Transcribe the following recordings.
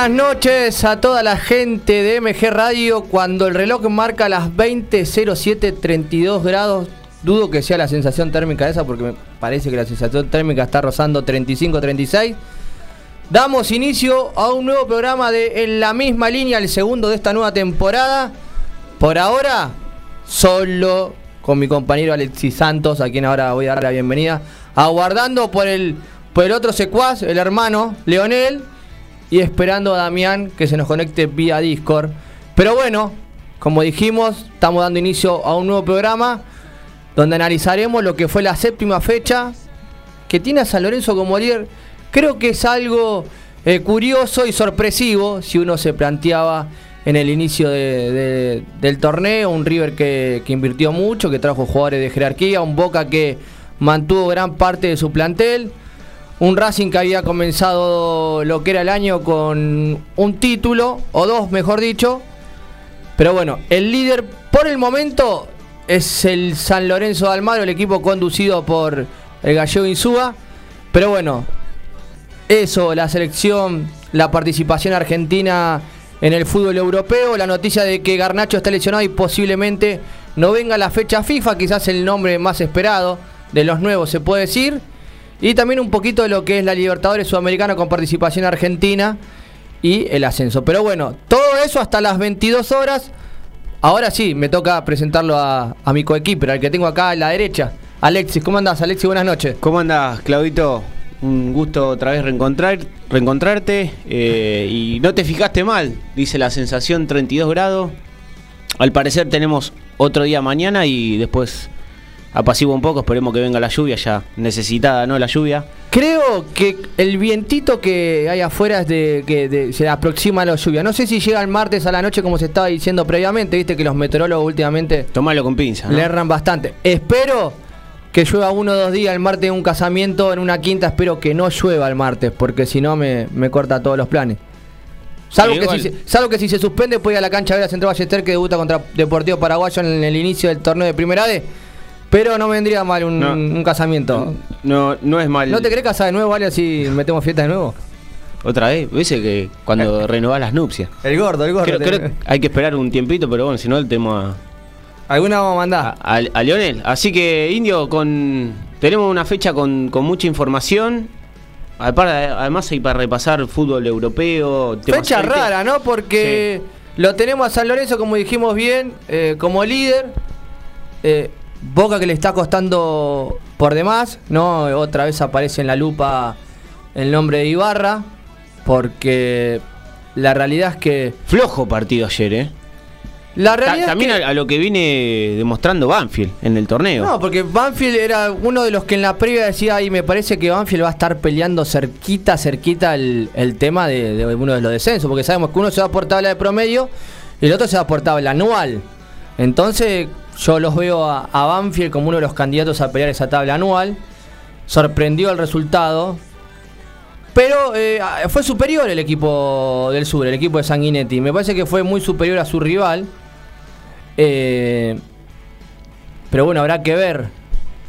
Buenas noches a toda la gente de MG Radio. Cuando el reloj marca las 20.07.32 grados, dudo que sea la sensación térmica esa porque me parece que la sensación térmica está rozando 35-36. Damos inicio a un nuevo programa de En la misma línea, el segundo de esta nueva temporada. Por ahora, solo con mi compañero Alexis Santos, a quien ahora voy a dar la bienvenida, aguardando por el, por el otro secuaz, el hermano Leonel y esperando a Damián que se nos conecte vía Discord. Pero bueno, como dijimos, estamos dando inicio a un nuevo programa donde analizaremos lo que fue la séptima fecha que tiene a San Lorenzo como líder. Creo que es algo eh, curioso y sorpresivo si uno se planteaba en el inicio del torneo, un River que, que invirtió mucho, que trajo jugadores de jerarquía, un Boca que mantuvo gran parte de su plantel un Racing que había comenzado lo que era el año con un título, o dos mejor dicho. Pero bueno, el líder por el momento es el San Lorenzo de Almagro, el equipo conducido por el gallego Insúa. Pero bueno, eso, la selección, la participación argentina en el fútbol europeo, la noticia de que Garnacho está lesionado y posiblemente no venga la fecha FIFA, quizás el nombre más esperado de los nuevos se puede decir. Y también un poquito de lo que es la Libertadores Sudamericana con participación argentina y el ascenso. Pero bueno, todo eso hasta las 22 horas. Ahora sí, me toca presentarlo a, mi coequiper, al que tengo acá a la derecha. Alexis, ¿cómo andás? Alexis, buenas noches. ¿Cómo andás, Claudito? Un gusto otra vez reencontrar, reencontrarte. Eh, y no te fijaste mal, dice la sensación 32 grados. Al parecer tenemos otro día mañana y después apacigua un poco, esperemos que venga la lluvia, ya necesitada, ¿no? La lluvia. Creo que el vientito que hay afuera es de que se aproxima a la lluvia. No sé si llega el martes a la noche como se estaba diciendo previamente, viste que los meteorólogos últimamente... Tomalo con pinza. Le erran bastante. Espero que llueva uno o dos días el martes en un casamiento en una quinta, espero que no llueva el martes, porque si no me, corta todos los planes. Salvo, que si, se, que si se suspende, puede ir a la cancha de la Central Ballester que debuta contra Deportivo Paraguayo en el inicio del torneo de Primera D. Pero no vendría mal un, casamiento. No, no es mal. ¿No te crees casar de nuevo, vale? Así metemos fiesta de nuevo. Otra vez, dice que cuando renovás las nupcias. El gordo, el gordo. hay que esperar un tiempito, pero bueno, si no, el tema. ¿Alguna vamos a mandar? A, Lionel. Así que, Indio, con tenemos una fecha con, mucha información. Además, hay para repasar fútbol europeo. Fecha rara, ¿no? Porque lo tenemos a San Lorenzo, como dijimos bien, eh, como líder. Eh, Boca que le está costando por demás, ¿no? Otra vez aparece en la lupa el nombre de Ibarra, porque la realidad es que... Flojo partido ayer, ¿eh? La realidad también a, lo que viene demostrando Banfield en el torneo. No, porque Banfield era uno de los que en la previa decía, y me parece que Banfield va a estar peleando cerquita, cerquita el, tema de, uno de los descensos, porque sabemos que uno se va por tabla de promedio y el otro se va por tabla anual. Entonces, yo los veo a, Banfield como uno de los candidatos a pelear esa tabla anual. Sorprendió el resultado. Pero eh, fue superior el equipo del sur, el equipo de Sanguinetti. Me parece que fue muy superior a su rival. Eh, pero bueno, habrá que ver.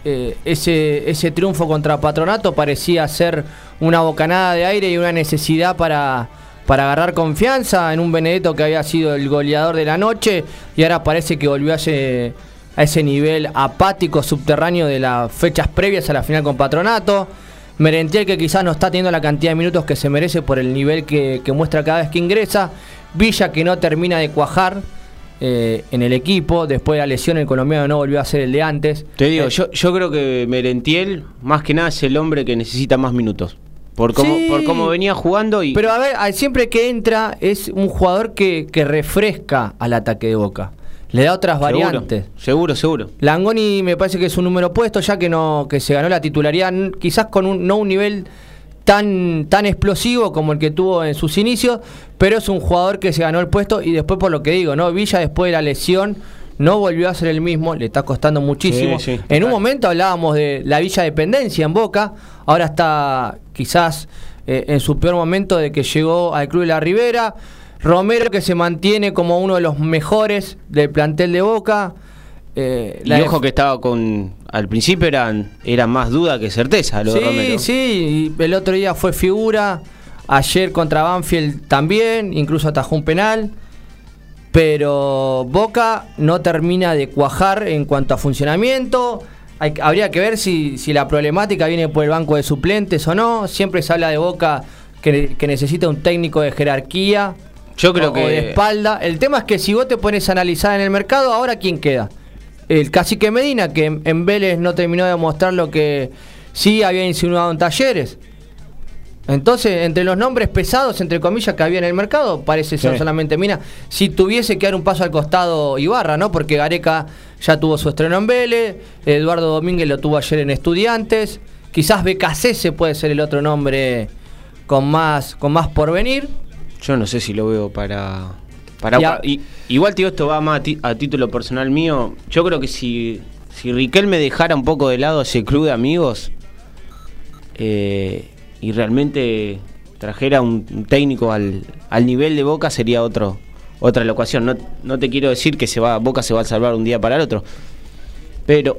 Eh, ese, ese triunfo contra Patronato parecía ser una bocanada de aire y una necesidad para, para agarrar confianza en un Benedetto que había sido el goleador de la noche y ahora parece que volvió a ese, a ese nivel apático subterráneo de las fechas previas a la final con Patronato. Merentiel que quizás no está teniendo la cantidad de minutos que se merece por el nivel que, muestra cada vez que ingresa. Villa que no termina de cuajar. Eh, en el equipo. Después de la lesión, el colombiano no volvió a ser el de antes. Te digo, eh, yo, yo creo que Merentiel, más que nada, es el hombre que necesita más minutos. Por cómo, por cómo venía jugando y. Pero a ver, siempre que entra es un jugador que, refresca al ataque de Boca. Le da otras variantes. Seguro, seguro. Langoni me parece que es un número puesto, ya que no, que se ganó la titularidad, quizás con un, no un nivel tan, tan explosivo como el que tuvo en sus inicios, pero es un jugador que se ganó el puesto y después por lo que digo, ¿no? Villa después de la lesión no volvió a ser el mismo, le está costando muchísimo. en un momento hablábamos de la Villa Dependencia en Boca, ahora está quizás eh, en su peor momento de que llegó al Club de la Ribera. Romero que se mantiene como uno de los mejores del plantel de Boca. Eh, y ojo que estaba con. Al principio eran, era más duda que certeza lo sí, Sí, el otro día fue figura. Ayer contra Banfield también, incluso atajó un penal. Pero Boca no termina de cuajar en cuanto a funcionamiento. Habría que ver si, la problemática viene por el banco de suplentes o no. Siempre se habla de Boca que, necesita un técnico de jerarquía. Yo creo que. de espalda. El tema es que si vos te pones a analizar en el mercado, ahora quién queda. El cacique Medina, que en Vélez no terminó de mostrar lo que sí había insinuado en talleres. Entonces, entre los nombres pesados, entre comillas, que había en el mercado, parece ser solamente Mina. Si tuviese que dar un paso al costado Ibarra, ¿no? Porque Gareca ya tuvo su estreno en Vélez, Eduardo Domínguez lo tuvo ayer en Estudiantes, quizás se puede ser el otro nombre con más, con más porvenir. Yo no sé si lo veo para. para igual, tío, esto va más a, título personal mío. Yo creo que si, si Riquel me dejara un poco de lado ese club de amigos. Eh, y realmente trajera un, técnico al, nivel de Boca sería otro otra locuación. No, no te quiero decir que se va Boca se va a salvar un día para el otro, pero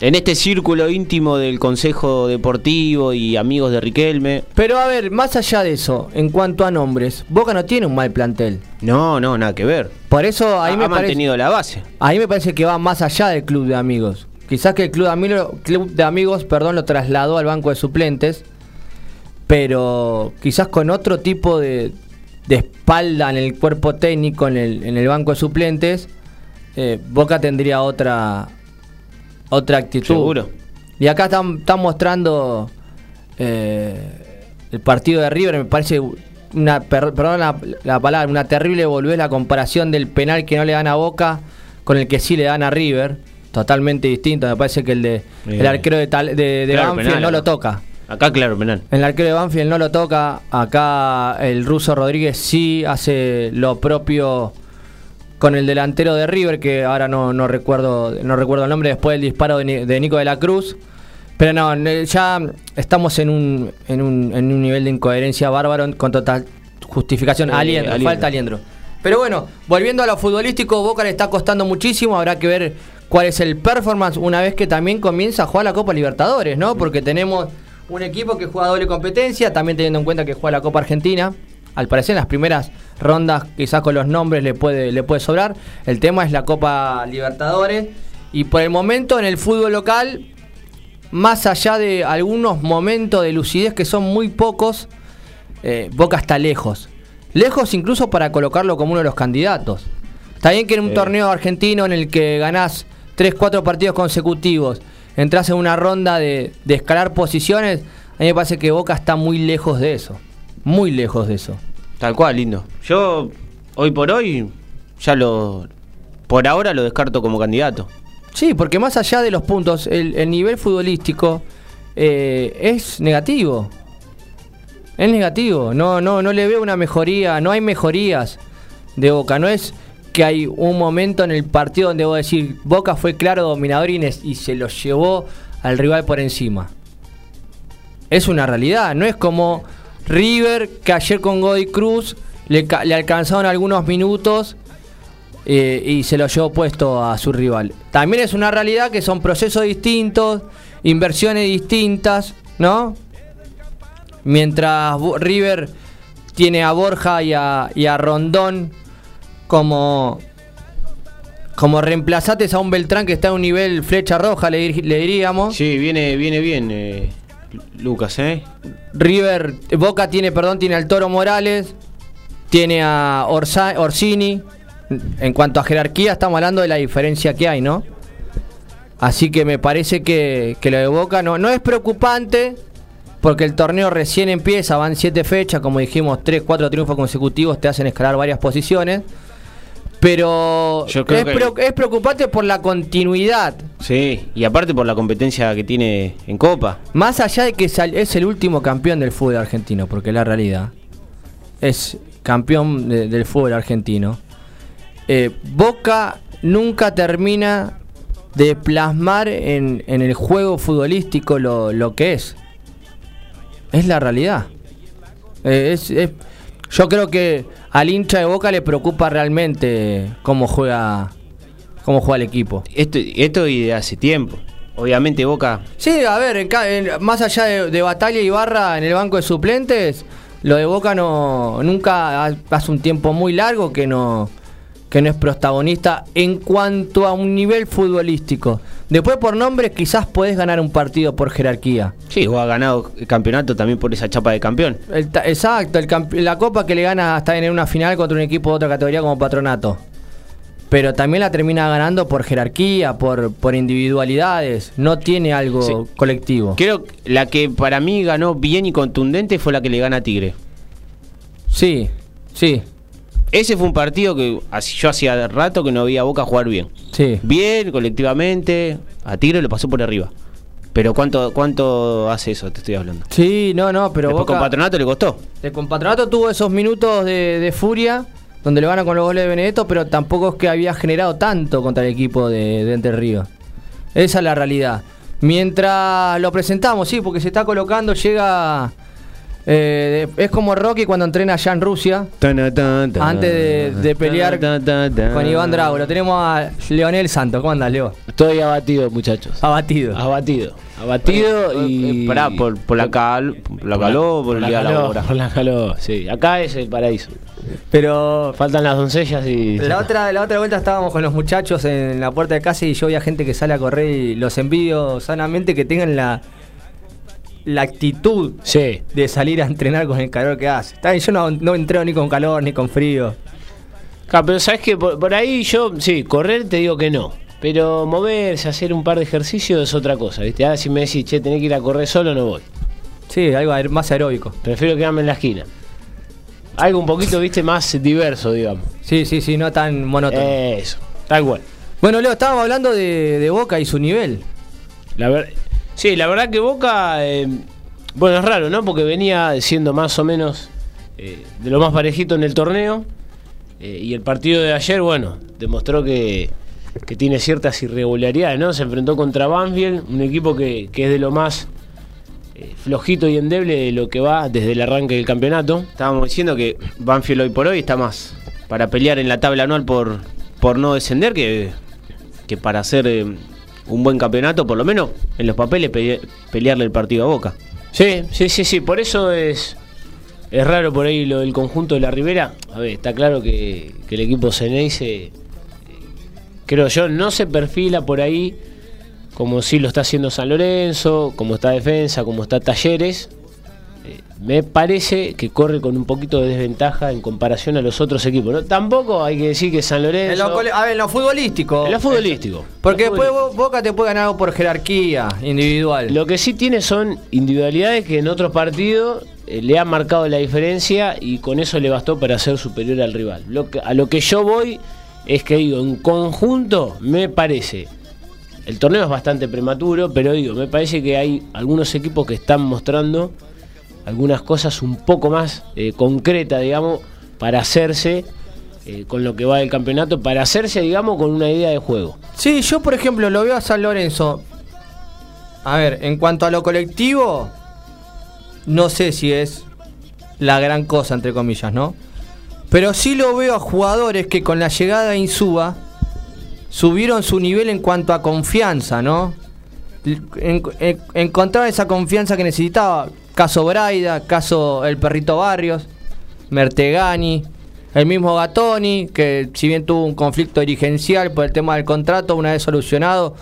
en este círculo íntimo del Consejo Deportivo y amigos de Riquelme. Pero a ver, más allá de eso, en cuanto a nombres, Boca no tiene un mal plantel. No, no, nada que ver. Por eso ahí me ha mantenido la base. Ahí me parece que va más allá del club de amigos. Quizás que el club de amigos, club de amigos perdón, lo trasladó al banco de suplentes pero quizás con otro tipo de, espalda en el cuerpo técnico, en el, en el banco de suplentes, eh, Boca tendría otra, otra actitud. Seguro. Y acá están, mostrando eh, el partido de River, me parece una, perdón la, palabra, una terrible volver la comparación del penal que no le dan a Boca con el que sí le dan a River. Totalmente distinto, me parece que el de el arquero de, de, Banfield no lo toca. Acá, claro, penal. En el arquero de Banfield no lo toca. Acá el ruso Rodríguez sí hace lo propio con el delantero de River, que ahora no, no recuerdo no recuerdo el nombre, después del disparo de, Nico de la Cruz. Pero no, ya estamos en un, en un, en un nivel de incoherencia bárbaro con total justificación. Eh, aliendro, falta aliendro. Pero bueno, volviendo a lo futbolístico, Boca le está costando muchísimo. Habrá que ver cuál es el performance una vez que también comienza a jugar la Copa Libertadores, ¿no? Porque tenemos un equipo que juega doble competencia, también teniendo en cuenta que juega la Copa Argentina. Al parecer en las primeras rondas, quizás con los nombres le puede, le puede sobrar. El tema es la Copa Libertadores. Y por el momento en el fútbol local, más allá de algunos momentos de lucidez que son muy pocos, eh, Boca está lejos. Lejos incluso para colocarlo como uno de los candidatos. Está bien que en un torneo argentino en el que ganás 3-4 partidos consecutivos entras en una ronda de, escalar posiciones, a mí me parece que Boca está muy lejos de eso. Muy lejos de eso. Tal cual, lindo. Yo, hoy por hoy, ya lo. Por ahora lo descarto como candidato. Sí, porque más allá de los puntos, el, nivel futbolístico eh, es negativo. Es negativo. No, no, no le veo una mejoría. No hay mejorías de Boca. No es que hay un momento en el partido donde vos decir Boca fue claro dominador y, se lo llevó al rival por encima. Es una realidad, no es como River que ayer con Godoy Cruz le, alcanzaron algunos minutos eh, y se lo llevó puesto a su rival. También es una realidad que son procesos distintos, inversiones distintas, ¿no? Mientras River tiene a Borja y a Rondón como como reemplazates a un Beltrán que está en un nivel flecha roja, le, diríamos. Sí, viene, viene bien eh, Lucas, ¿eh? River, Boca tiene, perdón, tiene al Toro Morales, tiene a Orsini. En cuanto a jerarquía, estamos hablando de la diferencia que hay, ¿no? Así que me parece que, que lo de Boca no, no es preocupante, porque el torneo recién empieza, van siete fechas, como dijimos, tres, cuatro triunfos consecutivos te hacen escalar varias posiciones. Pero es, preocupante por la continuidad. Sí, y aparte por la competencia que tiene en Copa. Más allá de que es el último campeón del fútbol argentino, porque la realidad es campeón del fútbol argentino. Eh, Boca nunca termina de plasmar en, el juego futbolístico lo, que es. Es la realidad. Eh, yo creo que al hincha de Boca le preocupa realmente cómo juega cómo juega el equipo. Esto, esto de hace tiempo. Obviamente Boca. Sí, a ver, más allá de, Batalla y Barra en el banco de suplentes, Lo de Boca no nunca hace un tiempo muy largo que no que no es protagonista en cuanto a un nivel futbolístico. Después por nombres quizás podés ganar un partido por jerarquía. Sí, o ha ganado el campeonato también por esa chapa de campeón. exacto, la copa que le gana hasta en una final contra un equipo de otra categoría como Patronato. Pero también la termina ganando por jerarquía, por, por individualidades. No tiene algo colectivo. Creo que la que para mí ganó bien y contundente fue la que le gana a Tigre. Sí, sí. Ese fue un partido que yo hacía rato que no había Boca jugar bien. Sí. Bien, colectivamente. A Tigre lo pasó por arriba. Pero ¿cuánto, ¿cuánto hace eso? Te estoy hablando. Sí, no, no, pero Después con Patronato le costó. El con Patronato tuvo esos minutos de, furia donde le van con los goles de Benedetto, pero tampoco es que había generado tanto contra el equipo de, de Entre Ríos. Esa es la realidad. Mientras lo presentamos, sí, porque se está colocando, llega eh, es como Rocky cuando entrena allá en Rusia. antes de, pelear con Iván Drago. Lo tenemos a Leonel Santos. ¿Cómo andas, Leo? Estoy abatido, muchachos. Abatido. Abatido. Abatido y. Pará, por, la, cal, la calor, por, el día de Por la calor, sí. Acá es el paraíso. Pero. Faltan las doncellas y. La otra, la otra vuelta estábamos con los muchachos en la puerta de casa y yo vi a gente que sale a correr y los envidio sanamente que tengan la la actitud de salir a entrenar con el calor que hace. yo no, no entreno ni con calor ni con frío. pero sabes que por, ahí yo, sí, correr te digo que no. Pero moverse, hacer un par de ejercicios es otra cosa, ¿viste? Ahora si me decís, che, tenés que ir a correr solo, no voy. Sí, algo más aeróbico. Prefiero quedarme en la esquina. Algo un poquito, viste, más diverso, digamos. Sí, sí, sí, no tan monótono. Eso, tal cual. Bueno, Leo, estábamos hablando de, de Boca y su nivel. La verdad, Sí, la verdad que Boca, eh, bueno, es raro, ¿no? Porque venía siendo más o menos eh, de lo más parejito en el torneo. Eh, y el partido de ayer, bueno, demostró que, tiene ciertas irregularidades, ¿no? Se enfrentó contra Banfield, un equipo que, que es de lo más flojito y endeble de lo que va desde el arranque del campeonato. Estábamos diciendo que Banfield hoy por hoy está más para pelear en la tabla anual por, por no descender que, que para hacer un buen campeonato, por lo menos en los papeles pelearle el partido a Boca. Sí, sí, sí, sí, por eso es, es raro por ahí lo del conjunto de la Ribera. A ver, está claro que, el equipo Ceneice, creo yo, no se perfila por ahí como si lo está haciendo San Lorenzo, como está Defensa, como está Talleres, me parece que corre con un poquito de desventaja en comparación a los otros equipos. ¿no? Tampoco hay que decir que San Lorenzo. a ver, en lo futbolístico. En lo futbolístico. Porque después Boca te puede ganar por jerarquía individual. Lo que sí tiene son individualidades que en otros partidos eh, le han marcado la diferencia y con eso le bastó para ser superior al rival. a lo que yo voy es que digo, en conjunto me parece. El torneo es bastante prematuro, pero digo, me parece que hay algunos equipos que están mostrando algunas cosas un poco más eh, concretas, digamos, para hacerse eh, con lo que va del campeonato, para hacerse, digamos, con una idea de juego. Sí, yo por ejemplo lo veo a San Lorenzo. A ver, en cuanto a lo colectivo, no sé si es la gran cosa, entre comillas, ¿no? Pero sí lo veo a jugadores que con la llegada de Insúa subieron su nivel en cuanto a confianza, ¿no? encontraron esa confianza que necesitaba. Caso Braida, caso El Perrito Barrios, Mertegani, el mismo Gatoni, que si bien tuvo un conflicto dirigencial por el tema del contrato, una vez solucionado,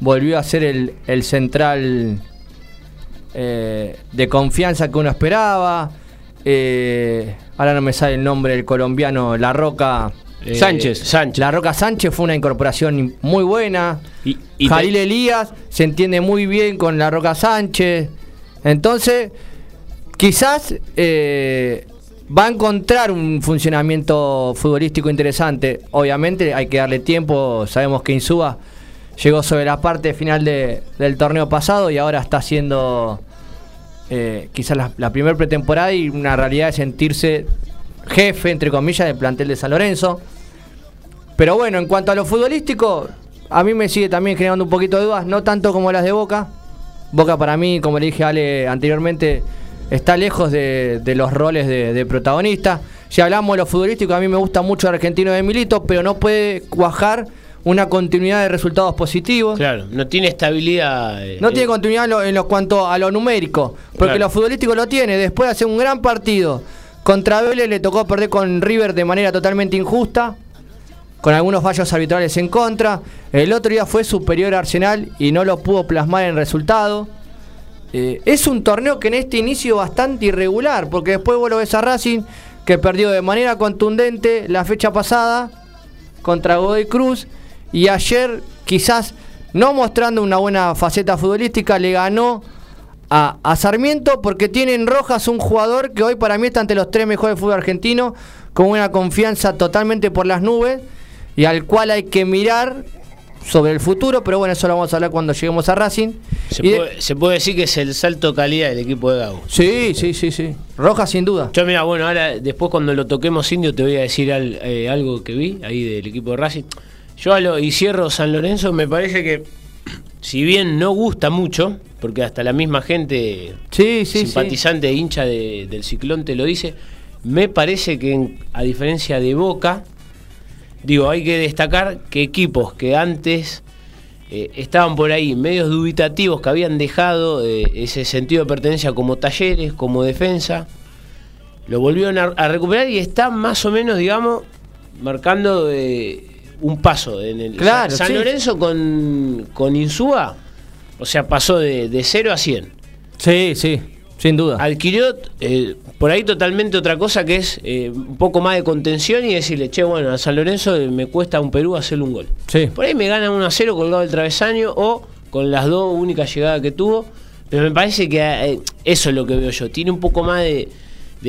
volvió a ser el, central eh, de confianza que uno esperaba. Eh, ahora no me sale el nombre del colombiano, La Roca. Eh, Sánchez, Sánchez. La Roca Sánchez fue una incorporación muy buena. Y, Jalil Elías se entiende muy bien con La Roca Sánchez. Entonces, quizás eh, va a encontrar un funcionamiento futbolístico interesante. Obviamente hay que darle tiempo. Sabemos que Insúa llegó sobre la parte final del torneo pasado y ahora está haciendo eh, quizás la, la primera pretemporada y una realidad de sentirse jefe, entre comillas, del plantel de San Lorenzo. Pero bueno, en cuanto a lo futbolístico, a mí me sigue también generando un poquito de dudas, no tanto como las de Boca, Boca para mí, como le dije a Ale anteriormente, está lejos de, los roles de, protagonista. Si hablamos de lo futbolístico, a mí me gusta mucho el argentino de Milito, pero no puede cuajar una continuidad de resultados positivos. Claro, no tiene estabilidad. Eh, no tiene eh. continuidad en lo, en lo, cuanto a lo numérico, porque lo futbolístico lo tiene. Después de hacer un gran partido contra Vélez, le tocó perder con River de manera totalmente injusta, con algunos fallos arbitrales en contra. El otro día fue superior a Arsenal y no lo pudo plasmar en resultado. Eh, es un torneo que en este inicio bastante irregular, porque después vos lo ves a Racing, que perdió de manera contundente la fecha pasada contra Godoy Cruz y ayer quizás no mostrando una buena faceta futbolística le ganó a, Sarmiento porque tiene en Rojas un jugador que hoy para mí está entre los tres mejores de fútbol argentino con una confianza totalmente por las nubes y al cual hay que mirar sobre el futuro, pero bueno, eso lo vamos a hablar cuando lleguemos a Racing. Se, puede, decir que es el salto de calidad del equipo de Gago. Sí, sí, sí, sí. Roja sin duda. Yo mira, bueno, ahora después cuando lo toquemos Indio te voy a decir eh, algo que vi ahí del equipo de Racing. Yo a lo, y cierro San Lorenzo, me parece que si bien no gusta mucho, porque hasta la misma gente simpatizante e hincha del ciclón te lo dice, me parece que a diferencia de Boca, Digo, hay que destacar que equipos que antes eh, estaban por ahí medios dubitativos, que habían dejado eh, ese sentido de pertenencia como talleres, como defensa, lo volvieron a, recuperar y están más o menos, digamos, marcando eh, un paso. En el, claro, San Lorenzo con, con Insúa, o sea, pasó de, de 0 a 100. Sí, sí. Sin duda. Adquirió eh, por ahí totalmente otra cosa que es eh, un poco más de contención y decirle, che, bueno, a San Lorenzo me cuesta un Perú hacerle un gol. Sí. Por ahí me gana 1 a 0 colgado del travesaño o con las dos únicas llegadas que tuvo. Pero me parece que eh, eso es lo que veo yo. Tiene un poco más de,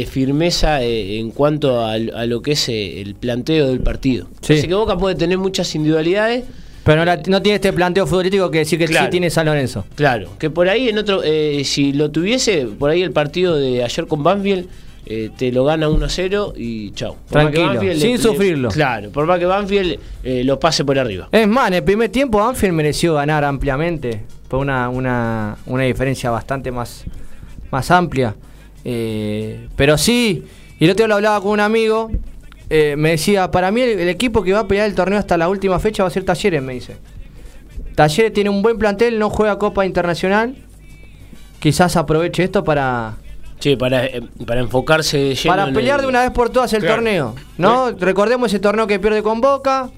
firmeza en cuanto a, lo que es el planteo del partido. Sí. Así que Boca puede tener muchas individualidades pero no, tiene este planteo futbolístico que decir que sí tiene San Lorenzo. Claro, que por ahí en otro, eh, si lo tuviese, por ahí el partido de ayer con Banfield eh, te lo gana 1 a 0 y chao. Tranquilo, sin sufrirlo. claro, por más que Banfield eh, lo pase por arriba. Es más, en el primer tiempo Banfield mereció ganar ampliamente, fue una, una, una diferencia bastante más, más amplia. pero sí, y el otro día lo hablaba con un amigo eh, me decía, para mí el, equipo que va a pelear el torneo hasta la última fecha va a ser Talleres, me dice. Talleres tiene un buen plantel, no juega Copa Internacional. Quizás aproveche esto para... Sí, para, eh, para enfocarse Para pelear de una vez por todas el torneo, ¿no? Recordemos ese torneo que pierde con Boca,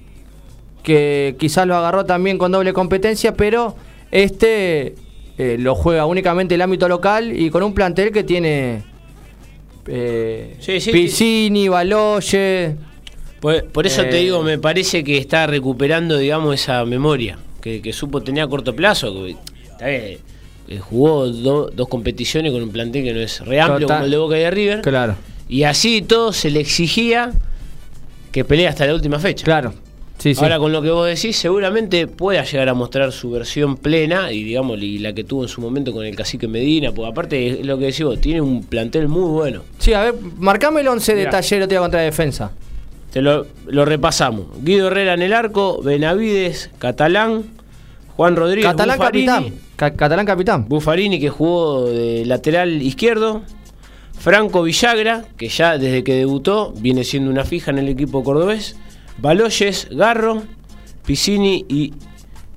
que quizás lo agarró también con doble competencia, pero este eh, lo juega únicamente el ámbito local y con un plantel que tiene eh, Piscini, Baloye. Por, eso te eh, digo, me parece que está recuperando, digamos, esa memoria que, supo tener a corto plazo. Eh, jugó dos competiciones con un plantel que no es re amplio como el de Boca y de River. Claro. Y así todo se le exigía que pelee hasta la última fecha. Claro. Ahora con lo que vos decís, seguramente pueda llegar a mostrar su versión plena y digamos y la que tuvo en su momento con el cacique Medina, porque aparte es lo que decís vos, tiene un plantel muy bueno. Sí, a ver, marcame el 11 de Taller te contra defensa. Te lo, repasamos. Guido Herrera en el arco, Benavides, Catalán, Juan Rodríguez, Catalán capitán. Catalán capitán. Buffarini que jugó de lateral izquierdo. Franco Villagra, que ya desde que debutó viene siendo una fija en el equipo cordobés. Baloyes, Garro, Piscini y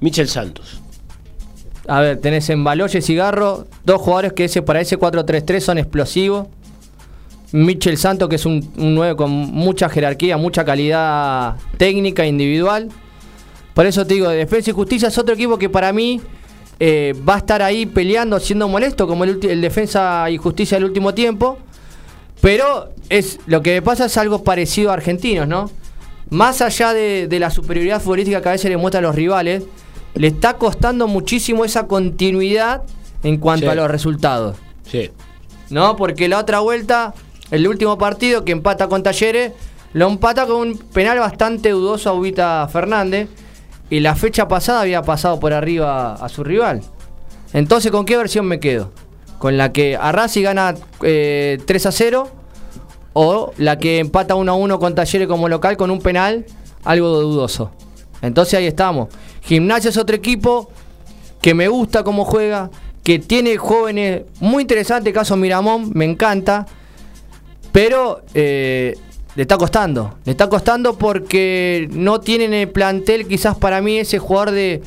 Michel Santos. A ver, tenés en Baloyes y Garro dos jugadores que ese, para ese 4-3-3 son explosivos. Michel Santos, que es un, 9 con mucha jerarquía, mucha calidad técnica individual. Por eso te digo, Defensa y Justicia es otro equipo que para mí eh, va a estar ahí peleando, siendo molesto, como el, el Defensa y Justicia del último tiempo. Pero es lo que pasa es algo parecido a Argentinos, ¿no? Más allá de, la superioridad futbolística que a veces le muestran los rivales, le está costando muchísimo esa continuidad en cuanto a los resultados. Sí. ¿No? Porque la otra vuelta, el último partido que empata con Talleres, lo empata con un penal bastante dudoso a Ubita Fernández. Y la fecha pasada había pasado por arriba a su rival. Entonces, ¿con qué versión me quedo? Con la que Arrasi gana 3 eh, a 0 o la que empata 1 a 1 con Talleres como local con un penal, algo dudoso. Entonces ahí estamos. Gimnasia es otro equipo que me gusta cómo juega, que tiene jóvenes muy interesantes, caso Miramón, me encanta, pero eh, le está costando. Le está costando porque no tienen el plantel, quizás para mí, ese jugador de,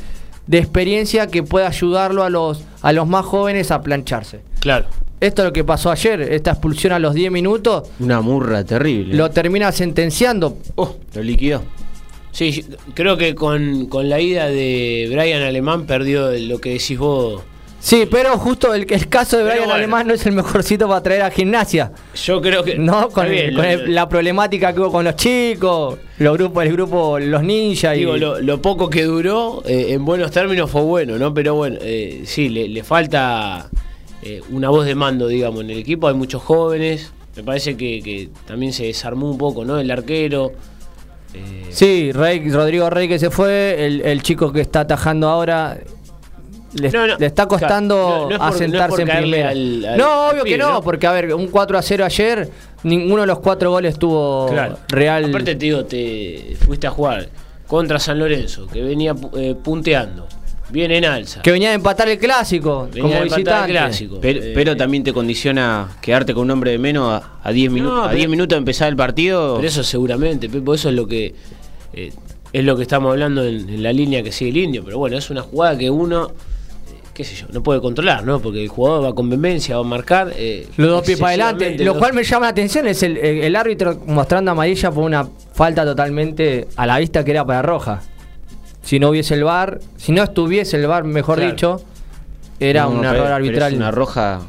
de experiencia que pueda ayudarlo a los, a los más jóvenes a plancharse. Claro. Esto es lo que pasó ayer, esta expulsión a los 10 minutos, Una murra terrible. lo termina sentenciando. Oh, lo liquidó. Sí, creo que con, con la ida de Brian Alemán perdió lo que decís vos. Sí, pero justo el, el caso de Pero Brian bueno. Alemán no es el mejorcito para traer a gimnasia. Yo creo que. No, con, Está bien, el- con lo- el- la problemática que hubo con los chicos, los grupos, el grupo Los Ninjas y Digo, lo, lo poco que duró, eh, en buenos términos, fue bueno, ¿no? Pero bueno, eh, sí, le, le falta eh, una voz de mando, digamos, en el equipo. Hay muchos jóvenes. Me parece que, que también se desarmó un poco, ¿no? El arquero. eh, Sí, Rey, Rodrigo Rey que se fue, el, el chico que está atajando ahora le, No, no, le está costando claro, no- por- asentarse en primera. al- al- no, obvio que pibe, no, ¿no? porque a ver, un 4 a 0 ayer, ninguno de los cuatro goles tuvo Claro. Real. Aparte te digo, te fuiste a jugar contra San Lorenzo, que venía eh, punteando, viene en alza. que venía a empatar el clásico Venía como empatar el visitante. clásico. Pero, Eh, pero también te condiciona quedarte con un hombre de menos a- a 10 minutos. No, a pero- 10 minutos de empezar el partido. Pero eso seguramente, Pepo, eso es lo que eh, es lo que estamos hablando en, en la línea que sigue el indio. Pero bueno, es una jugada que uno, eh, qué sé yo, no puede controlar, ¿no? Porque el jugador va con vehemencia, va a marcar. eh, Los dos pies para adelante. Lo los- cual me llama la atención es el, el- el árbitro mostrando amarilla por una falta totalmente a la vista que era para roja. Si no hubiese el bar, si no estuviese el bar, mejor Claro. dicho, era No, un pero- error pero arbitral. Es una roja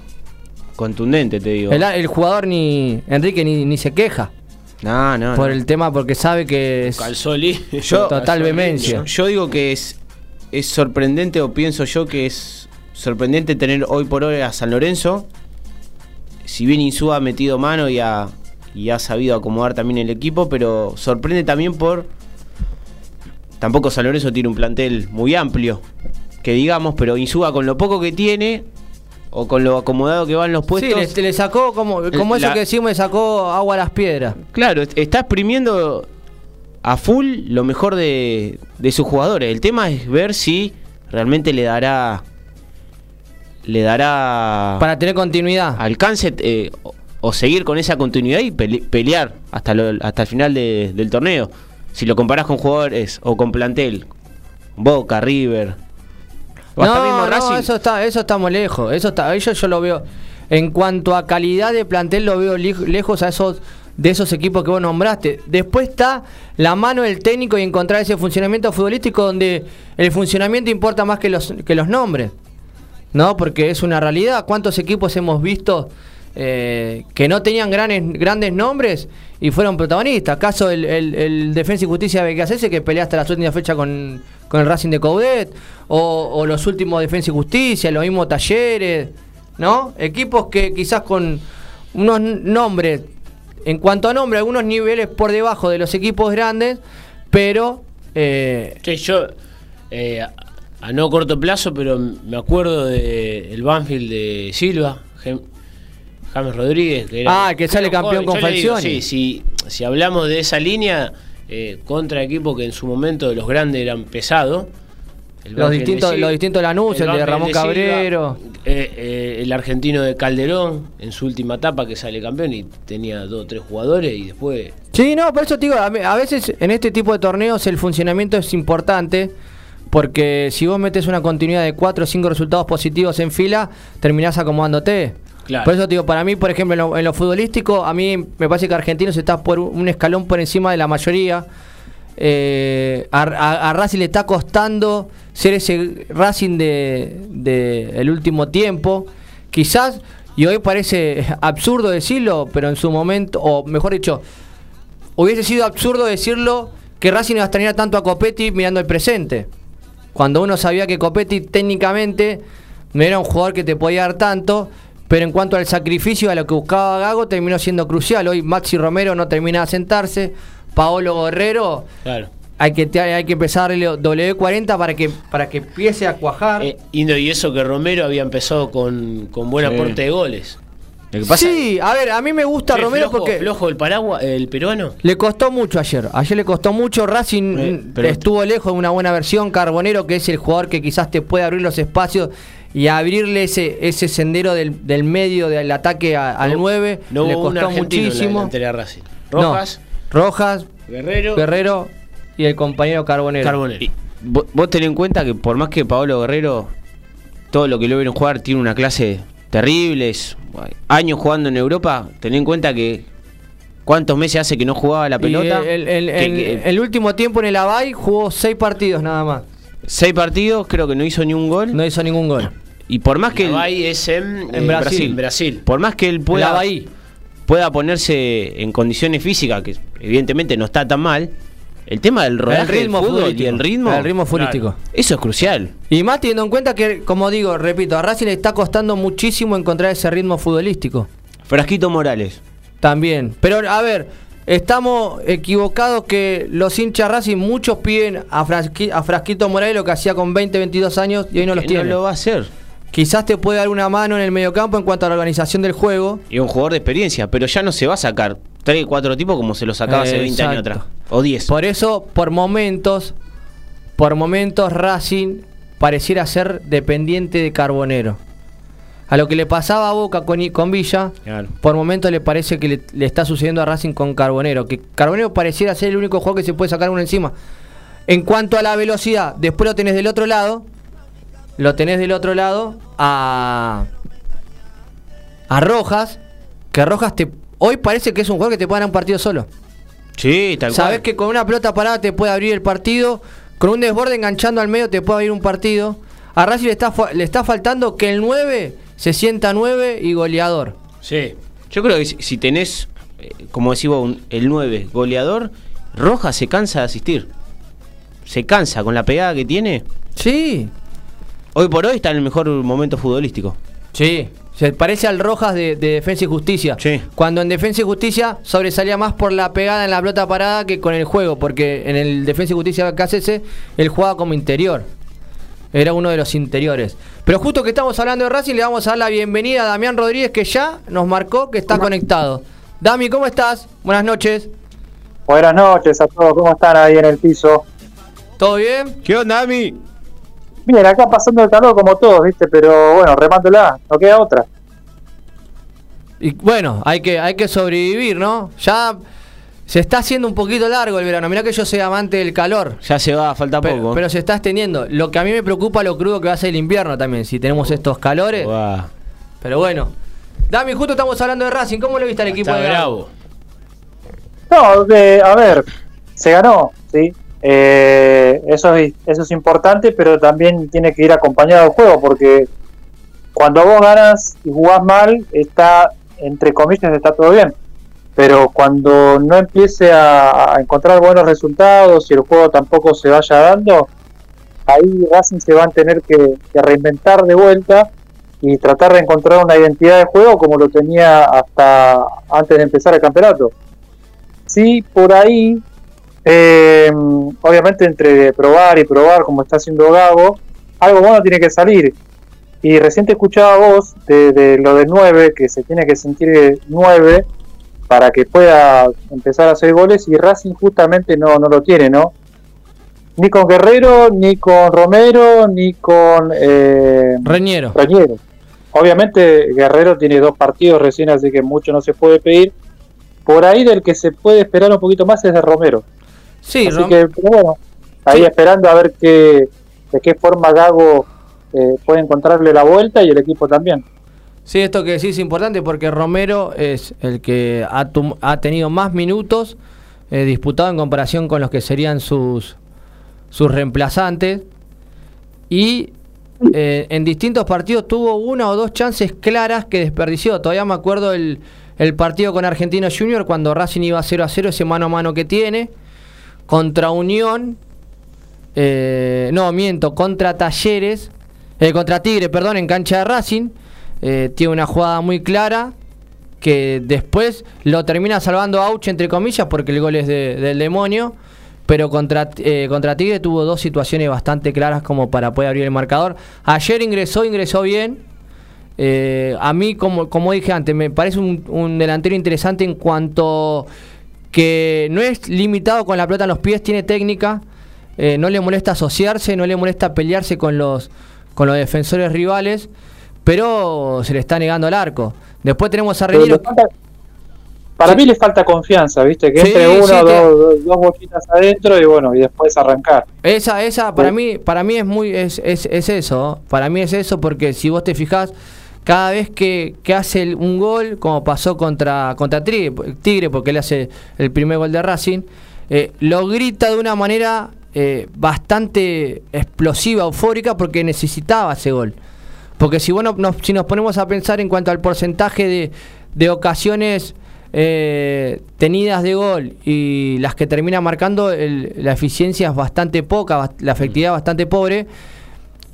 contundente, te digo. el, el jugador ni Enrique ni, ni se queja No, no. por no. el tema porque sabe que es Calzoli. Yo- total vehemencia. Yo digo que es, es sorprendente, o pienso yo que es sorprendente tener hoy por hoy a San Lorenzo. Si bien Insúa ha metido mano y ha, y ha sabido acomodar también el equipo, pero sorprende también por. Tampoco San Lorenzo tiene un plantel muy amplio, que digamos, pero Insúa con lo poco que tiene, o con lo acomodado que van los puestos. Sí, le, le sacó como, como eso que decimos, le sacó agua a las piedras. Claro, est- está exprimiendo a full lo mejor de, de sus jugadores. El tema es ver si realmente le dará. Le dará Para tener continuidad. alcance eh, o, o seguir con esa continuidad y pele- pelear hasta, lo- hasta el final de- del torneo. Si lo comparás con jugadores o con plantel, Boca, River. o hasta mismo No, eso está, eso estamos lejos. Eso está, yo, yo lo veo. En cuanto a calidad de plantel, lo veo lejos a esos de esos equipos que vos nombraste. Después está la mano del técnico y encontrar ese funcionamiento futbolístico donde el funcionamiento importa más que los, que los nombres. ¿No? Porque es una realidad. ¿Cuántos equipos hemos visto eh, que no tenían grandes, grandes nombres y fueron protagonistas? Caso el, el, Defensa y Justicia de Becasese que pelea hasta la última fecha con, con el Racing de Coudet, o, los últimos Defensa y Justicia, los mismos Talleres, ¿no? Equipos que quizás con unos nombres, en cuanto a nombre, algunos niveles por debajo de los equipos grandes, pero... eh, Che, yo, eh, a, no corto plazo, pero me acuerdo de el Banfield de Silva, James Rodríguez. Que era- Ah, que sale campeón con digo, Falcioni. Sí, si, si hablamos de esa línea, eh, contra equipos que en su momento los grandes eran pesados. Los distintos- los distintos Lanús, el de Ramón Silva, Cabrero. eh, eh, el argentino de Calderón en su última etapa que sale campeón y tenía dos o tres jugadores y después Sí, no, por eso te digo, a, veces en este tipo de torneos el funcionamiento es importante, porque si vos metes una continuidad de 4 o 5 resultados positivos en fila, terminás acomodándote. Por eso digo, para mí, por ejemplo, en lo, futbolístico, a mí me parece que Argentinos está por un escalón por encima de la mayoría. Eh, a, Racing le está costando ser ese Racing de, último tiempo. Quizás, y hoy parece absurdo decirlo, pero en su momento, o mejor dicho, hubiese sido absurdo decirlo que Racing iba a extrañar tanto a Copetti mirando el presente. Cuando uno sabía que Copetti técnicamente no era un jugador que te podía dar tanto, pero en cuanto al sacrificio a lo que buscaba Gago terminó siendo crucial. Hoy Maxi Romero no termina de sentarse, Paolo Guerrero claro hay que, te- hay que empezar darle W40 para que, para que empiece a cuajar. Eh, y eso que Romero había empezado con, con buen Sí. aporte de goles. Lo que pasa sí, a ver, a mí me gusta Romero flojo, porque... flojo el paraguas, el peruano. Le costó mucho ayer. Ayer le costó mucho. Racing Eh, pero- estuvo lejos de una buena versión. Carbonero, que es el jugador que quizás te puede abrir los espacios y abrirle ese, ese sendero del, del medio del ataque a- al 9. No le costó argentino en la muchísimo. No. Rojas Rojas, Guerrero. Guerrero y el compañero Carbonero. Carbonero. Y vos, vos tenés en cuenta que por más que Pablo Guerrero, todo lo que lo vieron jugar, tiene una clase terrible, es- años jugando en Europa, tenés en cuenta que cuántos meses hace que no jugaba la pelota. el, el- Que- el- que- el último tiempo en el Abay jugó seis partidos nada más. Seis partidos, creo que no hizo ni un gol. No hizo ningún gol. Y por más que Abay es en, En Brasil. En Brasil. por más que él El pueda, pueda ponerse en condiciones físicas, que evidentemente no está tan mal, el tema del rodaje El ritmo del fútbol y el ritmo, El ritmo futbolístico. eso es crucial. Y más teniendo en cuenta que, como digo, repito, a Racing le está costando muchísimo encontrar ese ritmo futbolístico. Frasquito Morales. También. Pero, a ver, estamos equivocados que los hinchas Racing, muchos piden a, Frasqui- a Frasquito Morales lo que hacía con 20, 22 años y hoy no los tiene. no lo va a hacer. Quizás te puede dar una mano en el mediocampo en cuanto a la organización del juego. Y un jugador de experiencia, pero ya no se va a sacar 3, 4 tipos como se lo sacaba hace 20 años atrás. O 10. Por eso, por momentos, por momentos Racing pareciera ser dependiente de Carbonero. A lo que le pasaba a Boca con, con Villa, Claro. por momentos le parece que le, le está sucediendo a Racing con Carbonero. Que Carbonero pareciera ser el único juego que se puede sacar uno encima. En cuanto a la velocidad, después lo tenés del otro lado. Lo tenés del otro lado a. a Rojas. Que Rojas te. Hoy parece que es un jugador que te puede dar un partido solo. Sí, tal Sabes cual. que con una pelota parada te puede abrir el partido. Con un desborde enganchando al medio te puede abrir un partido. A Racing le está, le está faltando que el 9 se sienta 9 y goleador. Sí. Yo creo que si, si tenés, eh, como decís vos, un- el 9 goleador, Roja se cansa de asistir. Se cansa con la pegada que tiene. Sí, Hoy por hoy está en el mejor momento futbolístico. sí. Se parece al Rojas de, de Defensa y Justicia. Sí. Cuando en Defensa y Justicia sobresalía más por la pegada en la pelota parada que con el juego. Porque en el Defensa y Justicia KCC él jugaba como interior. Era uno de los interiores. Pero justo que estamos hablando de Racing, le vamos a dar la bienvenida a Damián Rodríguez, que ya nos marcó que está conectado. Dami, ¿cómo estás? Buenas noches. Buenas noches a todos, ¿cómo están ahí en el piso? ¿Todo bien? ¿Qué onda, Ami? Bien, acá pasando el calor como todos, ¿viste? Pero bueno, remándola, no queda otra. Y bueno, hay que, hay que sobrevivir, ¿no? Ya se está haciendo un poquito largo el verano. Mirá que yo soy amante del calor. Ya se va, falta Pero, poco. pero se está extendiendo. Lo que a mí me preocupa lo crudo que va a ser el invierno también, si tenemos estos calores. Pero bueno. Dami, justo estamos hablando de Racing. ¿Cómo lo viste al equipo Está de Bravo? No, de- a ver, se ganó, ¿sí? Eh, eso, es, eso es importante, pero también tiene que ir acompañado del juego, porque cuando vos ganas y jugás mal, está, entre comillas, está todo bien. Pero cuando no empiece a, encontrar buenos resultados y el juego tampoco se vaya dando, ahí Racing se va a tener que, reinventar de vuelta y tratar de encontrar una identidad de juego como lo tenía hasta antes de empezar el campeonato. Sí, por ahí, eh, obviamente entre probar y probar, como está haciendo Gago, algo bueno tiene que salir. Y recién te escuchaba vos de, de lo del 9, que se tiene que sentir 9 para que pueda empezar a hacer goles, y Racing justamente no, no lo tiene, ¿no? Ni con Guerrero, ni con Romero, ni con eh, Reñero. Reñero. Obviamente Guerrero tiene dos partidos recién, así que mucho no se puede pedir. Por ahí del que se puede esperar un poquito más es de Romero. Sí, así Rom- que, bueno, ahí Sí. esperando a ver qué, de qué forma Gago eh, puede encontrarle la vuelta y el equipo también. Sí, esto que decís es importante porque Romero es el que ha, tenido más minutos eh, disputados en comparación con los que serían sus, sus reemplazantes. Y eh, en distintos partidos tuvo una o dos chances claras que desperdició. Todavía me acuerdo el, el partido con Argentino Junior cuando Racing iba 0 a 0, ese mano a mano que tiene. Contra Unión. eh, no, miento, contra Talleres. eh, contra Tigre, perdón, en cancha de Racing. Eh, tiene una jugada muy clara que después lo termina salvando Auch, entre comillas, porque el gol es de- del demonio. Pero contra, eh, contra Tigre tuvo dos situaciones bastante claras como para poder abrir el marcador. Ayer ingresó, ingresó bien. Eh, a mí, como, como dije antes, me parece un, un delantero interesante en cuanto que no es limitado con la pelota en los pies, tiene técnica, eh, no le molesta asociarse, no le molesta pelearse con los, con los defensores rivales, pero se le está negando el arco. Después tenemos a le falta- Para Sí. mí le falta confianza, ¿viste? Que Sí, entre uno sí, o que- dos, dos, dos boquitas adentro y bueno, y después arrancar. Esa, esa, para mí, para mí es muy, es, es, es eso, para mí es eso, porque si vos te fijás, cada vez que, que hace el- un gol, como pasó contra, contra Tigre, Tigre, porque él hace el primer gol de Racing, eh, lo grita de una manera eh, bastante explosiva, eufórica, porque necesitaba ese gol. Porque si, bueno, nos, si nos ponemos a pensar en cuanto al porcentaje de, de ocasiones eh, tenidas de gol y las que termina marcando, el- la eficiencia es bastante poca, la efectividad bastante pobre.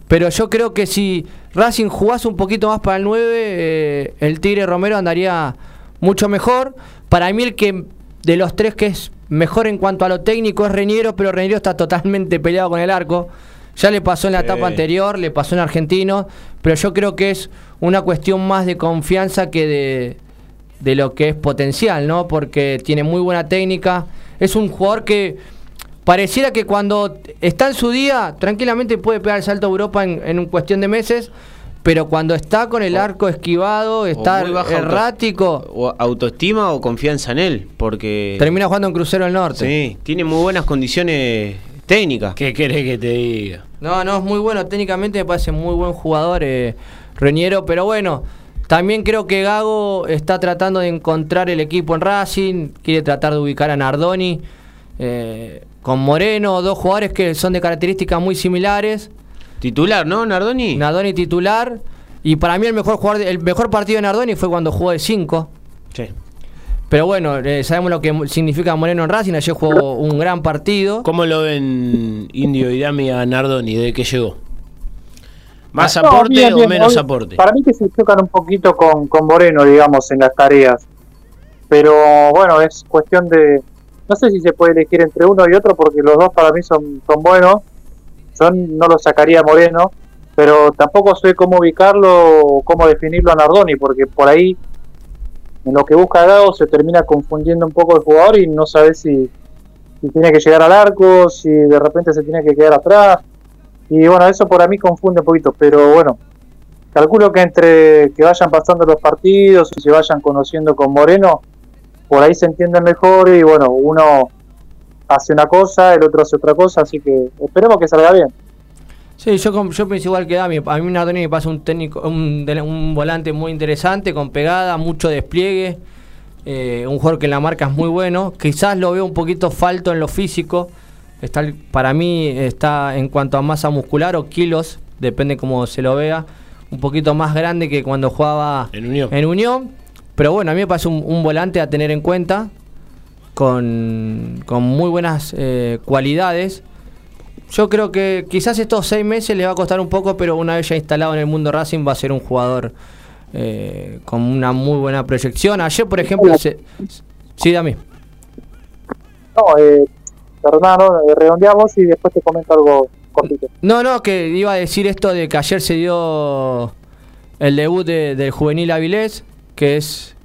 Pero yo creo que si Racing jugase un poquito más para el 9, eh, el Tigre Romero andaría mucho mejor. Para mí el que de los tres que es mejor en cuanto a lo técnico es Reñero, pero Reñero está totalmente peleado con el arco. Ya le pasó en la Sí. etapa anterior, le pasó en Argentino, pero yo creo que es una cuestión más de confianza que de, de lo que es potencial, ¿no? Porque tiene muy buena técnica. Es un jugador que pareciera que cuando está en su día, tranquilamente puede pegar el salto a Europa en, en un cuestión de meses, pero cuando está con el arco esquivado, está auto- errático, o autoestima o confianza en él, porque termina jugando en Crucero del Norte. sí, tiene muy buenas condiciones técnicas. ¿Qué querés que te diga? No, no, es muy bueno. Técnicamente me parece muy buen jugador eh, Reñero, pero bueno, también creo que Gago está tratando de encontrar el equipo en Racing, quiere tratar de ubicar a Nardoni eh, con Moreno, dos jugadores que son de características muy similares. Titular, ¿no, Nardoni? Nardoni titular. Y para mí el mejor jugador, el mejor partido de Nardoni fue cuando jugó de 5. Sí. Pero bueno, eh, sabemos lo que significa Moreno en Racing. Ayer jugó un gran partido. ¿Cómo lo ven Indio y Dami a Nardoni desde que llegó? ¿Más No, aporte bien, o menos Hoy- aporte? Para mí que se chocan un poquito con, con Moreno, digamos, en las tareas. Pero bueno, es cuestión de... No sé si se puede elegir entre uno y otro porque los dos para mí son, son buenos. Yo no lo sacaría a Moreno, pero tampoco sé cómo ubicarlo o cómo definirlo a Nardoni porque por ahí en lo que busca Gago se termina confundiendo un poco el jugador y no sabe si, tiene que llegar al arco, si de repente se tiene que quedar atrás. Y bueno, eso por a mí confunde un poquito, pero bueno, calculo que entre que vayan pasando los partidos y se vayan conociendo con Moreno, por ahí se entienden mejor y bueno, uno hace una cosa, el otro hace otra cosa, así que esperemos que salga bien. Sí, yo, pienso igual que Dami. A mí Nardoni me pasa un técnico, un, volante muy interesante, con pegada, mucho despliegue. eh, un jugador que en la marca es muy bueno. Quizás lo veo un poquito falto en lo físico. Está, para mí está en cuanto a masa muscular o kilos, depende cómo se lo vea, un poquito más grande que cuando jugaba En Unión. en Unión. Pero bueno, a mí me parece un, un volante a tener en cuenta, con, con muy buenas eh, cualidades. Yo creo que quizás estos seis meses le va a costar un poco, pero una vez ya instalado en el mundo Racing va a ser un jugador eh, con una muy buena proyección. Ayer, por ejemplo, se... sí, dame. No, eh, Fernando, eh, redondeamos y después te comento algo cortito. No, no, que iba a decir esto de que ayer se dio el debut de- del juvenil Avilés, que es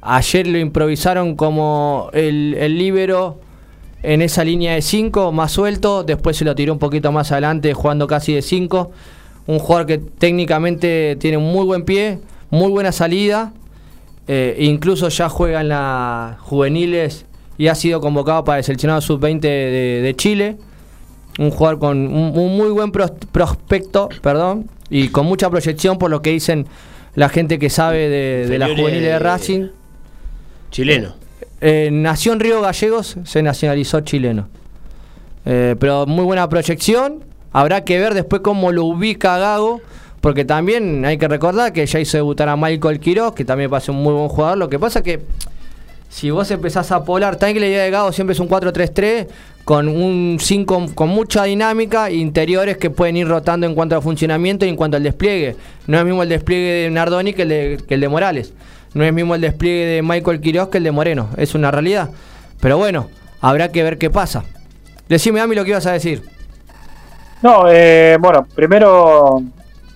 ayer lo improvisaron como el, el líbero en esa línea de 5, más suelto, después se lo tiró un poquito más adelante jugando casi de 5. Un jugador que técnicamente tiene un muy buen pie, muy buena salida, eh, incluso ya juega en las juveniles y ha sido convocado para el seleccionado sub-20 de, de Chile un jugador con un, un muy buen pros- prospecto, perdón, y con mucha proyección por lo que dicen la gente que sabe de, de la juvenil de de- Racing. Chileno. Eh, nació en Río Gallegos, se nacionalizó chileno. Eh, pero muy buena proyección. Habrá que ver después cómo lo ubica Gago. Porque también hay que recordar que ya hizo debutar a Michael Quiroz, que también parece un muy buen jugador. Lo que pasa que si vos empezás a polar, también la idea de Gago siempre es un 4-3-3 con un 5 con mucha dinámica, interiores que pueden ir rotando en cuanto a funcionamiento y en cuanto al despliegue. No es mismo el despliegue de Nardoni que el de Morales. No es mismo el despliegue de Michael Quiroz que el de Moreno. Es una realidad. Pero bueno, habrá que ver qué pasa. Decime a mí lo que ibas a decir. No, eh, bueno, primero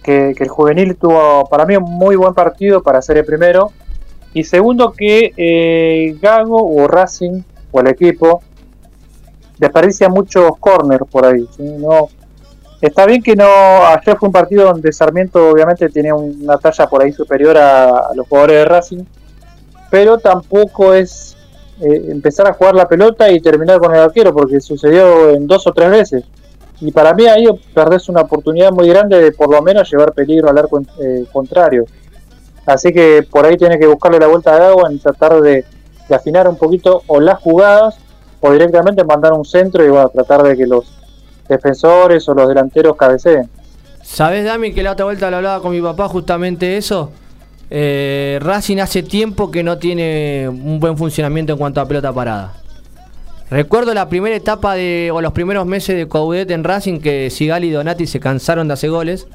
que, que el juvenil tuvo para mí un muy buen partido para ser el primero. Y segundo que eh, Gago o Racing o el equipo desperdicia muchos corners por ahí. No, está bien que no. Ayer fue un partido donde Sarmiento obviamente tenía una talla por ahí superior a, los jugadores de Racing. pero tampoco es eh, empezar a jugar la pelota y terminar con el arquero, porque sucedió en dos o tres veces. Y para mí ahí perdés una oportunidad muy grande de por lo menos llevar peligro al arco eh, contrario. Así que por ahí tiene que buscarle la vuelta de agua en tratar de, de afinar un poquito o las jugadas o directamente mandar un centro y bueno, tratar de que los defensores o los delanteros cabeceen. ¿Sabes, Dami, que la otra vuelta lo hablaba con mi papá justamente eso? Eh, Racing hace tiempo que no tiene un buen funcionamiento en cuanto a pelota parada. Recuerdo la primera etapa de, o los primeros meses de Coudet en Racing que Sigali y Donati se cansaron de hacer goles.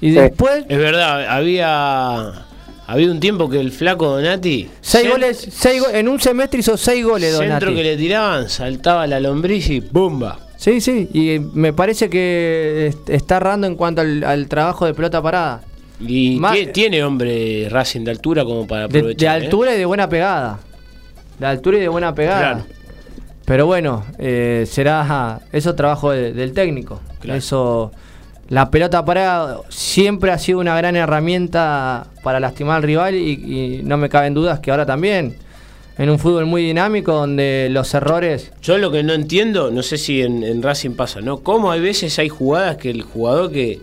Y Sí. después, Es verdad, había había un tiempo que el flaco Donati seis goles, seis go- en un semestre hizo seis goles centro Donati. que le tiraban, saltaba la lombriz y ¡bumba! Sí, sí, y me parece que est- está errando en cuanto al, al trabajo de pelota parada. Y tie- tiene hombre Racing de altura como para De, de aprovechar. ¿eh? altura y de buena pegada. De altura y de buena pegada. Claro. Pero bueno, eh, será eso trabajo de- del técnico. Claro. Eso, la pelota parada siempre ha sido una gran herramienta para lastimar al rival y, y no me caben dudas que ahora también. En un fútbol muy dinámico donde los errores Yo lo que no entiendo, no sé si en, en Racing pasa, ¿no? Cómo hay veces hay jugadas que el jugador que,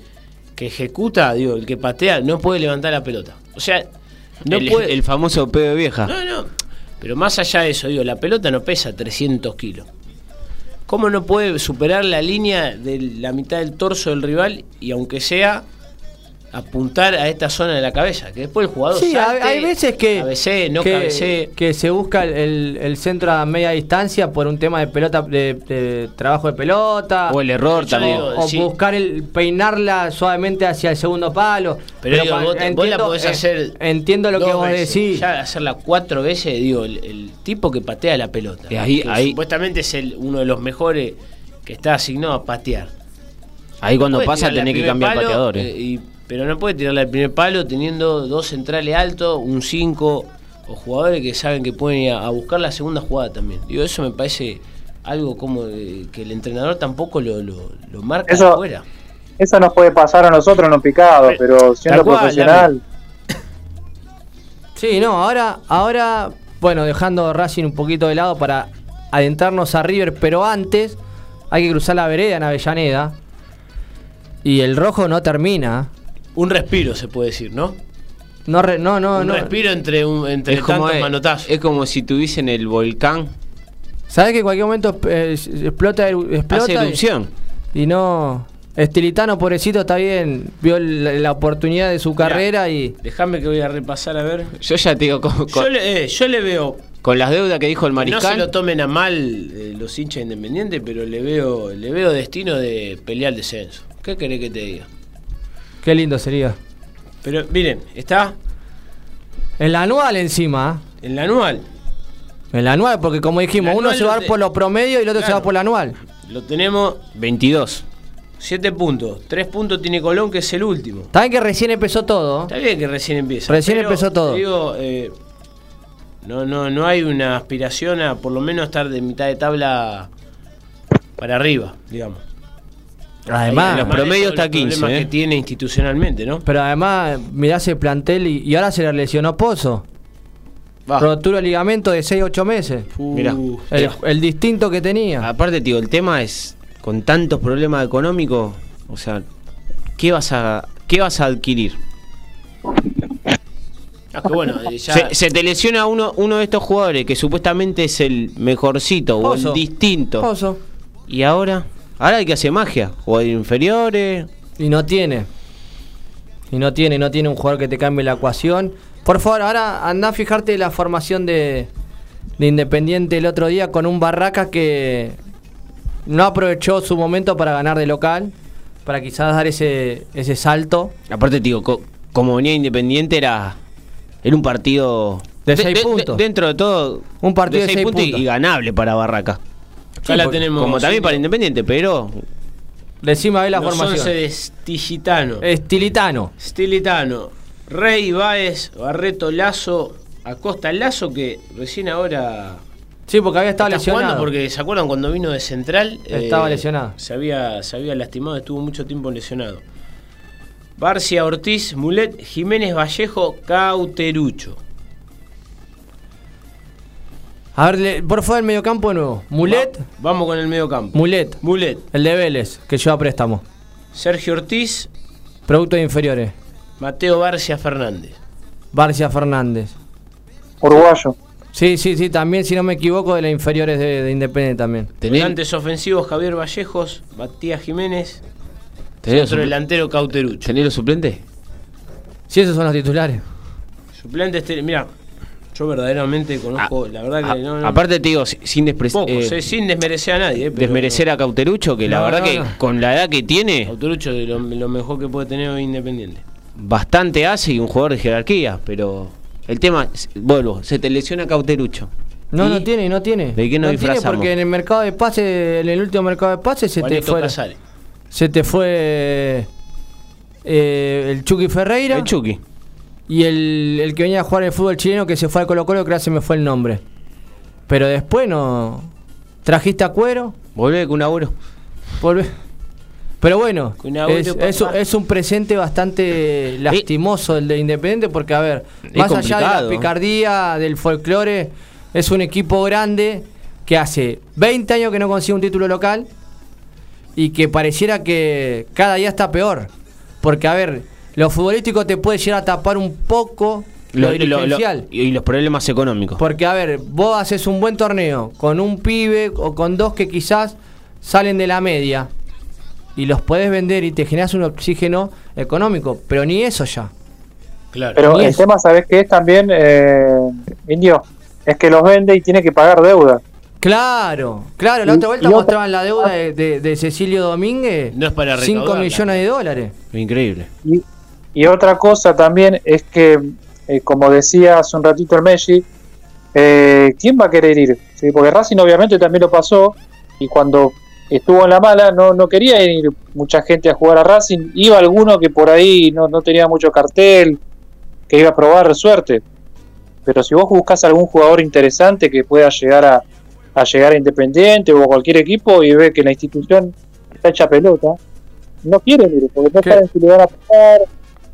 que ejecuta, digo, el que patea, no puede levantar la pelota. O sea, no el, puede. el famoso pedo de vieja. No, no. Pero más allá de eso, digo, la pelota no pesa 300 kilos. ¿Cómo no puede superar la línea de la mitad del torso del rival y aunque sea apuntar a esta zona de la cabeza? Que después el jugador Sí, salte, hay veces que, cabecee, no que, cabecee. que se busca el, el centro a media distancia por un tema de pelota, de, de trabajo de pelota. O el error también. digo, o sí. buscar el peinarla suavemente hacia el segundo palo. Pero, digo, pa- vos, la podés eh, hacer. Entiendo lo que vos veces. decís. Ya hacerla cuatro veces, digo, el, el tipo que patea la pelota. Y ahí- que ahí- Supuestamente es el, uno de los mejores que está asignado a patear. Ahí cuando pasa tenés que cambiar pateadores. eh, y- pero no puede tirarle al primer palo teniendo dos centrales altos, un 5 o jugadores que saben que pueden ir a, a buscar la segunda jugada también. Digo, eso me parece algo como eh, que el entrenador tampoco lo, lo, lo marca Eso- afuera. Eso nos puede pasar a nosotros en los picados, Pero- pero siendo cual, profesional, Sí, no, ahora, ahora, bueno, dejando Racing un poquito de lado para adentrarnos a River, pero antes hay que cruzar la vereda en Avellaneda. Y el rojo no termina. Un respiro se puede decir, ¿no? No, re- no, no, un no. respiro entre, un, entre es, como, tantos es, manotazos. es como si tuviesen el volcán. ¿Sabes que en cualquier momento eh, explota, explota Hace y- erupción. Y no. Estilitano, pobrecito, está bien. Vio la, la oportunidad de su Mirá, carrera y. Déjame que voy a repasar a ver. Yo ya te digo, con, Yo con- le, eh, yo le veo con las deudas que dijo el No se mariscal. lo tomen a mal eh, los hinchas independientes, pero le veo, le veo destino de pelear el descenso. ¿Qué querés que te diga? Qué lindo sería. Pero miren, está En la anual encima. en la anual. En la anual, porque como dijimos, uno se va te- por los promedios y el otro se va por la anual. Lo tenemos 22. 7 puntos. 3 puntos tiene Colón, que es el último. Está bien que recién empezó todo. Está bien que recién empieza. Recién pero, empezó todo. Digo, eh, no, no, no hay una aspiración a por lo menos estar de mitad de tabla para arriba, digamos. Además, los promedios está los problemas 15, ¿eh? que tiene institucionalmente, ¿no? pero además, mirá ese plantel y, y ahora se le lesionó Pozo. Rotura de ligamento de 6-8 meses. Uh, Mirá. El, el distinto que tenía. Aparte, tío, el tema es con tantos problemas económicos, o sea, ¿qué vas a qué vas a adquirir? Ah, que bueno, eh, ya- Se, se te lesiona uno uno de estos jugadores que supuestamente es el mejorcito o el distinto. Pozo. Y ahora, ahora hay que hacer magia, jugadores inferiores. Y no tiene. Y no tiene, no tiene un jugador que te cambie la ecuación. Por favor, ahora anda a fijarte la formación de, de Independiente el otro día con un Barraca que no aprovechó su momento para ganar de local, para quizás dar ese, ese salto. Aparte, tío, co- como venía Independiente era era un partido De seis puntos. dentro de todo, Un partido de seis seis puntos, puntos. y ganable para Barraca. Acá la tenemos. Como también para Independiente, pero Decime a ver la los formación. 11 de Stigitano, Estilitano. Stilitano, Rey, Báez, Barreto, Lazo, Acosta, Lazo que recién ahora Sí, porque había estado está jugando lesionado. porque se acuerdan cuando vino de central Estaba lesionado. se había, se había lastimado, estuvo mucho tiempo lesionado. Barcia, Ortiz, Mulet, Jiménez, Vallejo, Cauterucho. A ver, por favor, el mediocampo de nuevo. Mulet, Va- vamos con el medio campo. Mulet, Mulet. el de Vélez, que lleva préstamo. Sergio Ortiz, Productos inferiores. Mateo Barcia Fernández. Barcia Fernández. Uruguayo. Sí, sí, sí, también, si no me equivoco, de las inferiores de, de Independiente también. Volantes ofensivos Javier Vallejos, Matías Jiménez, tenés otro delantero Cauterucho. ¿Tenés los suplentes? Sí, esos son los titulares. Suplentes, te- mira, yo verdaderamente conozco, la verdad A- que no, no- Ah, Aparte te digo, si- sin despre- pocos, eh, sin desmerecer a nadie. eh, pero desmerecer a Cauterucho, que la verdad no, que con la edad que tiene, Cauterucho de lo, lo mejor que puede tener hoy Independiente. bastante hace y un jugador de jerarquía, pero el tema, es- vuelvo, se te lesiona Cauterucho. No, ¿Y? no tiene, no tiene. ¿De qué no tiene porque en el mercado de pases, en el último mercado de pases se te fue. Se te fue eh, el Chucky Ferreira. El Chucky. Y el, el que venía a jugar el fútbol chileno que se fue al Colo Colo, que ahora se me fue el nombre. Pero después no. Trajiste a cuero, Volvé con un volvé. Pero bueno, es, es, es un presente bastante lastimoso el de Independiente porque, a ver, Es más allá de la picardía, del folclore, es un equipo grande que hace 20 años que no consigue un título local y que pareciera que cada día está peor. Porque, a ver, lo futbolístico te puede llegar a tapar un poco lo, Lo- lo- lo- dirigencial. y los problemas económicos. Porque, a ver, vos haces un buen torneo con un pibe o con dos que quizás salen de la media y los podés vender y te generas un oxígeno económico, pero ni eso ya. Claro. Pero Ni el eso. tema, ¿sabes qué es también, eh, Indio? Es que los vende y tiene que pagar deuda. Claro, claro, la Y- otra vuelta otra- mostraban la deuda de, de- de Cecilio Domínguez. No es para 5 recaudarla. millones de dólares. Increíble. Y, y otra cosa también es que, eh, como decía hace un ratito el Messi, eh, ¿quién va a querer ir? ¿Sí? Porque Racing obviamente también lo pasó y cuando estuvo en la mala no, no quería ir mucha gente a jugar a Racing, iba alguno que por ahí no, no tenía mucho cartel, que iba a probar suerte. Pero si vos buscas algún jugador interesante que pueda llegar a, a llegar a Independiente o a cualquier equipo y ve que la institución está hecha pelota, no quieren ir, porque no ¿Qué? saben si le van a pagar,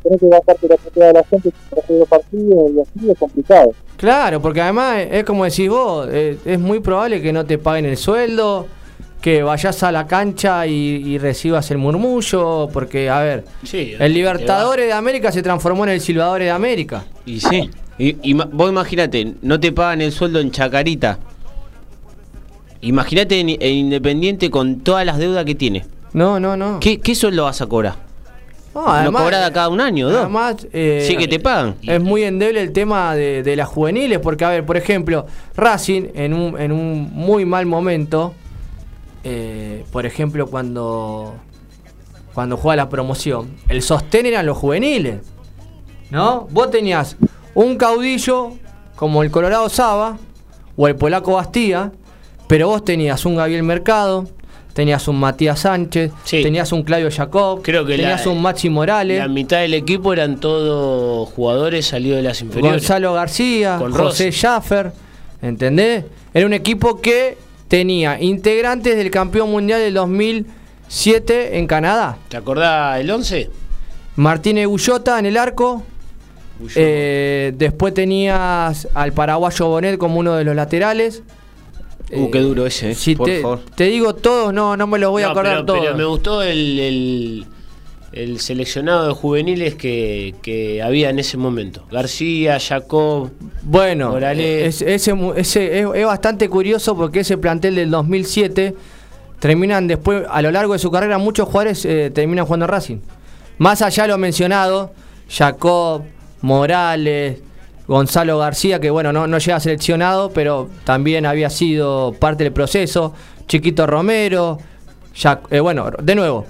tenés que gastarte la propiedad de la gente para hacer los partidos y así es complicado. Claro, porque además es como decís vos, eh, es muy probable que no te paguen el sueldo, que vayas a la cancha y, y recibas el murmullo, porque, a ver, Sí, el Libertadores de América se transformó en el Silvadores de América. Y sí. Y, vos imagínate, no te pagan el sueldo en Chacarita. Imagínate en, en Independiente con todas las deudas que tiene. No, no, no. ¿Qué, qué sueldo vas a cobrar? No, ¿No además- cobrada cada un año, dos? Además, eh, Sí que te pagan. Es muy endeble el tema de, de las juveniles, porque, a ver, por ejemplo, Racing en un, en un muy mal momento, eh, por ejemplo, cuando, cuando juega la promoción, el sostén eran los juveniles, ¿no? Vos tenías un caudillo como el Colorado Saba o el Polaco Bastía, pero vos tenías un Gabriel Mercado, tenías un Matías Sánchez, Sí. tenías un Claudio Jacob, Creo que tenías la- un Maxi Morales. La mitad del equipo eran todos jugadores salidos de las inferiores. Gonzalo García, Con José. Schaffer, ¿entendés? Era un equipo que tenía integrantes del campeón mundial del 2007 en Canadá. ¿Te acordás el 11? Martínez Gullota en el arco. eh, después tenías al paraguayo Bonet como uno de los laterales. Uh, qué duro ese, eh, Si por te, favor. te digo todos, no, no me los voy a acordar pero, todos. pero me gustó el, el, el seleccionado de juveniles que, que había en ese momento. García, Jacob. Bueno, Morales. es, ese, es, es bastante curioso porque ese plantel del 2007 terminan después, a lo largo de su carrera, muchos jugadores eh, terminan jugando Racing. Más allá de lo mencionado, Jacob, Morales, Gonzalo García, que bueno, no, no llega seleccionado, pero también había sido parte del proceso. Chiquito Romero, eh, bueno, de nuevo,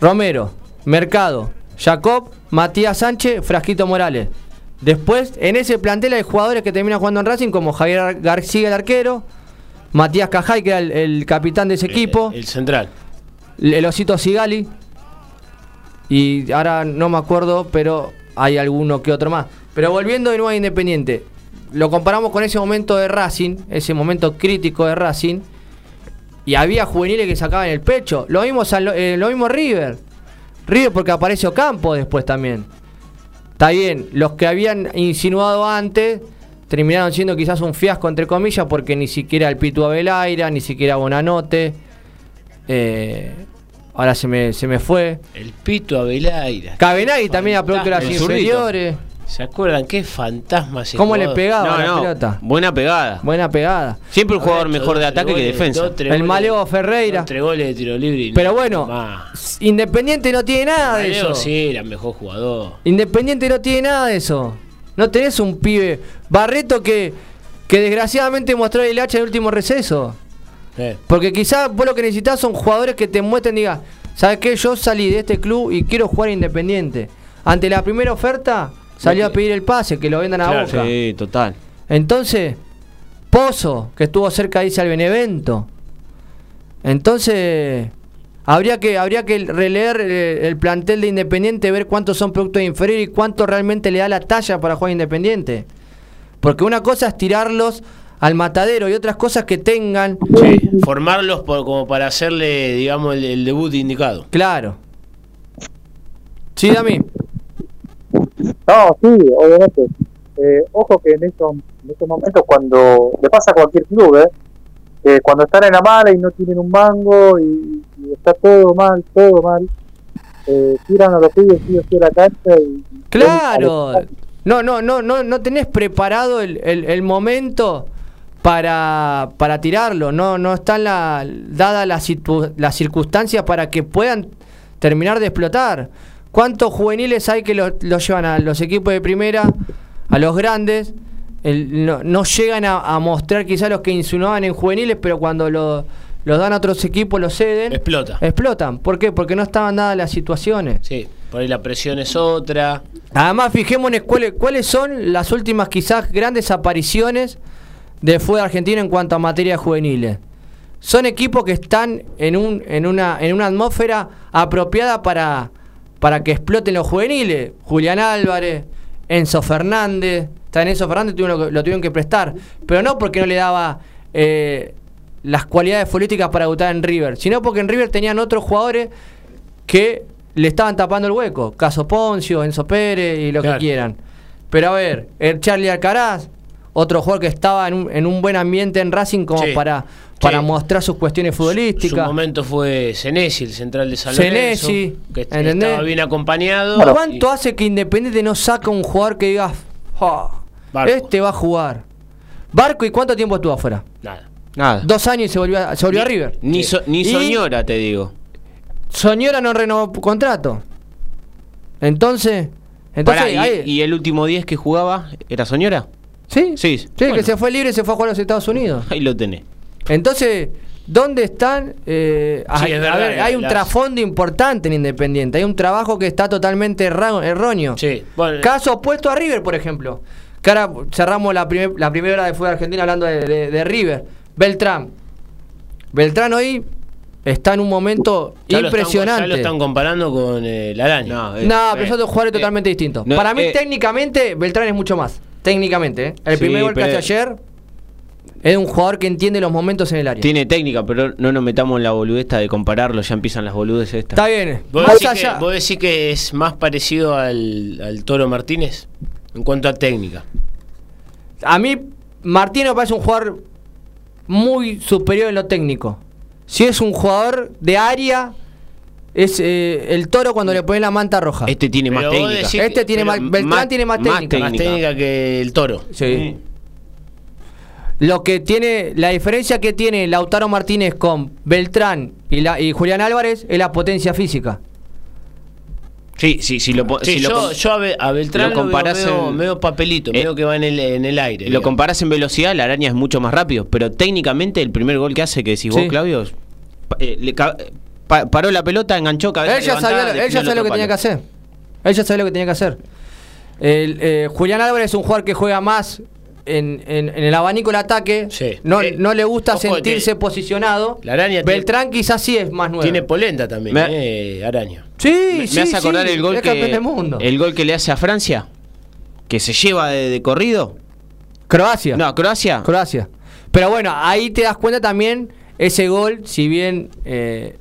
Romero, Mercado, Jacob, Matías Sánchez, Frasquito Morales. Después, en ese plantel hay jugadores que terminan jugando en Racing, como Javier García, el arquero, Matías Cajay, que era el, el capitán de ese equipo, El, el central. el Osito Sigali, y ahora no me acuerdo, pero hay alguno que otro más. Pero volviendo de nuevo a Independiente, lo comparamos con ese momento de Racing, ese momento crítico de Racing, y había juveniles que sacaban el pecho. Lo mismo, eh, lo mismo River. River porque aparece Ocampo después también. Está bien, los que habían insinuado antes terminaron siendo quizás un fiasco, entre comillas, porque ni siquiera el Pitu Abelaira, ni siquiera Bonanote. eh, ahora se me, se me fue. El Pito Abelaira. Cabenagui también aplaudió las inferiores. ¿Se acuerdan qué fantasma ese ¿Cómo le pegaba No, la no, pelota? buena pegada. Buena pegada. Siempre un jugador mejor de ataque que defensa. dos, El Maleo Ferreira. tres goles de tiro libre. y Pero no bueno, más. Independiente no tiene nada de Maleo eso. sí, era mejor jugador. Independiente no tiene nada de eso. No tenés un pibe. Barreto que, que desgraciadamente mostró el hacha en el último receso. Eh, Porque quizás vos lo que necesitas son jugadores que te muestren, diga, ¿sabes qué? Yo salí de este club y quiero jugar independiente. Ante la primera oferta, salió a pedir el pase, que lo vendan a Claro, boca. Sí, total. Entonces, Pozo, que estuvo cerca dice al Benevento. Entonces, habría que, habría que releer eh, el plantel de Independiente, ver cuántos son productos inferiores y cuánto realmente le da la talla para jugar Independiente. Porque una cosa es tirarlos al matadero y otras cosas que tengan, sí, formarlos por- como para hacerle, digamos, el, el debut indicado. claro. Sí, Dami. No, sí, obviamente. Eh, ojo que en estos, en estos momentos cuando le pasa a cualquier club, ¿eh? que cuando están en la mala y no tienen un mango y, y está todo mal, todo mal, eh, tiran a los pibes sí o sí a la cancha y... Claro. No, no, no, no, no tenés preparado el, el- el momento para, para tirarlo. No, no están la, dadas las las circunstancias para que puedan terminar de explotar. ¿Cuántos juveniles hay que los lo llevan a los equipos de primera, a los grandes? El- no, no llegan a, a mostrar quizás los que insinuaban en juveniles, pero cuando lo- los dan a otros equipos, los ceden. Explota. Explotan. ¿Por qué? Porque no estaban dadas las situaciones. Sí, por ahí la presión es otra. Además, fijémonos cuáles, cuáles son las últimas quizás grandes apariciones de fútbol argentino en cuanto a materia juveniles. Son equipos que están en, un, en, una, en una atmósfera apropiada para, para que exploten los juveniles. Julián Álvarez, Enzo Fernández. Está en Enzo Fernández tuvieron lo tuvieron que prestar. Pero no porque no le daba eh, las cualidades políticas para debutar en River, sino porque en River tenían otros jugadores que le estaban tapando el hueco. Caso Poncio, Enzo Pérez y lo Claro. que quieran. Pero a ver, el Charlie Alcaraz, otro jugador que estaba en un, en un buen ambiente en Racing como Sí. para, para Sí. mostrar sus cuestiones Su futbolísticas. momento fue Senesi, el central de San Senesi, que ¿entendés? estaba bien acompañado. ¿Cuánto y- hace que Independiente no saca un jugador que diga, "Ja, Barco. este va a jugar? Barco, ¿y cuánto tiempo estuvo afuera? Nada. Nada. Dos años y se volvió, a- se volvió a River. Ni, so- ni Y- Soñora, te digo. Soñora no renovó contrato. Entonces, entonces Pará, y, ahí- y el último 10 que jugaba era Soñora? Sí, Sí. sí, Bueno. que se fue libre y se fue a jugar a los Estados Unidos. Ahí lo tenés. Entonces, ¿dónde están? Eh, Sí, hay, es a verdad, ver, hay un las- trasfondo importante en Independiente. Hay un trabajo que está totalmente erróneo. Sí, bueno, Caso opuesto a River, por ejemplo. Que ahora cerramos la, primer- la primera hora de fútbol argentino hablando de, de- de River. Beltrán. Beltrán hoy está en un momento ya lo están- impresionante. ya lo están comparando con eh, la araña. No, eh, No, pero eh, son dos jugadores eh, totalmente distintos. no, Para mí, eh, técnicamente, Beltrán es mucho más. Técnicamente, ¿eh? El Sí, primer gol que hace ayer es un jugador que entiende los momentos en el área. Tiene técnica, pero no nos metamos en la boludesta de compararlo, ya empiezan las boludes estas. Está bien. ¿Vos Más decís, allá. que, vos decís que es más parecido al, al Toro Martínez en cuanto a técnica. A mí, Martín me parece un jugador muy superior en lo técnico. Si es un jugador de área, es eh, el toro cuando le ponen la manta roja. Este tiene Pero más técnica. decís- este tiene más, Beltrán más- tiene más más técnica. Más Técnica. que el Toro. Sí. Lo que tiene, la diferencia que tiene Lautaro Martínez con Beltrán y, la, y Julián Álvarez es la potencia física. Sí, sí, si lo, Sí, si yo, a, Be- a Beltrán lo lo, comparás veo medio, en- medio papelito, eh, medio que va en el, en el aire. lo digamos. comparás en velocidad, la araña es mucho más rápido. Pero técnicamente, el primer gol que hace, que decís Sí. vos, Claudio, eh, le pa- paró la pelota, enganchó cabeza. Él ya levantada, sabía, al sabía lo que tenía que hacer. Él ya sabía lo que tenía que hacer. El, eh, Julián Álvarez es un jugador que juega más en, en- en el abanico del ataque. Sí. No, Eh, no le gusta ojo, sentirse te- posicionado. La araña tiene- Beltrán quizás sí es más nuevo. Tiene polenta también, Me- eh, Araña. Sí, Me, sí, me hace acordar sí, el gol que del mundo. el gol que le hace a Francia, que se lleva de, de corrido. Croacia. No, Croacia. Croacia. Pero bueno, ahí te das cuenta también ese gol, si bien eh,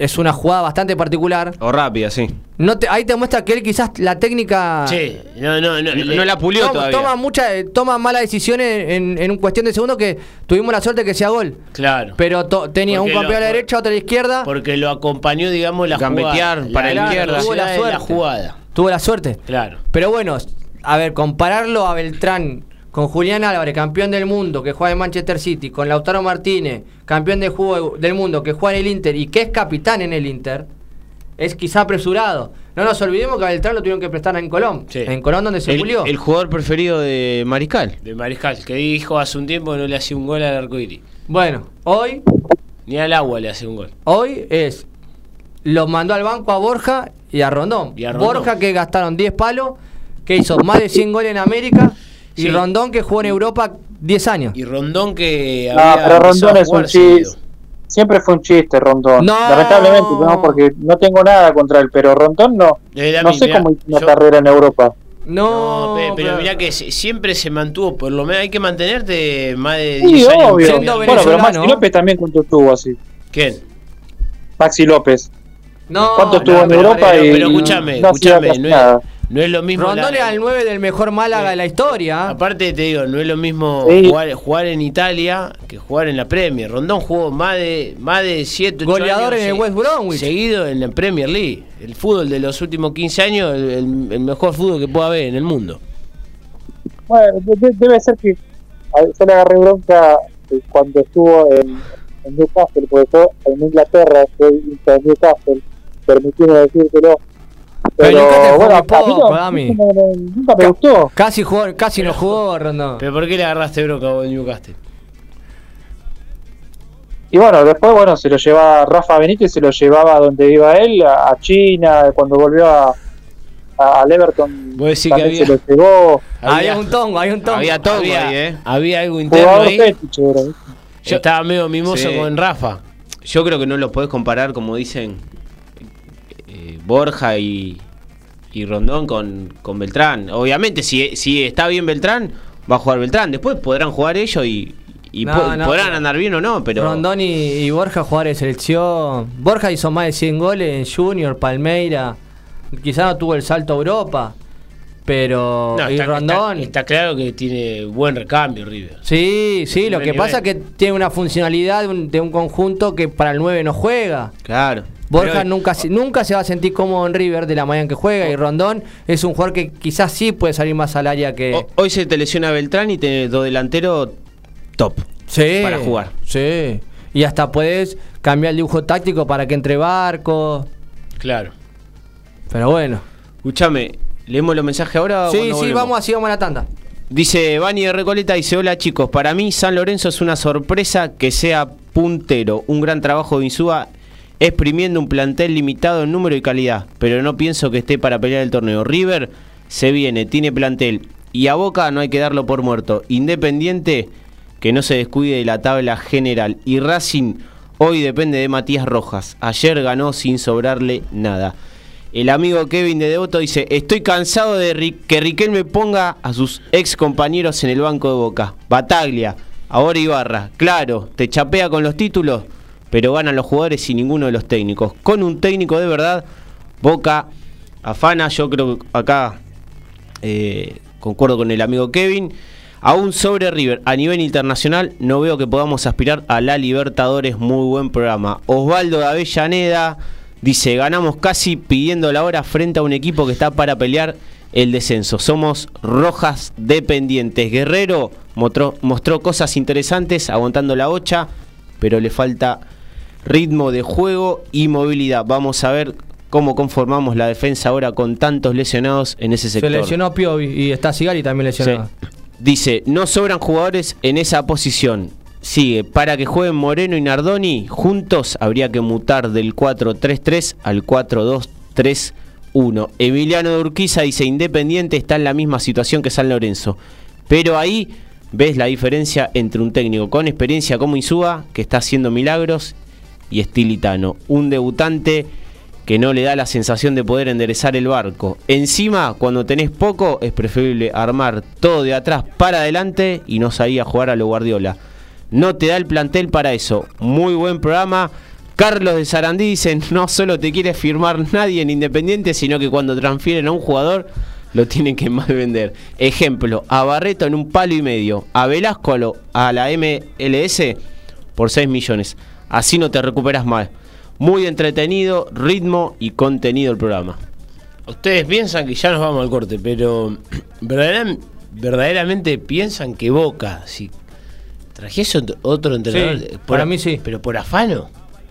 es una jugada bastante particular. O rápida, sí. No te, ahí te muestra que él quizás la técnica. Sí, no, no, no. No, le- no la pulió toma, todavía. toma mucha, eh, toma malas decisiones en, en un cuestión de segundo que tuvimos la suerte que sea gol. Claro. Pero to- tenía Porque un campeón a la derecha, otro a la izquierda. Porque lo acompañó, digamos, la Gambetear jugada. para la izquierda. Tuvo la de la suerte. jugada. Tuvo la suerte. Claro. Pero bueno, a ver, compararlo a Beltrán con Julián Álvarez, campeón del mundo, que juega en Manchester City, con Lautaro Martínez, campeón de juego del mundo, que juega en el Inter y que es capitán en el Inter, es quizá apresurado. No nos olvidemos que a Beltrán lo tuvieron que prestar en Colón. Sí. En Colón donde se El, pulió. el jugador preferido de Mariscal. De Mariscal, que dijo hace un tiempo que no le hacía un gol al arcoíris. Bueno, hoy, Ni al agua le hace un gol. hoy es. Lo mandó al banco a Borja y a Rondón. Y a Rondón. Borja que gastaron 10 palos, que hizo más de 100 goles en América. Y Sí. Rondón que jugó en Europa 10 años. Y Rondón que Ah, había pero Rondón es un chiste. Siempre fue un chiste, Rondón. No. Lamentablemente, no, porque no tengo nada contra él, pero Rondón no. Eh, No sé mirá, cómo hizo una yo- carrera en Europa. No, No, pe- pero mirá que siempre se mantuvo, por lo menos hay que mantenerte más de Sí, 10 años. obvio. siendo Bueno, pero. Maxi López también cuánto estuvo así. ¿Quién? Maxi López. No, ¿Cuánto estuvo no, en pero- Europa pero, y pero escúchame, no escúchame, no no es lo mismo. Rondón la- era el 9 del mejor Málaga de la historia. Aparte te digo, no es lo mismo Sí. jugar, jugar en Italia que jugar en la Premier. Rondón jugó más de más de 7 Goleador años en el West Bromwich. Seguido en la Premier League. El fútbol de los últimos 15 años, el, el- el mejor fútbol que pueda haber en el mundo. Bueno, de- de- debe ser que yo le agarré bronca eh, cuando estuvo en, en Newcastle, porque yo en Inglaterra soy hincha de Newcastle, permitime decírtelo. Pero Pero, Newcastle bueno, jugó a mí no- nunca me gustó. Casi jugó, casi no jugó Rondón. ¿Pero por qué le agarraste bronca vos en Newcastle? Y bueno, después bueno se lo llevaba Rafa Benítez, se lo llevaba a donde iba él, a a China, cuando volvió a, a- al Everton decís que había- se lo llevó. Había un tongo, había un tongo. Había tongo había, ahí, ¿eh? había algo interno ahí. Yo estaba medio mimoso Sí. con Rafa. Yo creo que no lo podés comparar, como dicen eh, Borja y, y Rondón con, con Beltrán. Obviamente, si, si está bien Beltrán, va a jugar Beltrán. Después podrán jugar ellos y, y No, po- no, podrán andar bien o no, pero. Rondón y, y Borja jugadores de selección. Borja hizo más de 100 goles en Junior, Palmeira. Quizá no tuvo el salto a Europa. Pero. No, y está, Rondón. está- está claro que tiene buen recambio River. Sí, sí, lo que nivel. pasa es que tiene una funcionalidad de un, de un conjunto que para el 9 no juega. Claro. Borja nunca, se- nunca se va a sentir cómodo en River de la manera en que juega y Rondón es un jugador que quizás sí puede salir más al área que... ho- hoy se te lesiona Beltrán y tenés dos delanteros top. sí, para jugar. Sí. Y hasta puedes cambiar el dibujo táctico para que entre barcos. Claro. Pero bueno. Escuchame, ¿leemos los mensajes ahora? o Sí, cuando sí, volvemos? vamos así, vamos a la tanda. Dice Bani de Recoleta, dice, hola chicos, para mí San Lorenzo es una sorpresa que sea puntero, un gran trabajo de Insúa exprimiendo un plantel limitado en número y calidad, pero no pienso que esté para pelear el torneo. River se viene, tiene plantel y a Boca no hay que darlo por muerto. Independiente que no se descuide de la tabla general y Racing hoy depende de Matías Rojas. Ayer ganó sin sobrarle nada. El amigo Kevin de Devoto dice, estoy cansado de que Riquelme ponga a sus ex compañeros en el banco de Boca. Bataglia, ahora Ibarra. Claro, te chapea con los títulos, pero ganan los jugadores y ninguno de los técnicos. Con un técnico de verdad, Boca afana. Yo creo que acá eh, concuerdo con el amigo Kevin. Aún sobre River, a nivel internacional, no veo que podamos aspirar a la Libertadores. Muy buen programa. Osvaldo de Avellaneda dice: Ganamos casi pidiendo la hora frente a un equipo que está para pelear el descenso. Somos rojas dependientes. Guerrero mostró, mostró cosas interesantes aguantando la ocha, pero le falta ritmo de juego y movilidad. Vamos a ver cómo conformamos la defensa ahora con tantos lesionados en ese sector. Se lesionó Piovi y está Sigali también lesionado. Sí. Dice, no sobran jugadores en esa posición. Sigue, para que jueguen Moreno y Nardoni juntos habría que mutar del 4-3-3 al 4-2-3-1. Emiliano de Urquiza dice, Independiente está en la misma situación que San Lorenzo. Pero ahí ves la diferencia entre un técnico con experiencia como Insúa, que está haciendo milagros, y Estilitano, un debutante que no le da la sensación de poder enderezar el barco. Encima, cuando tenés poco, es preferible armar todo de atrás para adelante y no salir a jugar a lo Guardiola. No te da el plantel para eso. Muy buen programa. Carlos de Sarandí dice, no solo te quiere firmar nadie en Independiente, sino que cuando transfieren a un jugador lo tienen que mal vender. Ejemplo, a Barreto en un palo y medio, a Velasco a, a la MLS por 6 millones. Así no te recuperas mal. Muy entretenido, ritmo y contenido el programa. Ustedes piensan que ya nos vamos al corte, pero verdaderam- verdaderamente piensan que Boca, si trajese otro- otro entrenador, Sí, para mí sí. Pero por afano.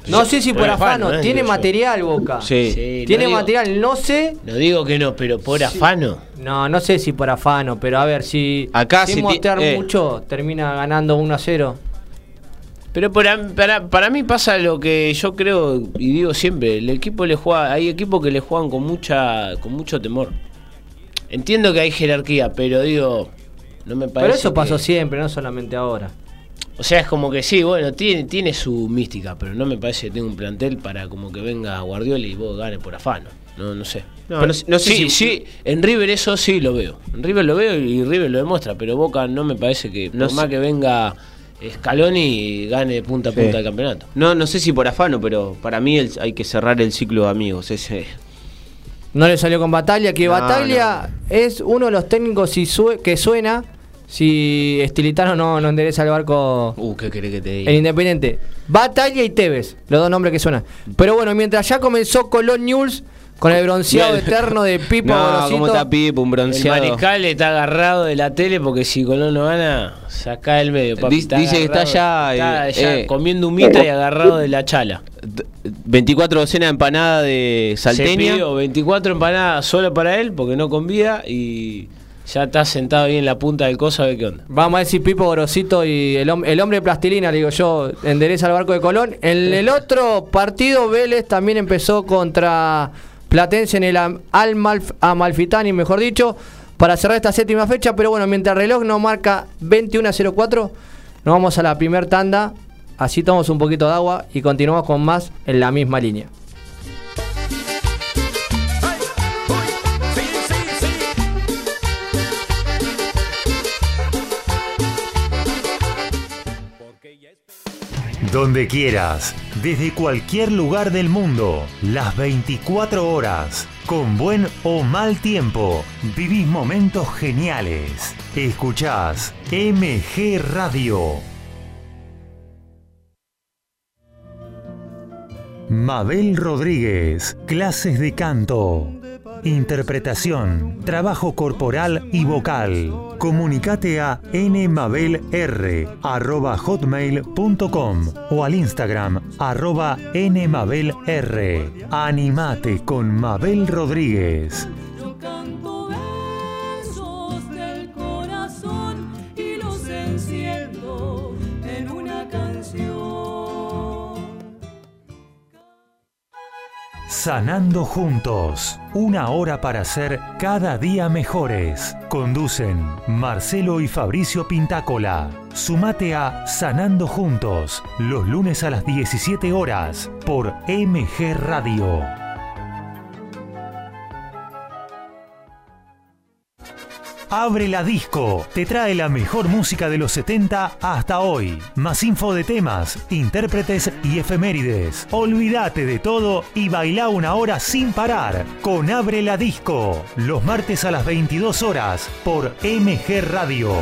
No sé si por afano, ¿eh? tiene yo. material Boca. Sí. Sí, Tiene no digo- material, no sé. No digo que no, pero por afano. No, no sé si por afano, pero a ver, si Acá sin si mostrar eh. mucho, termina ganando 1 a 0. Pero para, para, para mí pasa lo que yo creo y digo siempre, el equipo le juega, hay equipos que le juegan con mucha, con mucho temor. Entiendo que hay jerarquía, pero digo, no me parece. Pero eso pasó que- siempre, no solamente ahora. O sea, es como que sí, bueno, tiene, tiene su mística, pero no me parece que tenga un plantel para como que venga Guardiola y vos gane por afano. No, no sé. No, Pero no sé- no sé sí, si- sí, en River eso sí lo veo. En River lo veo y River lo demuestra, pero Boca no me parece que, No por más sé. que venga Scaloni y gane punta a punta Sí. el campeonato. No, no sé si por afano, pero para mí el- hay que cerrar el ciclo de amigos. Ese. No le salió con Batalla, que No, Batalla es uno de los técnicos si sue- que suena si Estilitano no, no endereza el barco Uh, ¿qué querés que te diga? el Independiente. Batalla y Tevez, los dos nombres que suenan. Pero bueno, mientras ya comenzó Colón News con el bronceado eterno de Pipo No. ¿cómo está Pipo? Un El bronceado. mariscal está agarrado de la tele porque si Colón no gana, saca del medio. papi. Dice- dice que está ya, está ya eh, comiendo humita y agarrado de la chala. D- 24 docenas de empanada de Se salteña. pidió 24 empanadas solo para él porque no convida y ya está sentado ahí en la punta del coso a ver qué onda. Vamos a si Pipo Gorosito y el, hom- el hombre de plastilina, le digo yo, endereza el barco de Colón. En el otro partido, Vélez también empezó contra Platense en el Am- Almalf- Amalfitani, mejor dicho, para cerrar esta séptima fecha. Pero bueno, mientras el reloj nos marca 21 a 04, nos vamos a la primer tanda. Así tomamos un poquito de agua y continuamos con más en la misma línea. Donde quieras, desde cualquier lugar del mundo, las 24 horas, con buen o mal tiempo, vivís momentos geniales. Escuchás MG Radio. Mabel Rodríguez, clases de canto, interpretación, trabajo corporal y vocal. Comunicate a nmabelr@hotmail.com o al Instagram arroba nmabelr. Animate con Mabel Rodríguez. Sanando juntos, una hora para ser cada día mejores. Conducen Marcelo y Fabricio Pintácola. Sumate a Sanando Juntos, los lunes a las 17 horas, por MG Radio. Abre la Disco te trae la mejor música de los 70 hasta hoy. Más info de temas, intérpretes y efemérides. Olvídate de todo y baila una hora sin parar con Abre la Disco. Los martes a las 22 horas por MG Radio.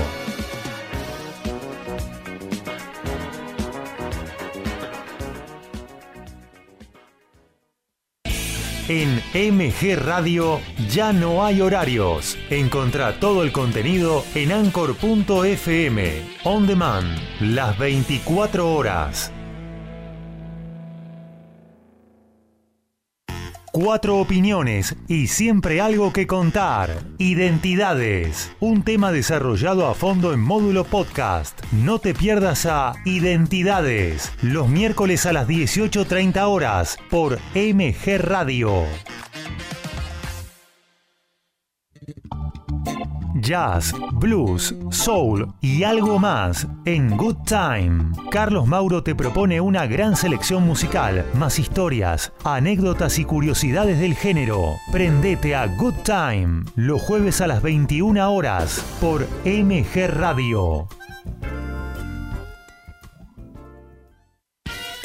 En MG Radio ya no hay horarios. Encontrá todo el contenido en anchor.fm. On demand, las 24 horas. Cuatro opiniones y siempre algo que contar. Identidades. Un tema desarrollado a fondo en módulo podcast. No te pierdas a Identidades. Los miércoles a las 18.30 horas por MG Radio. Jazz, blues, soul y algo más en Good Time. Carlos Mauro te propone una gran selección musical, más historias, anécdotas y curiosidades del género. Prendete a Good Time los jueves a las 21 horas por MG Radio.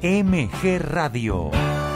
MG Radio.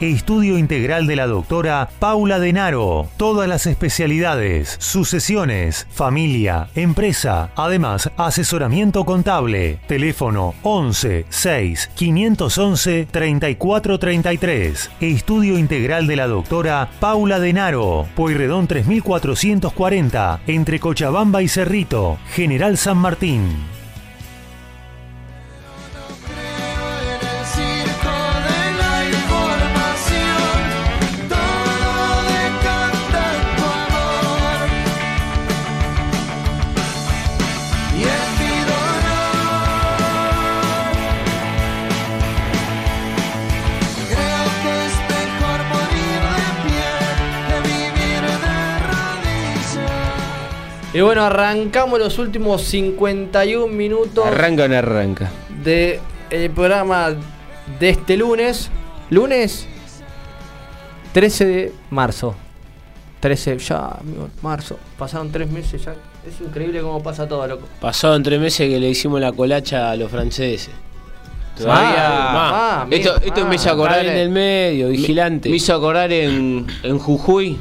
Estudio integral de la doctora Paula Denaro. Todas las especialidades, sucesiones, familia, empresa. Además, asesoramiento contable. Teléfono 11 6 511 3433. Estudio integral de la doctora Paula Denaro. Pueyrredón 3440. Entre Cochabamba y Cerrito. General San Martín. Y bueno, arrancamos los últimos 51 minutos Arranca o no arranca. de el programa de este lunes. Lunes 13 de marzo. 13, ya, amigo, marzo. Pasaron tres meses ya. Es increíble cómo pasa todo, loco. Pasaron tres meses que le hicimos la colacha a los franceses. Todavía Ah, ah, amigo, Esto, esto me hizo ah, acordar en el medio, vigilante. Me hizo acordar en, en Jujuy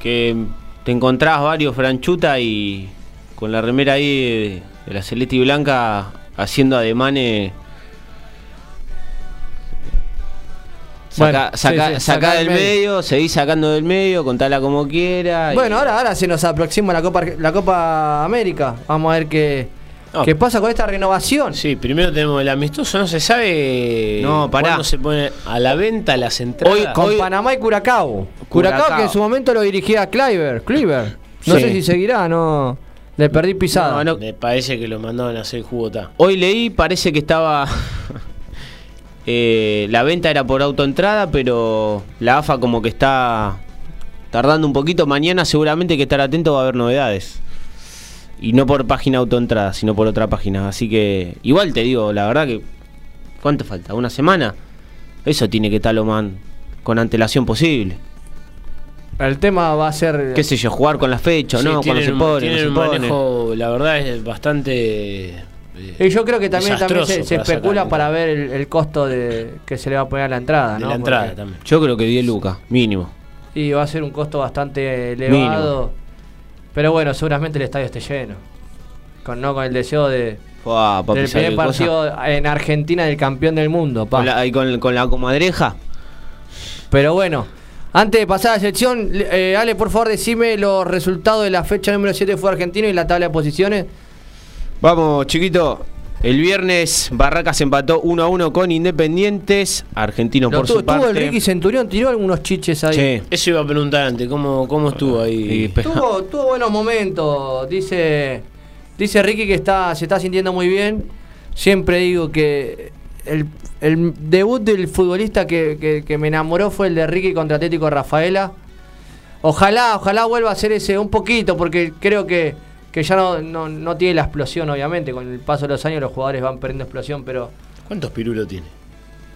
que te encontrabas varios franchuta y con la remera ahí de, de la celeste y blanca haciendo ademanes. Saca, Bueno, saca- sí, sí, saca saca del medio. medio, seguís sacando del medio, contala como quiera. y- Bueno, ahora, ahora se nos aproxima la Copa, la Copa América. Vamos a ver qué, No. qué pasa con esta renovación. Sí, primero tenemos el amistoso, no se sabe No, pará. cuándo se pone a la venta las entradas. Hoy- Con hoy- Panamá y Curacao. Curacao. Curacao. que en su momento lo dirigía Cliver. Cliver. No Sí. sé si seguirá, no. Le perdí pisada. No, no. Me parece que lo mandaban a hacer Jugotá. Hoy leí, parece que estaba. eh, la venta era por autoentrada, pero la AFA como que está tardando un poquito. Mañana seguramente hay que estar atento, va a haber novedades. Y no por página autoentrada, sino por otra página. Así que, igual te digo, la verdad que. ¿Cuánto falta? ¿Una semana? Eso tiene que estar lo más con antelación posible. El tema va a ser. ¿Qué sé yo? Jugar con la fecha, Sí, ¿no? Cuando se pone, no se pone. manejo, la verdad es bastante. eh, Y yo creo que también, también se, se para especula sacar para ver el, el costo de que se le va a poner a la entrada, de ¿no? la entrada Porque- también. Yo creo que 10 lucas, mínimo. Y va a ser un costo bastante elevado. Pero bueno, seguramente el estadio esté lleno. Con, no con el deseo de, Fua, papi, del ¿sabes primer cosa? partido en Argentina del campeón del mundo. pa. Con la, y con, con la comadreja. Pero bueno, antes de pasar a la sección, eh, Ale, por favor, decime los resultados de la fecha número 7 fue argentino y la tabla de posiciones. Vamos, chiquito. El viernes Barracas empató 1 a 1 con Independientes. Argentinos Lo por tuvo, su tuvo parte. el Ricky Centurión, tiró algunos chiches ahí. Sí. Eso iba a preguntar antes, ¿cómo, cómo estuvo ahí? Tuvo, tuvo buenos momentos. Dice, dice Ricky que está, se está sintiendo muy bien. Siempre digo que el, el debut del futbolista que, que- que me enamoró fue el de Ricky contra Atlético Rafaela. Ojalá, ojalá vuelva a ser ese un poquito, porque creo que, que ya no, no, no tiene la explosión, obviamente. Con el paso de los años los jugadores van perdiendo explosión, pero... ¿Cuántos pirulos tiene?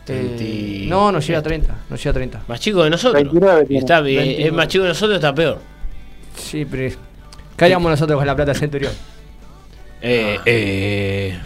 eh, 30. no, no llega a 30. No llega a 30. Más chico de nosotros. 29 Y tiene. está bien, 29. es más chico de nosotros, está peor. Sí, pero... ¿Qué haríamos nosotros con la plata de Centurión? Eh, eh,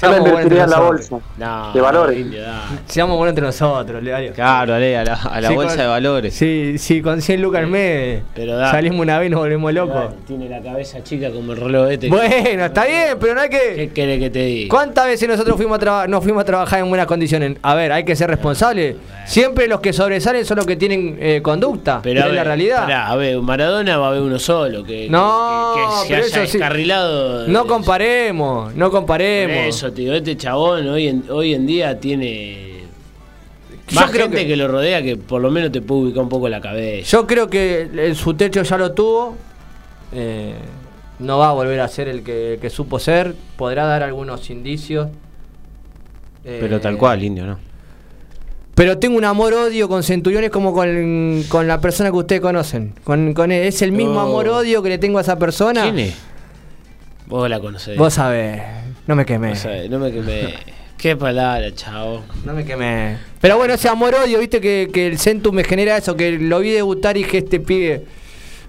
Yo la invertiría en la entre bolsa. No, De valores. Indio. Seamos buenos entre nosotros, Leario. Claro, dale, a la, a la Sí, bolsa con- de valores. Sí, sí, con 100 lucas al mes salimos una vez y nos volvemos locos. Dale, Tiene la cabeza chica como el reloj este. Bueno, está bien, pero no hay ¿Qué que... querés que te diga? ¿Cuántas veces nosotros fuimos a traba- no fuimos a trabajar en buenas condiciones? A ver, hay que ser responsables. Siempre los que sobresalen son los que tienen eh, conducta. Pero es a la ver, realidad. pará, a ver, Maradona va a haber uno solo. Que, No, que, que se pero haya eso sí. descarrilado. No comparemos, no Por comparemos. eso, este chabón hoy en, hoy en día tiene Yo más creo gente que- que... lo rodea que por lo menos te puede ubicar un poco la cabeza. Yo creo que su techo ya lo tuvo. eh, no va a volver a ser el que, el que supo ser. Podrá dar algunos indicios. eh, Pero tal cual, indio, ¿no? Pero tengo un amor-odio con Centuriones como con, con la persona que ustedes conocen. Con, con él. Es el mismo Oh. amor-odio que le tengo a esa persona. ¿Quién es? Vos la conocés. Vos sabés. No me quemé. No me quemé. Qué palabra, chavo. No me quemé. Pero bueno, ese amor-odio, viste que, que el Centu me genera eso. Que lo vi debutar y que este pibe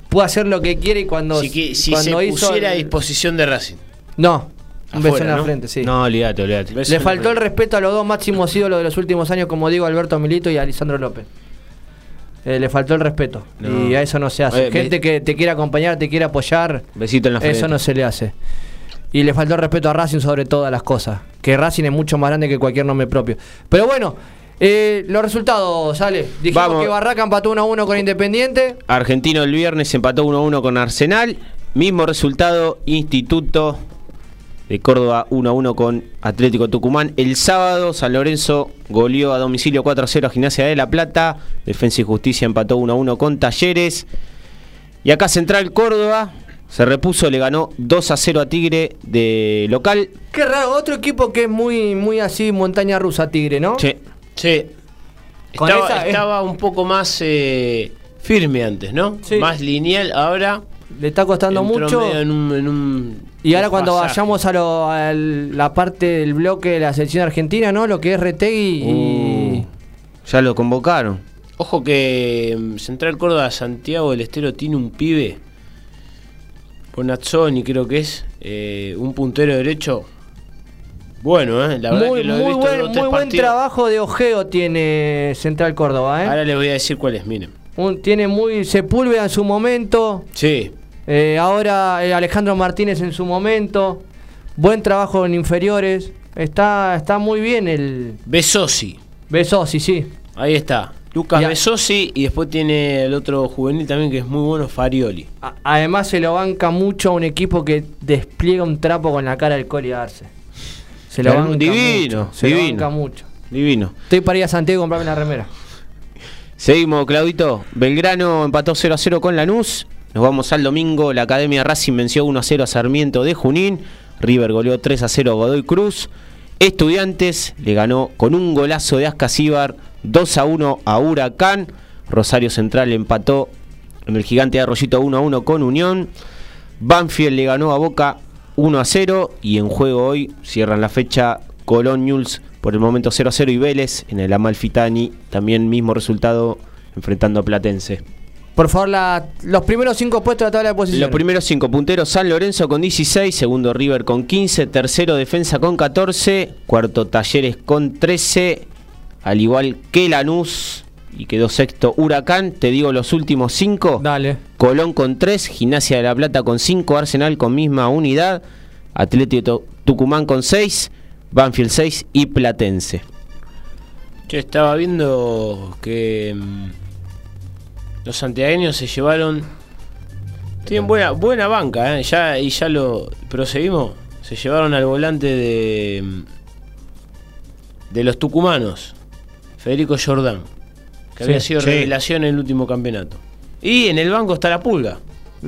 puede hacer lo que quiere y cuando, si que- si cuando se hizo pusiera a disposición de Racing. No, un beso en Afuera, la ¿no? frente, sí. No, olvídate, olvídate. Beso Le faltó el respeto a los dos máximos ídolos de los últimos años, como digo, Alberto Milito y a Lisandro López. Eh, le faltó el respeto. No. Y a eso no se hace. Eh, Gente que te quiere acompañar, te quiere apoyar, Besito en la frente. eso no se le hace. Y le faltó respeto a Racing sobre todas las cosas. Que Racing es mucho más grande que cualquier nombre propio. Pero bueno, eh, los resultados, sale. Dijimos Vamos. que Barraca empató 1 a 1 con Independiente. Argentino el viernes empató 1-1 con Arsenal. Mismo resultado, Instituto de Córdoba 1-1 con Atlético Tucumán. El sábado, San Lorenzo goleó a domicilio 4-0 a Gimnasia de La Plata. Defensa y Justicia empató 1-1 con Talleres. Y acá Central Córdoba se repuso, le ganó 2-0 a Tigre de local. Qué raro, otro equipo que es muy, muy así, montaña rusa, Tigre, ¿no? Sí. Con Estaba, esa, eh. estaba un poco más eh, firme antes, ¿no? Sí. Más lineal. Ahora. Le está costando entró mucho. medio En un, en un Y ahora cuando vayamos a, lo- a la parte del bloque de la selección argentina, ¿no? Lo que es Retegui y... uh, ya lo convocaron. Ojo que mm, Central Córdoba Santiago del Estero tiene un pibe. Bonazzoni creo que es. eh, un puntero derecho. Bueno, ¿eh? La verdad muy que lo he muy visto buen, muy buen trabajo de ojeo tiene Central Córdoba, ¿eh? Ahora les voy a decir cuál es, miren. Un- tiene muy Sepúlveda en su momento, Sí, eh, ahora eh, Alejandro Martínez en su momento, buen trabajo en inferiores, está está muy bien el Besosi. Besosi, sí. Ahí está. Lucas. Besosi y después tiene el otro juvenil también que es muy bueno, Farioli. A- además se lo banca mucho a un equipo que despliega un trapo con la cara del Coli Arce. Se lo banca divino, mucho, se lo divino. banca mucho. Divino. Estoy para ir a Santiago a comprarme la remera. Seguimos, Claudito. Belgrano empató 0 a 0 con Lanús. Nos vamos al domingo. La Academia Racing venció 1 a 0 a Sarmiento de Junín. River goleó 3 a 0 a Godoy Cruz. Estudiantes le ganó con un golazo de Ascasíbar 2 a 1 a Huracán. Rosario Central empató en el gigante de Arroyito 1 a 1 con Unión. Banfield le ganó a Boca 1 a 0. Y en juego hoy cierran la fecha Colón News por el momento 0 a 0 y Vélez en el Amalfitani. También mismo resultado enfrentando a Platense. Por favor, la- los primeros cinco puestos de la tabla de posiciones. Los primeros cinco punteros, San Lorenzo con 16, segundo River con 15, tercero Defensa con 14, cuarto Talleres con 13, al igual que Lanús, y quedó sexto Huracán, te digo los últimos cinco, Dale. Colón con 3, Gimnasia de la Plata con 5, Arsenal con misma unidad, Atlético Tucumán con 6, Banfield 6 y Platense. Che, estaba viendo que mm, los santiagueños se llevaron. Tienen buena, buena banca, ¿eh? ya, y ya lo proseguimos. Se llevaron al volante de. mm, de los tucumanos, Federico Jordán, que Sí, había sido sí. revelación en el último campeonato. Y en el banco está la pulga.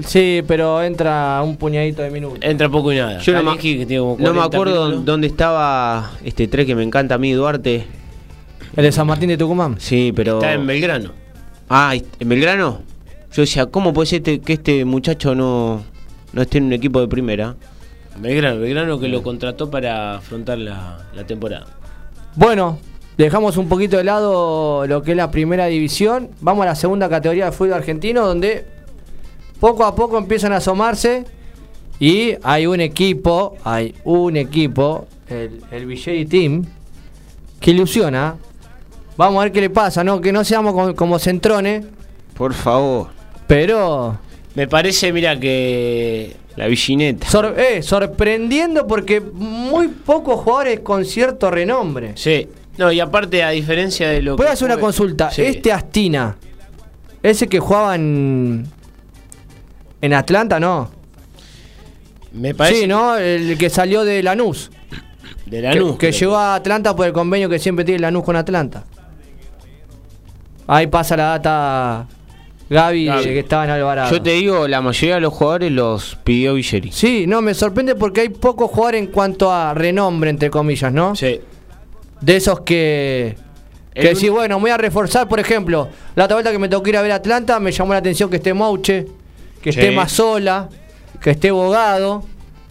Sí, pero entra un puñadito de minutos. Entra poco y nada. Yo no, que tiene como no me 40 acuerdo minutos. dónde estaba este tren que me encanta a mí, Duarte. El de San Martín de Tucumán. Sí, pero... Está en Belgrano. Ah, ¿en Belgrano? Yo decía, ¿cómo puede ser este- que este muchacho no, no esté en un equipo de primera? Belgrano, Belgrano que lo contrató para afrontar la, la temporada. Bueno, dejamos un poquito de lado lo que es la primera división. Vamos a la segunda categoría de fútbol argentino, donde poco a poco empiezan a asomarse. Y hay un equipo, hay un equipo el, el Villeri Team, que ilusiona. Vamos a ver qué le pasa, ¿no? Que no seamos como, como centrones, Por favor. pero Me parece, mira, que. La villineta. sor- eh, sorprendiendo porque muy pocos jugadores con cierto renombre. Sí. No, y aparte, a diferencia de lo Voy a que hacer una fue- consulta. Sí. Este Astina, ese que jugaba en, en Atlanta, ¿no? Me parece. Sí, ¿no? El que salió de Lanús. De Que- Lanús. que, creo. llegó a Atlanta por el convenio que siempre tiene Lanús con Atlanta. Ahí pasa la data Gaby, que estaba en Alvarado. Yo te digo, la mayoría de los jugadores los pidió Villeri. Sí, no, me sorprende porque hay pocos jugadores en cuanto a renombre, entre comillas, ¿no? Sí. De esos que. El Que un- decís, bueno, me voy a reforzar, por ejemplo, la otra vuelta que me tocó ir a ver Atlanta, me llamó la atención que esté Mouche, que esté. Mazola, que esté Bogado,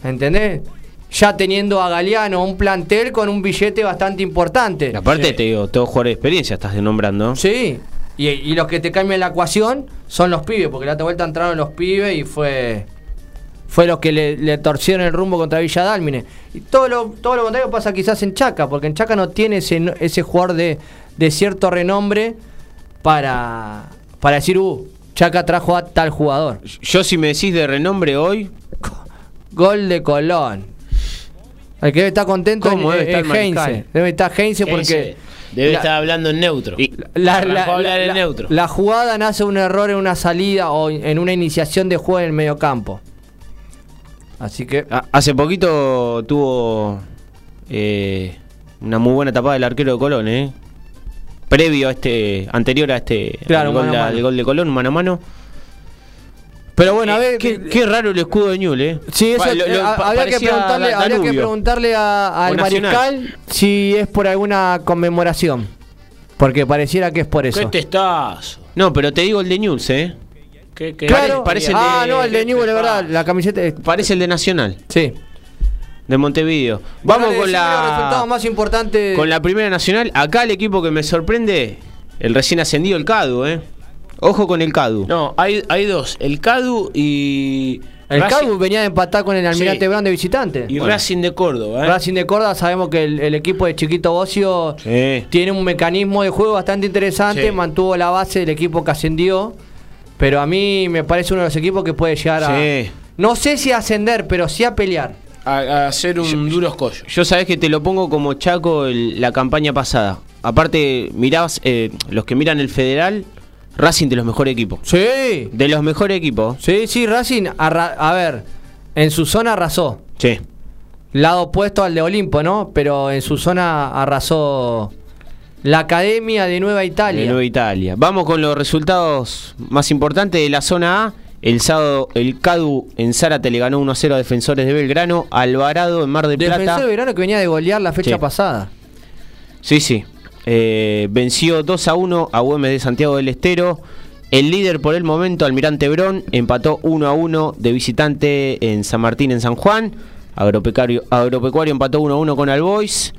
¿entendés? Ya teniendo a Galeano un plantel con un billete bastante importante. Y aparte Sí. te digo, todos jugadores de experiencia estás nombrando. Sí, y, y los que te cambian la ecuación son los pibes, porque la otra vuelta entraron los pibes y fue fue los que le, le torcieron el rumbo contra Villa Dálmine. Y todo lo, todo lo contrario pasa quizás en Chaca, porque en Chaca no tiene ese, ese jugador de, de cierto renombre para, para decir, uh, Chaca trajo a tal jugador. Yo si me decís de renombre hoy, Gol de Colón. El que debe estar contento ¿Cómo es, debe estar Heinze. mariscal? Debe estar Heinze Ese porque... Debe la- estar hablando en neutro. Y- La, hablar en neutro. la jugada nace un error en una salida o en una iniciación de juego en el medio campo. Así que. a- hace poquito tuvo eh, una muy buena tapada del arquero de Colón, ¿eh? Previo a este, anterior a este Claro, gol, mano a al gol de Colón, mano a mano. Pero bueno, a Eh, ver. qué, qué raro el escudo de Ñul, ¿eh? Sí, eso, Pa- lo- eh, lo- habría, que preguntarle, habría que preguntarle a- al mariscal si es por alguna conmemoración. Porque pareciera que es por eso. ¿Qué testazo? No, pero te digo el de Ñuls, ¿eh? ¿Qué, qué- Claro, parece el ah, de- no, el de Newell, de verdad, la camiseta. es- Parece el de Nacional, Sí. de Montevideo. Vamos Bueno, con la, más importantes. con la primera nacional. Acá el equipo que me sorprende, el recién ascendido, el Cadu, ¿eh? Ojo con el Cadu. No, hay, hay dos. El Cadu y. El Racing- Cabo venía de empatar con el Almirante Sí. Brown de visitante. Y Bueno. Racing de Córdoba, ¿eh? Racing de Córdoba, sabemos que el, el equipo de Chiquito Bocio Sí. tiene un mecanismo de juego bastante interesante, Sí. mantuvo la base del equipo que ascendió, pero a mí me parece uno de los equipos que puede llegar a... Sí. No sé si a ascender, pero sí a pelear. A, a hacer un duro escollo. Yo sabés que te lo pongo como Chaco el- la campaña pasada. Aparte, mirabas, eh, los que miran el federal, Racing de los mejores equipos. Sí, De los mejores equipos. sí, sí, Racing, arra- a ver, en su zona arrasó. Sí. Lado opuesto al de Olimpo, ¿no? Pero en su zona arrasó la Academia de Nueva Italia. De Nueva Italia. Vamos con los resultados más importantes de la zona A. El sábado, el CADU en Zárate le ganó 1 a 0 a Defensores de Belgrano. Alvarado en Mar del Defensor Plata. de Verano que venía de golear la fecha Sí. pasada. Sí, sí. Eh, venció 2 a 1 a Güemes de Santiago del Estero. El líder por el momento, Almirante Brón, empató 1 a 1 de visitante en San Martín, en San Juan. Agropecuario, Agropecuario empató 1 a 1 con Albois.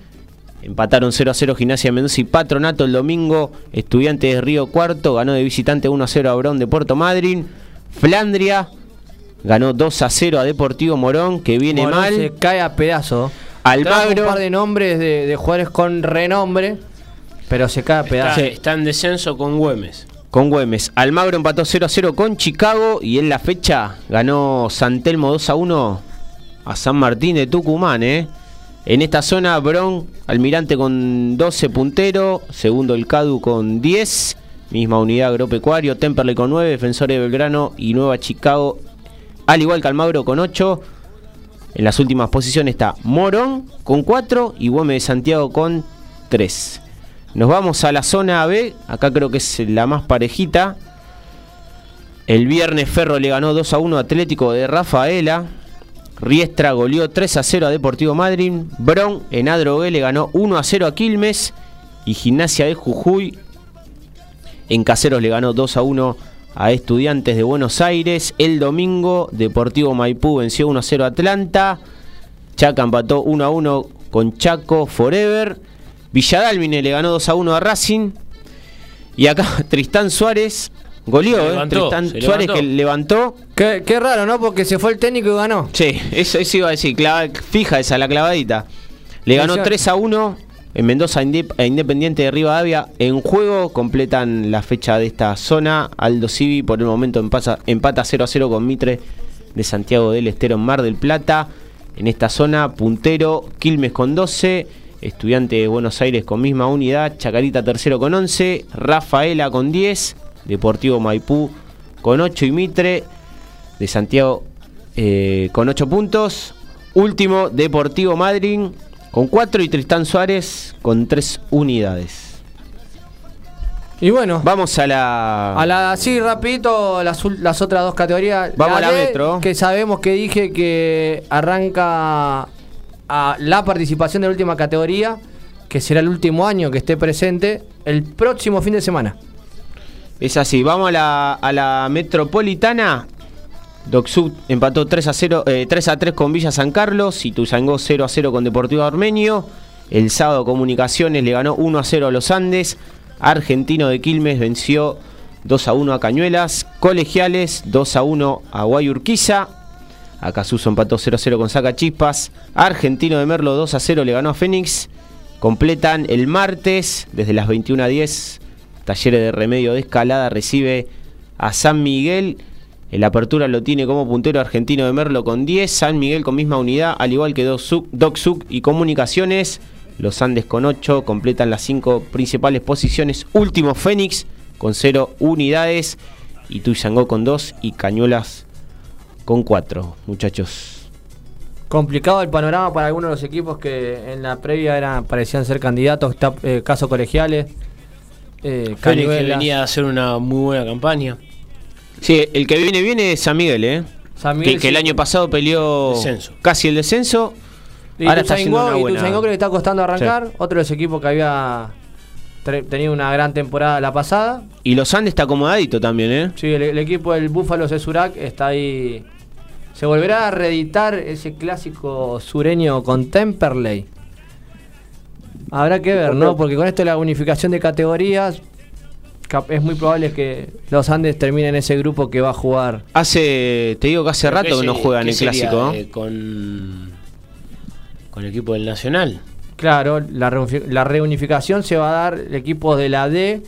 Empataron 0 a 0 Gimnasia Mendoza y Patronato el domingo. Estudiantes de Río Cuarto ganó de visitante 1 a 0 a Brón de Puerto Madryn. Flandria ganó 2 a 0 a Deportivo Morón, que viene Morón mal. Se cae a pedazo. Almagro. Un par de nombres de, de jugadores con renombre, pero se cae a Está, pedazo. está en descenso con Güemes. con Güemes. Almagro empató 0 a 0 con Chicago y en la fecha ganó San Telmo 2 a 1 a San Martín de Tucumán. ¿eh? En esta zona, Bron, Almirante con 12 punteros, segundo el Cadu con 10, misma unidad agropecuario, Temperley con 9, Defensores de Belgrano y Nueva Chicago, al igual que Almagro con 8. En las últimas posiciones está Morón con 4 y Güemes de Santiago con 3. Nos vamos a la zona B, acá creo que es la más parejita. El viernes Ferro le ganó 2 a 1 a Atlético de Rafaela. Riestra goleó 3 a 0 a Deportivo Madrid. Bron en Adrogué le ganó 1 a 0 a Quilmes. Y Gimnasia de Jujuy en Caseros le ganó 2 a 1 a Estudiantes de Buenos Aires. El domingo Deportivo Maipú venció 1 a 0 a Atlanta. Chaca empató 1 a 1 con Chaco Forever. Villadalmine le ganó 2 a 1 a Racing. Y acá Tristán Suárez goleó, Se ¿eh? levantó, Tristán se Suárez levantó. que levantó. Qué, qué raro, ¿no? Porque se fue el técnico y ganó. Sí, eso, eso iba a decir, clava- fija esa la clavadita. Le ganó Mención- 3 a 1 en Mendoza a Independiente de Rivadavia. En juego completan la fecha de esta zona. Aldo Civi por el momento empata, empata 0 a 0 con Mitre de Santiago del Estero en Mar del Plata. En esta zona, puntero, Quilmes con 12, Estudiante de Buenos Aires con misma unidad, Chacarita tercero con 11, Rafaela con 10, Deportivo Maipú con 8 y Mitre de Santiago eh, con 8 puntos. Último, Deportivo Madrid con 4 y Tristán Suárez con 3 unidades. Y bueno, Vamos a la... a la así rapidito las, otras dos categorías. Vamos a la D, Metro. Que sabemos que dije que arranca a la participación de la última categoría, que será el último año que esté presente, el próximo fin de semana. Es así, vamos a la, a la metropolitana. Docsud empató 3 a, 0, eh, 3 a 3 con Villa San Carlos y Tuzangó 0 a 0 con Deportivo Armenio. El sábado Comunicaciones le ganó 1 a 0 a los Andes. Argentino de Quilmes venció 2 a 1 a Cañuelas. Colegiales 2 a 1 a Guayurquiza. Acasuso empató 0 a 0 con Sacachispas. Argentino de Merlo 2 a 0 le ganó a Fénix. Completan el martes desde las 21 a 10. Talleres de Remedio de Escalada recibe a San Miguel. El apertura lo tiene como puntero argentino de Merlo con 10. San Miguel con misma unidad, al igual que Doc Suc y Comunicaciones. Los Andes con 8 completan las 5 principales posiciones. Último Fénix con 0 unidades. Y Tuyangó con 2 y Cañuelas con 4. Muchachos. Complicado el panorama para algunos de los equipos que en la previa eran, parecían ser candidatos, eh, caso colegiales. Eh, que venía a hacer una muy buena campaña. Sí, el que viene viene es San Miguel, ¿eh? San Miguel, que, que el año pasado peleó Descenso. casi el descenso. Y Ahora está haciendo una y buena- Ituzaingó que le está costando arrancar. Otro de los equipos que había tenido una gran temporada la pasada. Y los Andes está acomodadito también, ¿eh? Sí, el, el equipo del Búfalo Cesurac está ahí. Se volverá a reeditar ese clásico sureño con Temperley. Habrá que ver, ¿no? Porque con esto de la unificación de categorías, es muy probable que los Andes terminen ese grupo que va a jugar. Hace, te digo que hace rato que no juegan el clásico. ¿no? eh, con, con el equipo del Nacional. Claro, la, la reunificación se va a dar equipos de la D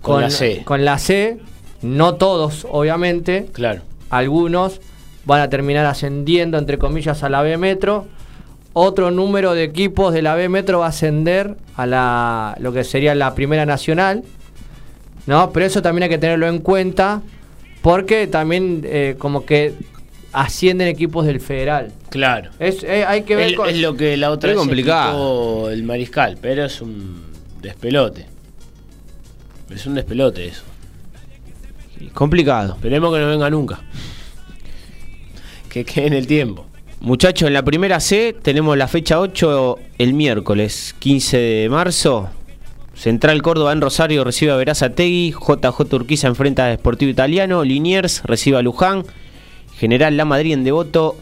Con la C. Con la C, no todos, obviamente. Claro. Algunos van a terminar ascendiendo, entre comillas, a la B Metro. Otro número de equipos de la B Metro va a ascender a la, lo que sería la Primera Nacional. ¿no? Pero eso también hay que tenerlo en cuenta porque también eh, como que ascienden equipos del Federal. Claro. Es, eh, hay que ver Es, con- es lo que la otra Es vez complicado. el mariscal, pero es un despelote. Es un despelote eso. Complicado. Esperemos que no venga nunca. Que quede en el tiempo. Muchachos, en la primera C tenemos la fecha 8 el miércoles 15 de marzo. Central Córdoba en Rosario recibe a Verazategui. JJ Urquiza enfrenta a Sportivo Italiano. Liniers recibe a Luján. General La Madrid en Devoto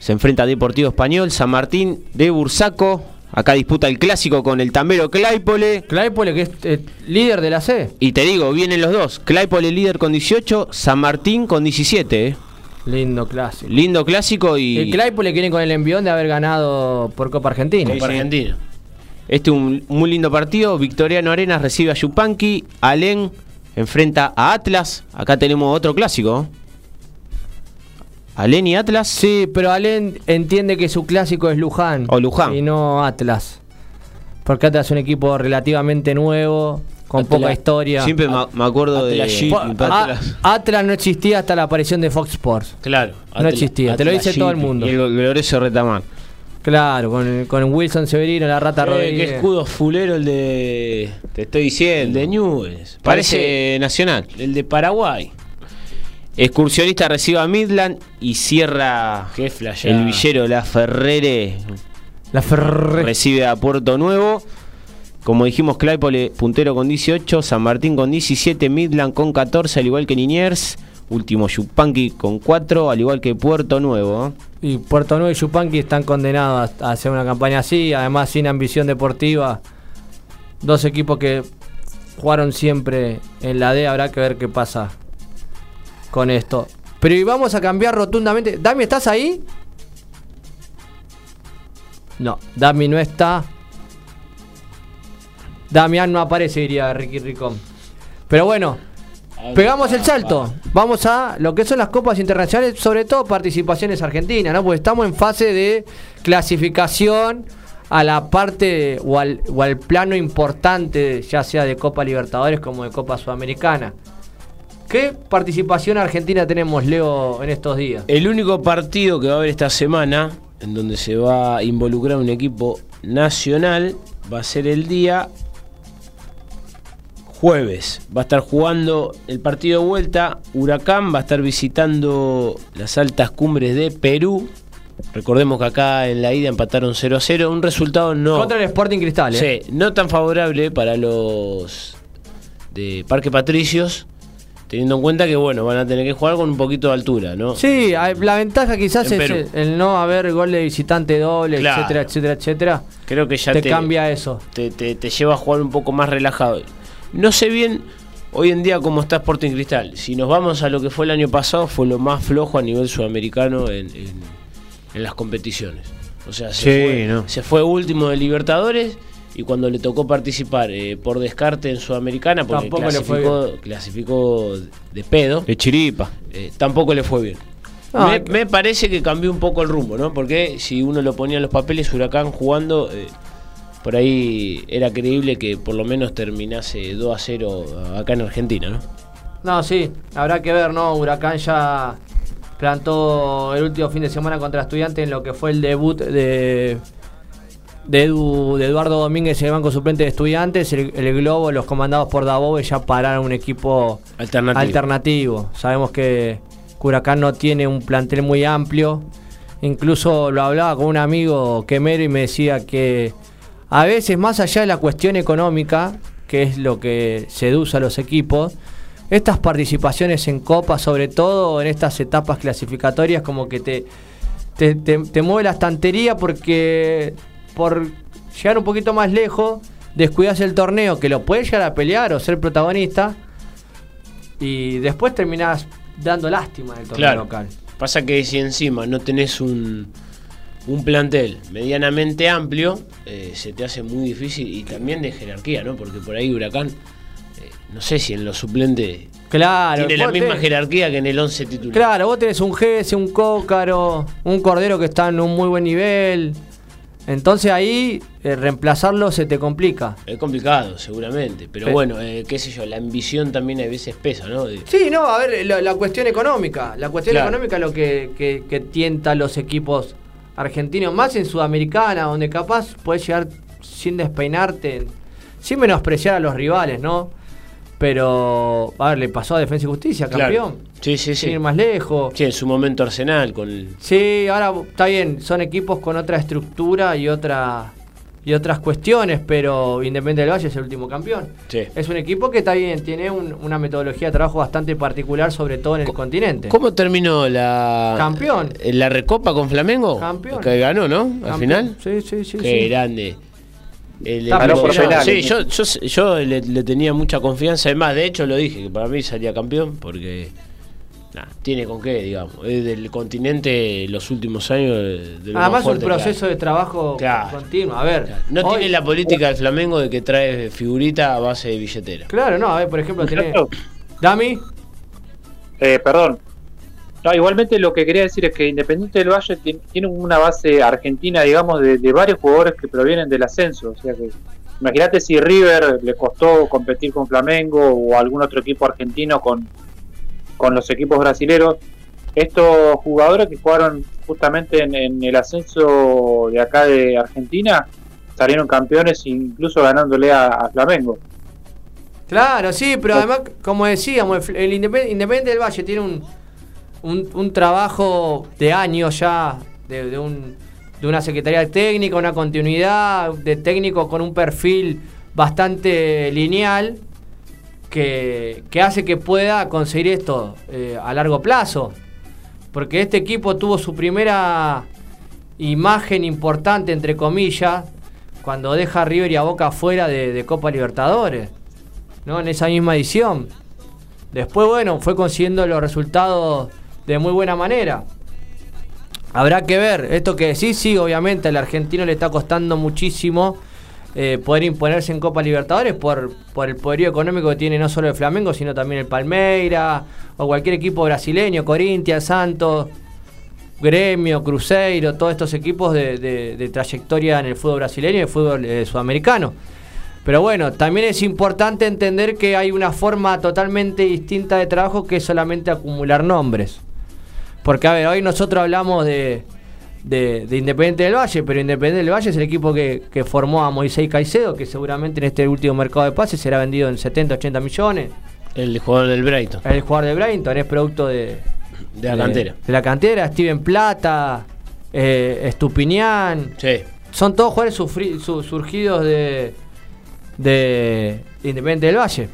se enfrenta a Deportivo Español. San Martín de Bursaco. Acá disputa el clásico con el tambero Claypole. Claypole, que es eh, líder de la C. Y te digo, vienen los dos. Claypole líder con 18, San Martín con 17. eh. Lindo clásico. Lindo clásico y... El Claypole viene con el envión de haber ganado por Copa Argentina. Copa sí. Argentina. Este un muy lindo partido. Victoriano Arenas recibe a Yupanqui. Alén enfrenta a Atlas. Acá tenemos otro clásico. Alén y Atlas. Sí, pero Alén entiende que su clásico es Luján. O Luján. Y no Atlas. Porque Atlas es un equipo relativamente nuevo, con poca historia. Siempre me, me acuerdo de. Atlas Jeep. Po- y A- Atlas. No existía hasta la aparición de Fox Sports. Claro. No existía, te lo dice todo el mundo. Y el glorioso Retamán. Claro, con, con Wilson Severino, la rata Eh, qué Rodríguez. escudo fulero el de. Te estoy El diciendo. de Newell's. Parece Nacional. el de Paraguay. Excursionista recibe a Midland y cierra Qué el villero La Ferrere La Ferre. recibe a Puerto Nuevo. Como dijimos, Claypole puntero con 18, San Martín con 17, Midland con 14, al igual que Niñers. Último Yupanqui con 4, al igual que Puerto Nuevo. ¿eh? Y Puerto Nuevo y Yupanqui están condenados a hacer una campaña así, además sin ambición deportiva. Dos equipos que jugaron siempre en la D, habrá que ver qué pasa con esto. Pero y vamos a cambiar rotundamente. Dami, ¿estás ahí? No, Dami no está. Damián no aparece, diría Ricky Ricón. Pero bueno, pegamos el salto. Vamos a lo que son las copas internacionales, sobre todo participaciones argentinas, ¿no? Porque estamos en fase de clasificación a la parte o al, o al plano importante, ya sea de Copa Libertadores como de Copa Sudamericana. ¿Qué participación argentina tenemos, Leo, en estos días? El único partido que va a haber esta semana, en donde se va a involucrar un equipo nacional, va a ser el día jueves. Va a estar jugando el partido de vuelta. Huracán va a estar visitando las altas cumbres de Perú. Recordemos que acá en la ida empataron 0 a 0. Un resultado no. Contra el Sporting Cristal, ¿eh? Sí, no tan favorable para los de Parque Patricios, teniendo en cuenta que bueno, van a tener que jugar con un poquito de altura, ¿no? Sí, la ventaja quizás En es Perú. el, el no haber gol de visitante doble, Claro. etcétera, etcétera, etcétera. Creo que ya te, te, cambia eso. te, te- te lleva a jugar un poco más relajado. No sé bien hoy en día cómo está Sporting Cristal. Si nos vamos a lo que fue el año pasado, fue lo más flojo a nivel sudamericano en, en- en las competiciones. O sea, se, Sí, fue, no. se fue último de Libertadores y cuando le tocó participar eh, por descarte en Sudamericana, porque Tampoco le fue clasificó, clasificó de pedo, De chiripa. eh, tampoco le fue bien. No, me, hay que- me parece que cambió un poco el rumbo, ¿no? Porque si uno lo ponía en los papeles, Huracán jugando, eh, por ahí era creíble que por lo menos terminase 2 a 0 acá en Argentina, ¿no? No, sí, habrá que ver, ¿no? Huracán ya plantó el último fin de semana contra Estudiantes en lo que fue el debut de, de, Edu- de Eduardo Domínguez en el banco suplente de Estudiantes. El, el Globo, los comandados por Dabove, ya pararon un equipo Alternativo. alternativo. Sabemos que Huracán no tiene un plantel muy amplio. Incluso lo hablaba con un amigo quemero y me decía que a veces, más allá de la cuestión económica, que es lo que seduce a los equipos, estas participaciones en Copa, sobre todo en estas etapas clasificatorias, como que te, te, te- te mueve la estantería porque por llegar un poquito más lejos, descuidas el torneo, que lo puedes llegar a pelear o ser protagonista, y después terminás dando lástima en el torneo Claro. local. Pasa que si encima no tenés un, un plantel medianamente amplio, eh, se te hace muy difícil y también de jerarquía, ¿no? Porque por ahí Huracán, eh, no sé si en los suplentes Claro, tiene la misma tenés- jerarquía que en el 11 titular. Claro, vos tenés un GS, un Cócaro, un Cordero que está en un muy buen nivel. Entonces ahí eh, reemplazarlo se te complica. Es complicado, seguramente. Pero Pe- bueno, eh, qué sé yo, la ambición también a veces pesa, ¿no? Sí, no, a ver, la, la cuestión económica. La cuestión Claro. económica es lo que, que- que tienta a los equipos argentinos, más en Sudamericana, donde capaz puedes llegar sin despeinarte, sin menospreciar a los rivales, ¿no? Pero, a ver, le pasó a Defensa y Justicia, Claro. campeón. Sí, sí, sí. Sin ir más lejos. Sí, en su momento Arsenal con el... Sí, ahora está bien, son equipos con otra estructura y otra y otras cuestiones, pero Independiente del Valle es el último campeón. Sí. Es un equipo que está bien, tiene un- una metodología de trabajo bastante particular, sobre todo en el continente. ¿Cómo terminó la... Campeón. eh, ¿La recopa con Flamengo? Campeón. Que ganó, ¿no? Al final. Sí, sí, sí. Qué sí. grande. El por sí, yo, yo, yo le, le tenía mucha confianza. Además, de hecho, lo dije, que para mí salía campeón porque nah, tiene con qué, digamos. Es del continente los últimos años. de- lo más Además, un proceso de trabajo Claro. continuo. A ver, No hoy- tiene la política del Flamengo de que trae figurita a base de billetera. Claro, no, a ver, por ejemplo, tiene. Muchachos, Dami, Eh, perdón. No, igualmente lo que quería decir es que Independiente del Valle ti- tiene una base argentina, digamos, de, de varios jugadores que provienen del ascenso. O sea que, imagínate si River le costó competir con Flamengo o algún otro equipo argentino con, con los equipos brasileros. Estos jugadores que jugaron justamente en, en el ascenso de acá de Argentina salieron campeones incluso ganándole a, a Flamengo. Claro, sí, pero además, como decíamos, el, el Independ- Independiente del Valle tiene un, un, un trabajo de años ya, de, de un, de una secretaría técnica, una continuidad de técnico con un perfil bastante lineal que, hace que pueda conseguir esto eh, a largo plazo. Porque este equipo tuvo su primera imagen importante, entre comillas, cuando deja River y a Boca fuera de, Copa Libertadores. ¿no? En esa misma edición. Después, bueno, fue consiguiendo los resultados de muy buena manera. Habrá que ver, esto que decís, sí, obviamente al argentino le está costando muchísimo eh, poder imponerse en Copa Libertadores por, por el poderío económico que tiene no solo el Flamengo, sino también el Palmeira o cualquier equipo brasileño, Corinthians, Santos, Gremio, Cruzeiro, todos estos equipos de, de- trayectoria en el fútbol brasileño y el fútbol eh, sudamericano. Pero bueno, también es importante entender que hay una forma totalmente distinta de trabajo que es solamente acumular nombres. Porque, a ver, hoy nosotros hablamos de, de, de Independiente del Valle, pero Independiente del Valle es el equipo que, que formó a Moisés Caicedo, que seguramente en este último mercado de pases será vendido en 70, 80 millones. El jugador del Brighton. El jugador de Brighton es producto de, De la cantera. De la cantera, Steven Plata, eh, Estupiñán. Sí. Son todos jugadores sufri- su- surgidos de, de Independiente del Valle.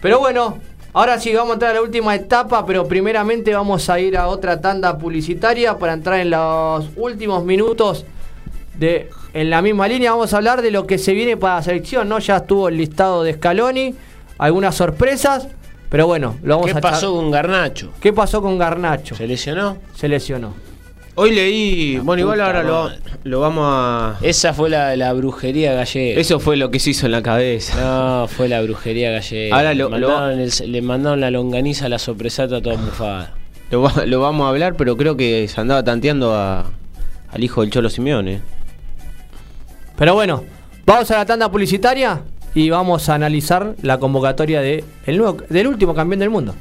Pero bueno, ahora sí vamos a entrar a la última etapa, pero primeramente vamos a ir a otra tanda publicitaria para entrar en los últimos minutos de en la misma línea. Vamos a hablar de lo que se viene para la selección, ¿no? Ya estuvo el listado de Scaloni, algunas sorpresas, pero bueno, lo vamos ¿Qué a char- pasó con Garnacho? ¿Qué pasó con Garnacho? ¿Se lesionó? Se lesionó. Hoy leí, bueno, igual ahora lo, lo vamos a... Esa fue la, la brujería gallega. Eso fue lo que se hizo en la cabeza. No, fue la brujería gallega. Ahora lo- le, mandaron el- le mandaron la longaniza a la sorpresata toda mufada. Lo, lo vamos a hablar, pero creo que se andaba tanteando a, al hijo del Cholo Simeone. Pero bueno, vamos a la tanda publicitaria y vamos a analizar la convocatoria de el nuevo, del último campeón del mundo.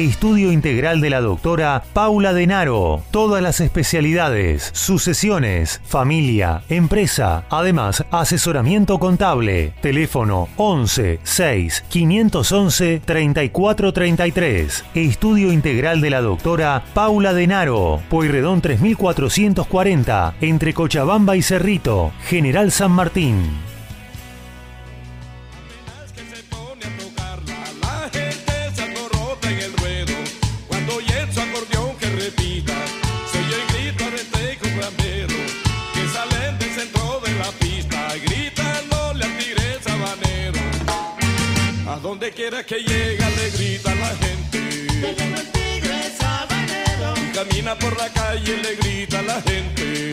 Estudio Integral de la doctora Paula Denaro. Todas las especialidades, sucesiones, familia, empresa. Además, asesoramiento contable. Teléfono 11 6 511 3433. Estudio Integral de la doctora Paula Denaro. Pueyrredón 3440. Entre Cochabamba y Cerrito. General San Martín. Donde quiera que llega le grita la gente. Y camina por la calle le grita la gente.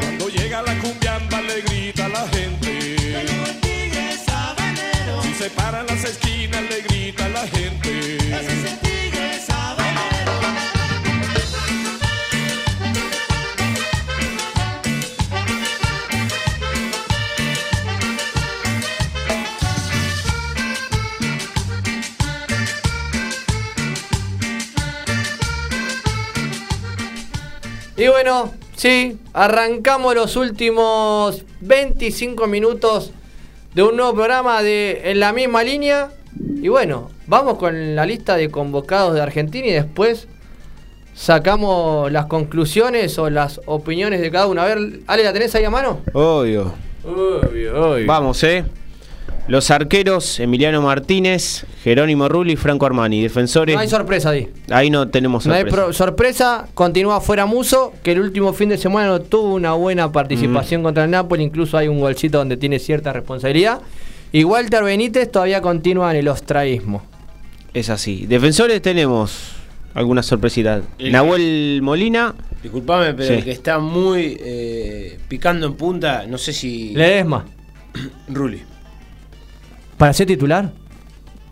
Cuando llega la cumbiamba le grita la gente. Si se paran las esquinas le grita la gente. Y bueno, sí, arrancamos los últimos 25 minutos de un nuevo programa de En la misma línea. Y bueno, vamos con la lista de convocados de Argentina y después sacamos las conclusiones o las opiniones de cada uno. A ver, Ale, ¿la tenés ahí a mano? Obvio. Obvio, obvio. Vamos, eh. Los arqueros, Emiliano Martínez, Jerónimo Rulli y Franco Armani. Defensores, No hay sorpresa ahí. ahí no tenemos No hay sorpresa. pro- sorpresa, continúa fuera Muso, que el último fin de semana no tuvo una buena participación contra el Napoli, incluso hay un golcito donde tiene cierta responsabilidad. Y Walter Benítez todavía continúa en el ostraísmo. Es así. Defensores tenemos algunas sorpresitas. El- Nahuel Molina, Disculpame, pero Sí. el que está muy eh, picando en punta, no sé si. Ledesma, Rulli. Para ser titular,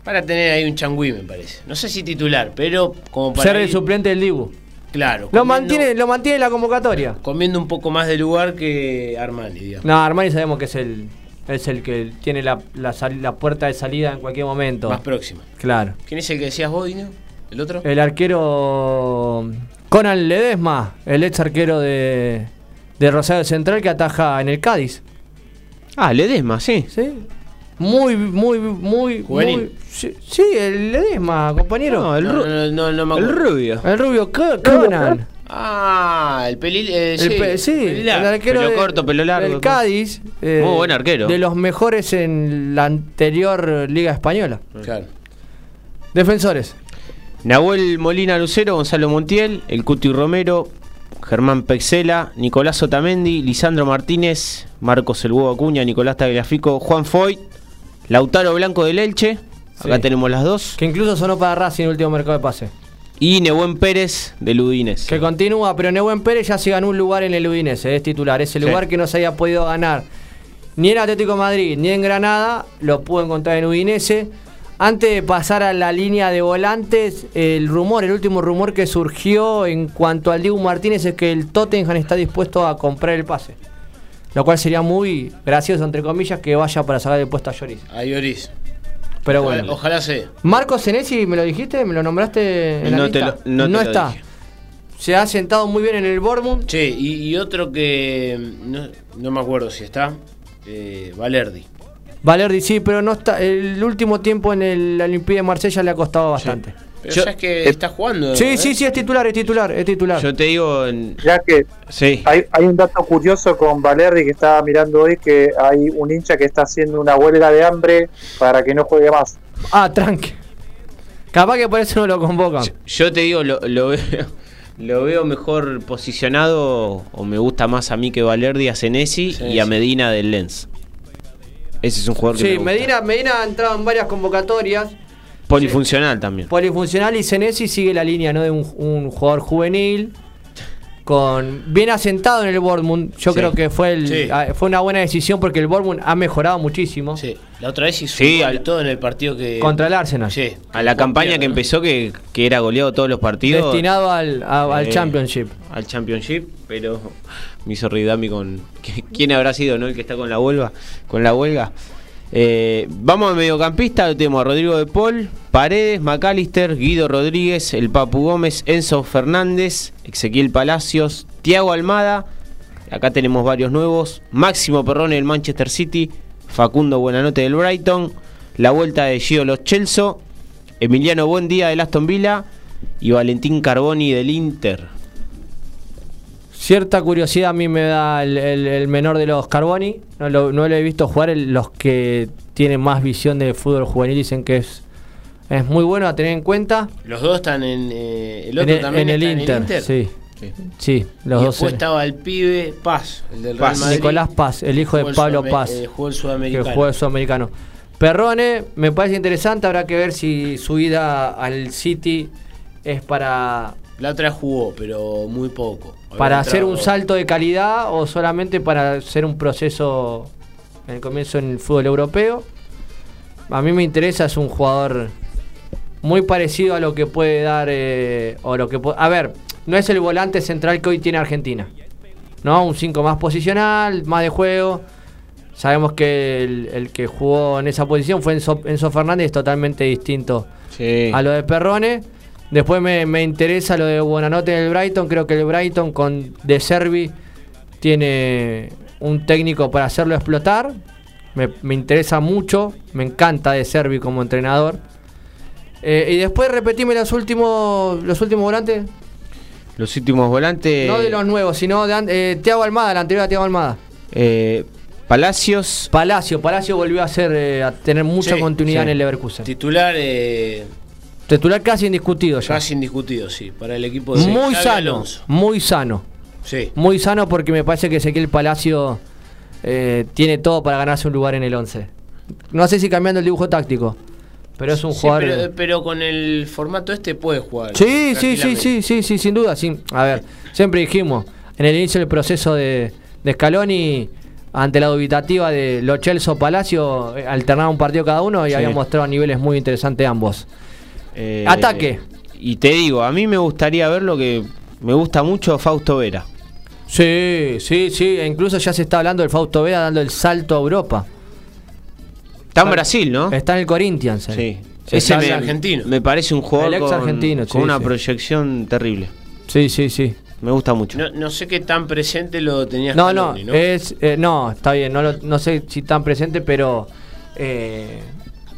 Para tener ahí un changüí, me parece. No sé si titular, pero como para. ser el ir- suplente del Dibu. Claro. Lo mantiene, lo mantiene en la convocatoria. Comiendo un poco más de lugar que Armani, digamos. No, Armani sabemos que es el, es el que tiene la, la sal- la puerta de salida en cualquier momento. Más próxima. Claro. ¿Quién es el que decías vos, Dino? ¿El otro? El arquero Conan Ledesma, el ex arquero de, de Rosario Central que ataja en el Cádiz. ah, Ledesma, sí. ¿Sí? Muy, muy, muy. Juvenil. muy- sí, sí, el Ledesma, compañero. No, el, no, ru- no, no, no me el rubio. el rubio Co- Conan. Ah, el pelil. eh, El sí, pe- sí, el, arquero Pelo de- corto, pelo largo. del Cádiz. eh, Muy buen arquero. De los mejores en la anterior Liga Española. Claro. Defensores. Nahuel Molina Lucero, Gonzalo Montiel, el Cuti Romero, Germán Pexela, Nicolás Otamendi, Lisandro Martínez, Marcos El Huevo Acuña, Nicolás Tagliafico, Juan Foy, Lautaro Blanco del Elche, acá Sí. tenemos las dos, Que incluso sonó para Racing en el último mercado de pase. y Nebuen Pérez del Udinese. Que continúa, pero Nebuen Pérez ya se ganó un lugar en el Udinese, es titular. Ese Sí. lugar que no se había podido ganar ni en Atlético de Madrid ni en Granada, lo pudo encontrar en Udinese. Antes de pasar a la línea de volantes, el rumor, el último rumor que surgió en cuanto al Dibu Martínez es que el Tottenham está dispuesto a comprar el pase. Lo cual sería muy gracioso, entre comillas, que vaya para sacar el puesto a Lloris. A Lloris. Pero Ojalá- bueno. Ojalá sea. Marcos Senesi, ¿me lo dijiste? ¿Me lo nombraste en la No te lista? lo- no te lo está. dije. Se ha sentado muy bien en el Bournemouth. Che, y, y otro que no, no me acuerdo si está, eh, Valerdi. Valerdi sí, pero no está. El último tiempo en el Olympique de Marsella le ha costado bastante. Pero Yo- ya es que está jugando. Sí, ¿eh? sí, sí, es titular, es titular, es titular. Yo te digo, en- Ya que sí, hay, hay un dato curioso con Valerdi que estaba mirando hoy, que hay un hincha que está haciendo una huelga de hambre para que no juegue más. Ah, tranque. Capaz que por eso no lo convocan. yo te digo, lo, lo veo, lo veo mejor posicionado, o me gusta más a mí que Valerdi, a Senesi Sí, y a. Medina del Lens. Ese es un jugador que me Sí, gusta. Medina, Medina ha entrado en varias convocatorias. Polifuncional también. Polifuncional y Senesi sigue la línea ¿no? de un, un jugador juvenil. Con bien asentado en el Bournemouth. Yo Sí. creo que fue el, Sí. ah, fue una buena decisión porque el Bournemouth ha mejorado muchísimo. Sí, la otra vez hizo Sí, al- todo en el partido que. Contra el Arsenal. Sí. A la campaña que empezó, que, que era goleado todos los partidos. Destinado al, a- al Eh, Championship. Al Championship, pero me hizo con. ¿Quién habrá sido, no? El que está con la huelga. Con la huelga. Eh, vamos al mediocampista, tenemos a Rodrigo de Paul, Paredes, McAllister, Guido Rodríguez, el Papu Gómez, Enzo Fernández, Ezequiel Palacios, Tiago Almada, acá tenemos varios nuevos, Máximo Perrone del Manchester City, Facundo Buenanote del Brighton, la vuelta de Gio Los Chelsea, Emiliano Buendía del Aston Villa y Valentín Carboni del Inter. Cierta curiosidad a mí me da el, el- el menor de los Carboni. No lo, no lo he visto jugar. el- los que tienen más visión de fútbol juvenil dicen que es, es muy bueno a tener en cuenta. Los dos están en. eh, el otro también en el está Inter, en el Inter. Sí, Sí. sí, los y dos. después estaba el pibe Paz, el del Real Paz. Madrid. Nicolás Paz, el hijo de Jugó Pablo Paz. eh, jugó el que sudamericano. juega el sudamericano. Perrone, me parece interesante. Habrá que ver si su ida al City es para, La otra jugó, pero muy poco. Para hacer un salto de calidad o solamente para hacer un proceso en el comienzo en el fútbol europeo. A mí me interesa, es un jugador muy parecido a lo que puede dar eh, o lo que a ver, no es el volante central que hoy tiene Argentina. ¿No? Un 5 más posicional, más de juego. Sabemos que el, el que jugó en esa posición fue Enzo, Enzo Fernández, totalmente distinto Sí. a lo de Perrone. Después me, me interesa lo de Buenanote del Brighton. Creo que el Brighton con De Servi tiene un técnico para hacerlo explotar. Me, me interesa mucho. Me encanta De Servi como entrenador. Eh, y después repetime los últimos los últimos volantes. Los últimos volantes. No de los nuevos, sino de eh, Thiago Almada, el anterior a Thiago Almada. eh, Palacios. Palacio, Palacio volvió a ser eh, a tener mucha Sí, continuidad sí. en el Leverkusen. Titular eh, Titular casi indiscutido ya. casi indiscutido, sí, para el equipo de muy Xavi sano, Alonso. muy sano. Sí. Muy sano porque me parece que Ezequiel Palacio eh, tiene todo para ganarse un lugar en el 11. No sé si cambiando el dibujo táctico, pero es un Sí, jugador. pero, pero con el formato este puede jugar. Sí, sí, sí, sí, sí, sí, sin duda. sí. A ver, siempre dijimos, en el inicio del proceso de, de Scaloni, ante la dubitativa de Lo Celso Palacio, eh, alternaba un partido cada uno y Sí. habían mostrado niveles muy interesantes ambos. Eh, Ataque. Y te digo, a mí me gustaría ver lo que me gusta mucho Fausto Vera. Sí, sí, sí, e incluso ya se está hablando del Fausto Veda dando el salto a Europa. Está en Brasil, ¿no? Está en el Corinthians. eh. Sí. Se Ese me, argentino. me parece un jugador El ex con, argentino, con sí, una sí. proyección terrible. Sí, sí, sí. Me gusta mucho. No, no sé qué tan presente lo tenías No, no, es, eh, no, está bien, no, lo- no sé si tan presente, pero eh,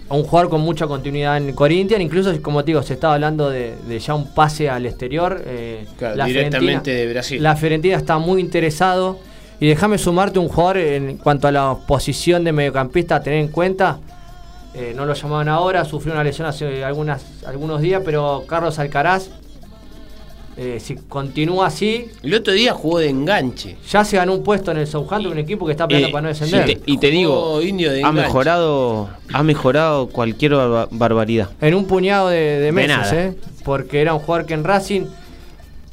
un jugador con mucha continuidad en Corinthians, incluso como te digo, se estaba hablando de, de ya un pase al exterior. eh, Claro, directamente de Brasil. La Fiorentina está muy interesado. Y déjame sumarte un jugador en cuanto a la posición de mediocampista a tener en cuenta. eh, no lo llamaban ahora, sufrió una lesión hace algunas, algunos días, pero Carlos Alcaraz, eh, si continúa así, El otro día jugó de enganche. ya se ganó un puesto en el Southampton, un equipo que está peleando Eh, para no y descender. te, y te digo, Jugó indio de ha enganche. mejorado, ha mejorado cualquier barba- barbaridad. En un puñado de, de meses. ¿eh? porque era un jugador que en Racing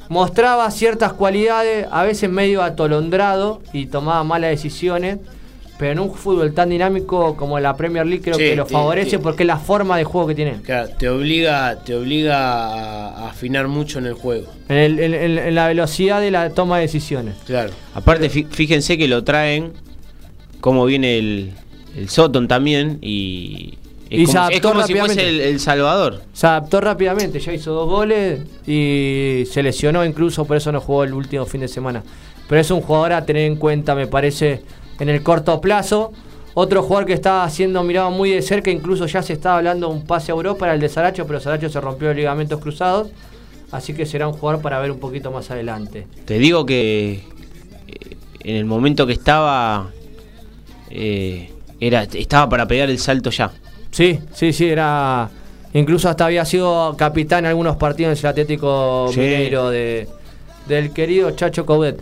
mostraba ciertas cualidades, a veces medio atolondrado y tomaba malas decisiones, pero en un fútbol tan dinámico como la Premier League creo Sí, que lo favorece sí. porque es la forma de juego que tiene. Claro, te obliga, te obliga a, a afinar mucho en el juego. En, el- en- en- en la velocidad de la toma de decisiones. Claro. Aparte, fí- fíjense que lo traen, cómo viene el, el Soton también, y, es Y se como, adaptó es como si fuese rápidamente. el, el Salvador. Se adaptó rápidamente, ya hizo dos goles y se lesionó incluso, por eso no jugó el último fin de semana. Pero es un jugador a tener en cuenta, me parece, en el corto plazo. Otro jugador que está siendo mirado muy de cerca, incluso ya se está hablando de un pase a Europa, era el de Saracho, pero Saracho se rompió los ligamentos cruzados. Así que será un jugador para ver un poquito más adelante. Te digo que eh, en el momento que estaba, eh, era, estaba para pegar el salto ya. Sí, sí, sí, era. Incluso hasta había sido capitán en algunos partidos en el Atlético Sí. Mineiro de, del querido Chacho Coudet.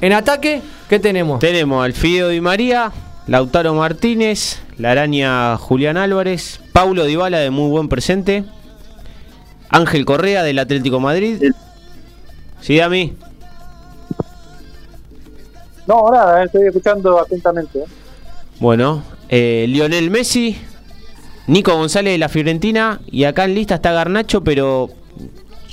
En ataque, ¿qué tenemos? Tenemos al Fideo Di María, Lautaro Martínez, la araña Julián Álvarez, Paulo Dybala de muy buen presente, Ángel Correa del Atlético Madrid. Sí, a mí. No, nada, eh, estoy escuchando atentamente. eh. Bueno, eh, Lionel Messi, Nico González de la Fiorentina y acá en lista está Garnacho, pero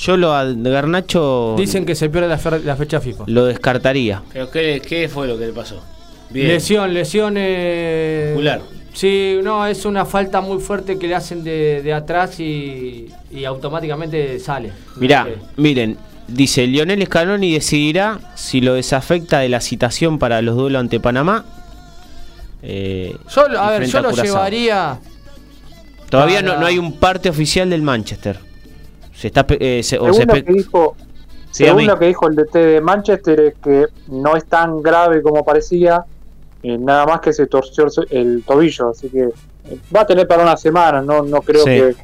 yo lo a Garnacho Dicen que se pierde la, la fecha FIFA. lo descartaría. Pero ¿qué, qué fue lo que le pasó? Bien. Lesión, lesión. eh, Muscular. Sí, no, es una falta muy fuerte que le hacen de, de atrás y, y automáticamente sale. Mirá, Eh, miren, dice Lionel Scaloni decidirá si lo desafecta de la citación para los duelos ante Panamá. eh, Yo, a ver, yo a lo llevaría. Todavía no, no hay un parte oficial del Manchester. Se está pe- eh, se- o Según se lo espe- que dijo, Sí, a según mí. lo que dijo el DT de Manchester es que no es tan grave como parecía, eh, nada más que se torció el, el tobillo, así que eh, va a tener para una semana, no, no creo Sí. que,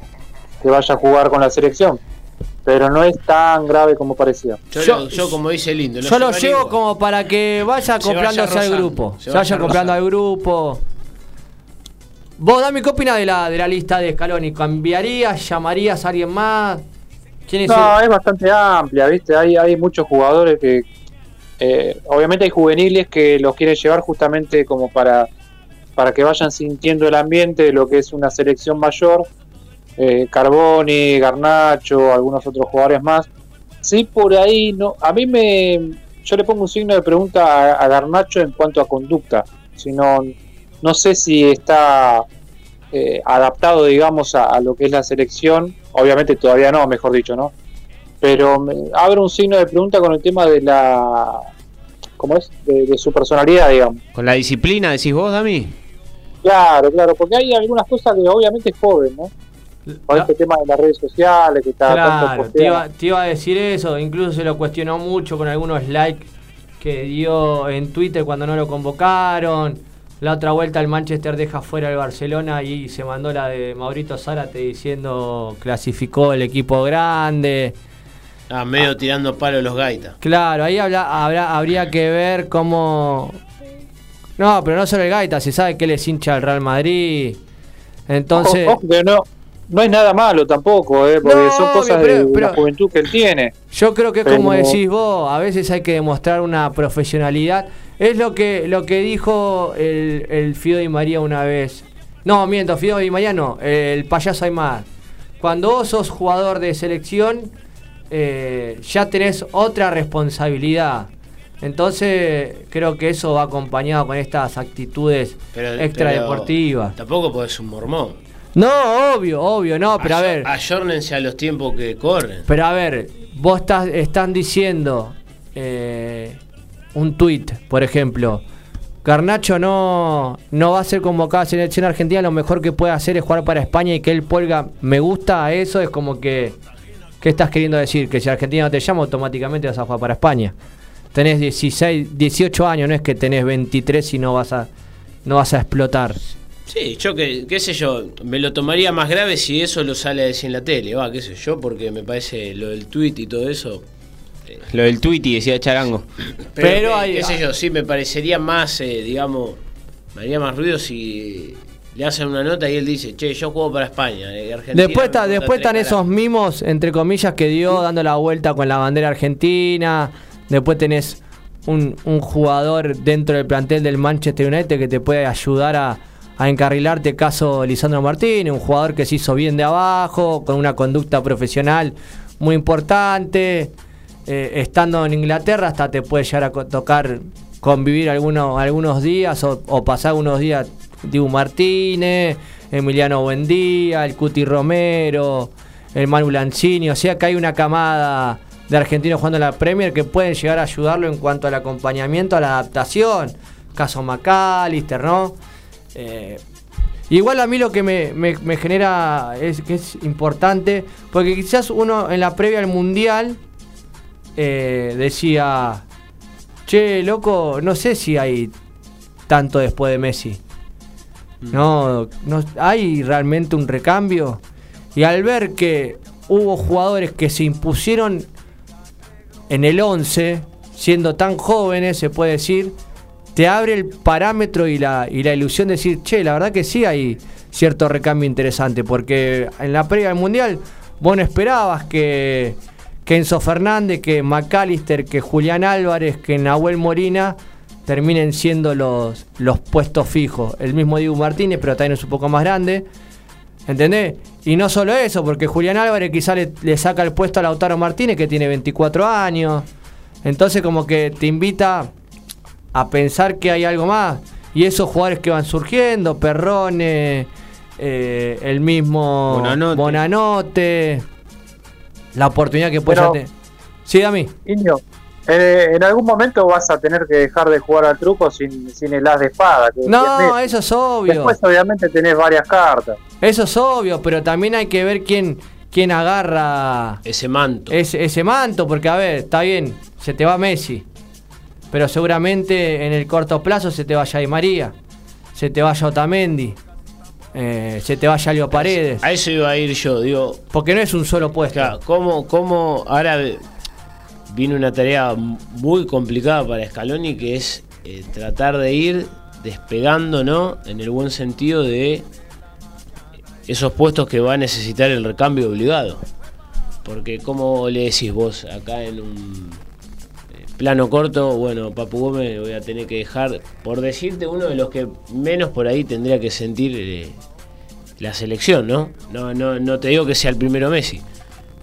que vaya a jugar con la selección, pero no es tan grave como parecía. Yo, Yo- lo- yo, como dice lindo. Yo lo llevo igual. como para que vaya Se vaya acoplándose al grupo. se vaya vaya acoplando al grupo. Vos, Dami, ¿qué opinás de la, de la lista de Scaloni? ¿Cambiarías? ¿Llamarías a alguien más? ¿Quién es No, el- es bastante amplia, ¿viste? Hay, hay muchos jugadores que. eh, obviamente hay juveniles que los quieren llevar justamente como para, para que vayan sintiendo el ambiente de lo que es una selección mayor. Eh, Carboni, Garnacho, algunos otros jugadores más. Sí, por ahí no. A mí me. Yo le pongo un signo de pregunta a, a Garnacho en cuanto a conducta. Si no, no sé si está eh, adaptado, digamos, a, a lo que es la selección. Obviamente todavía no, mejor dicho, ¿no? Pero me abre un signo de pregunta con el tema de la. ¿Cómo es? De, de su personalidad, digamos. Con la disciplina, decís vos, Dami. Claro, claro, porque hay algunas cosas que obviamente es joven, ¿no? Con La- este tema de las redes sociales, que está tanto Claro, te iba, te iba a decir eso. Incluso se lo cuestionó mucho con algunos likes que dio en Twitter cuando no lo convocaron. La otra vuelta el Manchester deja fuera al Barcelona y se mandó la de Maurito Zárate diciendo clasificó el equipo grande. Ah, medio tirando palo los gaitas. Claro, ahí habla- habrá, habría que ver cómo. No, pero no solo el Gaita, se sabe que él es hincha del Real Madrid. Entonces. Ojo, ojo que no, no es nada malo tampoco, ¿eh? porque No, son cosas pero- de pero- la juventud que él tiene. Yo creo que Pero- como decís vos, a veces hay que demostrar una profesionalidad. Es lo que, lo que dijo el, el Fido Di María una vez. No, miento, Fido Di María no, el payaso Aymar. Cuando vos sos jugador de selección, eh, ya tenés otra responsabilidad. Entonces, creo que eso va acompañado con estas actitudes Pero, extradeportivas. Tampoco podés ser un mormón. No, obvio, obvio, no, pero a ver. Ayórnense a los tiempos que corren. Pero a ver, vos estás, están diciendo eh, un tuit, por ejemplo. Garnacho no, no va a ser convocado a la selección argentina, lo mejor que puede hacer es jugar para España y que él polga me gusta a eso, es como que. ¿Qué estás queriendo decir? Que si Argentina no te llama, automáticamente vas a jugar para España. Tenés 16, 18 años, no es que tenés 23 y no vas a, no vas a explotar. Sí, yo que, qué sé yo, me lo tomaría más grave si eso lo sale a decir en la tele, va, qué sé yo, porque me parece lo del tweet y todo eso. Lo del Twitty decía Charango. Pero, hay- qué sé yo, sí, me parecería más, eh, digamos, me haría más ruido si le hacen una nota y él dice, che, yo juego para España. eh, Argentina Después, está, después están esos carajos". mimos, entre comillas, que dio dando la vuelta con la bandera argentina. Después tenés un, un jugador dentro del plantel del Manchester United que te puede ayudar a, a encarrilarte, caso Lisandro Martínez, un jugador que se hizo bien de abajo, con una conducta profesional muy importante. Eh, estando en Inglaterra hasta te puede llegar a tocar convivir algunos, algunos días o, o pasar unos días Dibu Martínez, Emiliano Buendía, el Cuti Romero, el Manu Lanzini, o sea que hay una camada de argentinos jugando en la Premier que pueden llegar a ayudarlo en cuanto al acompañamiento, a la adaptación. Caso McAllister, ¿no? Eh, Igual a mí lo que me, me- me genera es que es importante, porque quizás uno en la previa al Mundial eh, decía, che, loco, no sé si hay tanto después de Messi. No, no hay realmente un recambio. Y al ver que hubo jugadores que se impusieron en el 11, siendo tan jóvenes, se puede decir, te abre el parámetro y la, y la ilusión de decir, che, la verdad que sí hay cierto recambio interesante, porque en la previa del Mundial vos no esperabas que, que Enzo Fernández, que McAllister, que Julián Álvarez, que Nahuel Morina terminen siendo los, los puestos fijos. El mismo Diego Martínez, pero también es un poco más grande. ¿Entendés? Y no solo eso, porque Julián Álvarez quizá le, le saca el puesto a Lautaro Martínez, que tiene 24 años. Entonces como que te invita a pensar que hay algo más. Y esos jugadores que van surgiendo, Perrone, eh, el mismo Bonanote. Bonanote, la oportunidad que puede Pero- ya te- Sí, a mí. Indio, eh, en algún momento vas a tener que dejar de jugar al truco sin, sin el as de espada. que No, es- eso es obvio. Después obviamente tenés varias cartas. Eso es obvio, pero también hay que ver quién, quién agarra Ese manto. ese, ese manto, porque a ver, está bien, se te va Messi, pero seguramente en el corto plazo se te vaya Di María, se te vaya Otamendi, eh, se te vaya Leo Paredes, A eso iba a ir yo, digo, porque no es un solo puesto. Claro, ¿cómo, cómo ahora viene una tarea muy complicada para Scaloni que es eh, tratar de ir despegando, ¿no? En el buen sentido de esos puestos que va a necesitar el recambio obligado. Porque ¿cómo le decís vos acá en un plano corto? Bueno, Papu Gómez voy a tener que dejar, por decirte, uno de los que menos por ahí tendría que sentir eh, la selección, ¿no? No, no, no te digo que sea el primero Messi,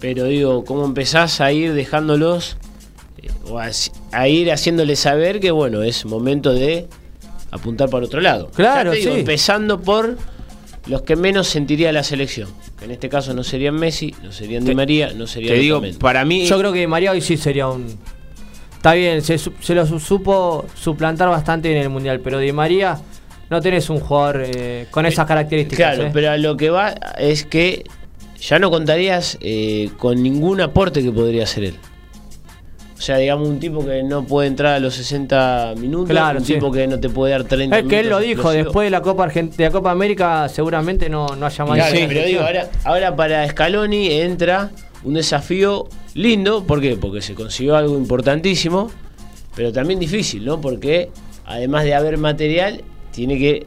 pero digo, ¿cómo empezás a ir dejándolos eh, o a, a ir haciéndoles saber que, bueno, es momento de apuntar para otro lado? Claro, Ya te digo, sí. Empezando por los que menos sentiría la selección, que en este caso no serían Messi, no serían Di María, no serían Te digo, para mí. Yo creo que María hoy sí sería un... Está bien, se, lo su- supo suplantar bastante en el Mundial, pero Di María no tenés un jugador eh, con esas características. Claro, eh. pero a lo que va es que ya no contarías eh, con ningún aporte que podría hacer él. O sea, digamos, un tipo que no puede entrar a los 60 minutos, Claro, un sí. tipo que no te puede dar 30 Es que él lo minutos dijo, después de la Copa Argent- de la Copa América seguramente no, no haya más Claro, ninguna pero digo, selección. ahora, ahora para Scaloni entra un desafío lindo, ¿por qué? Porque se consiguió algo importantísimo, pero también difícil, ¿no? Porque además de haber material, tiene que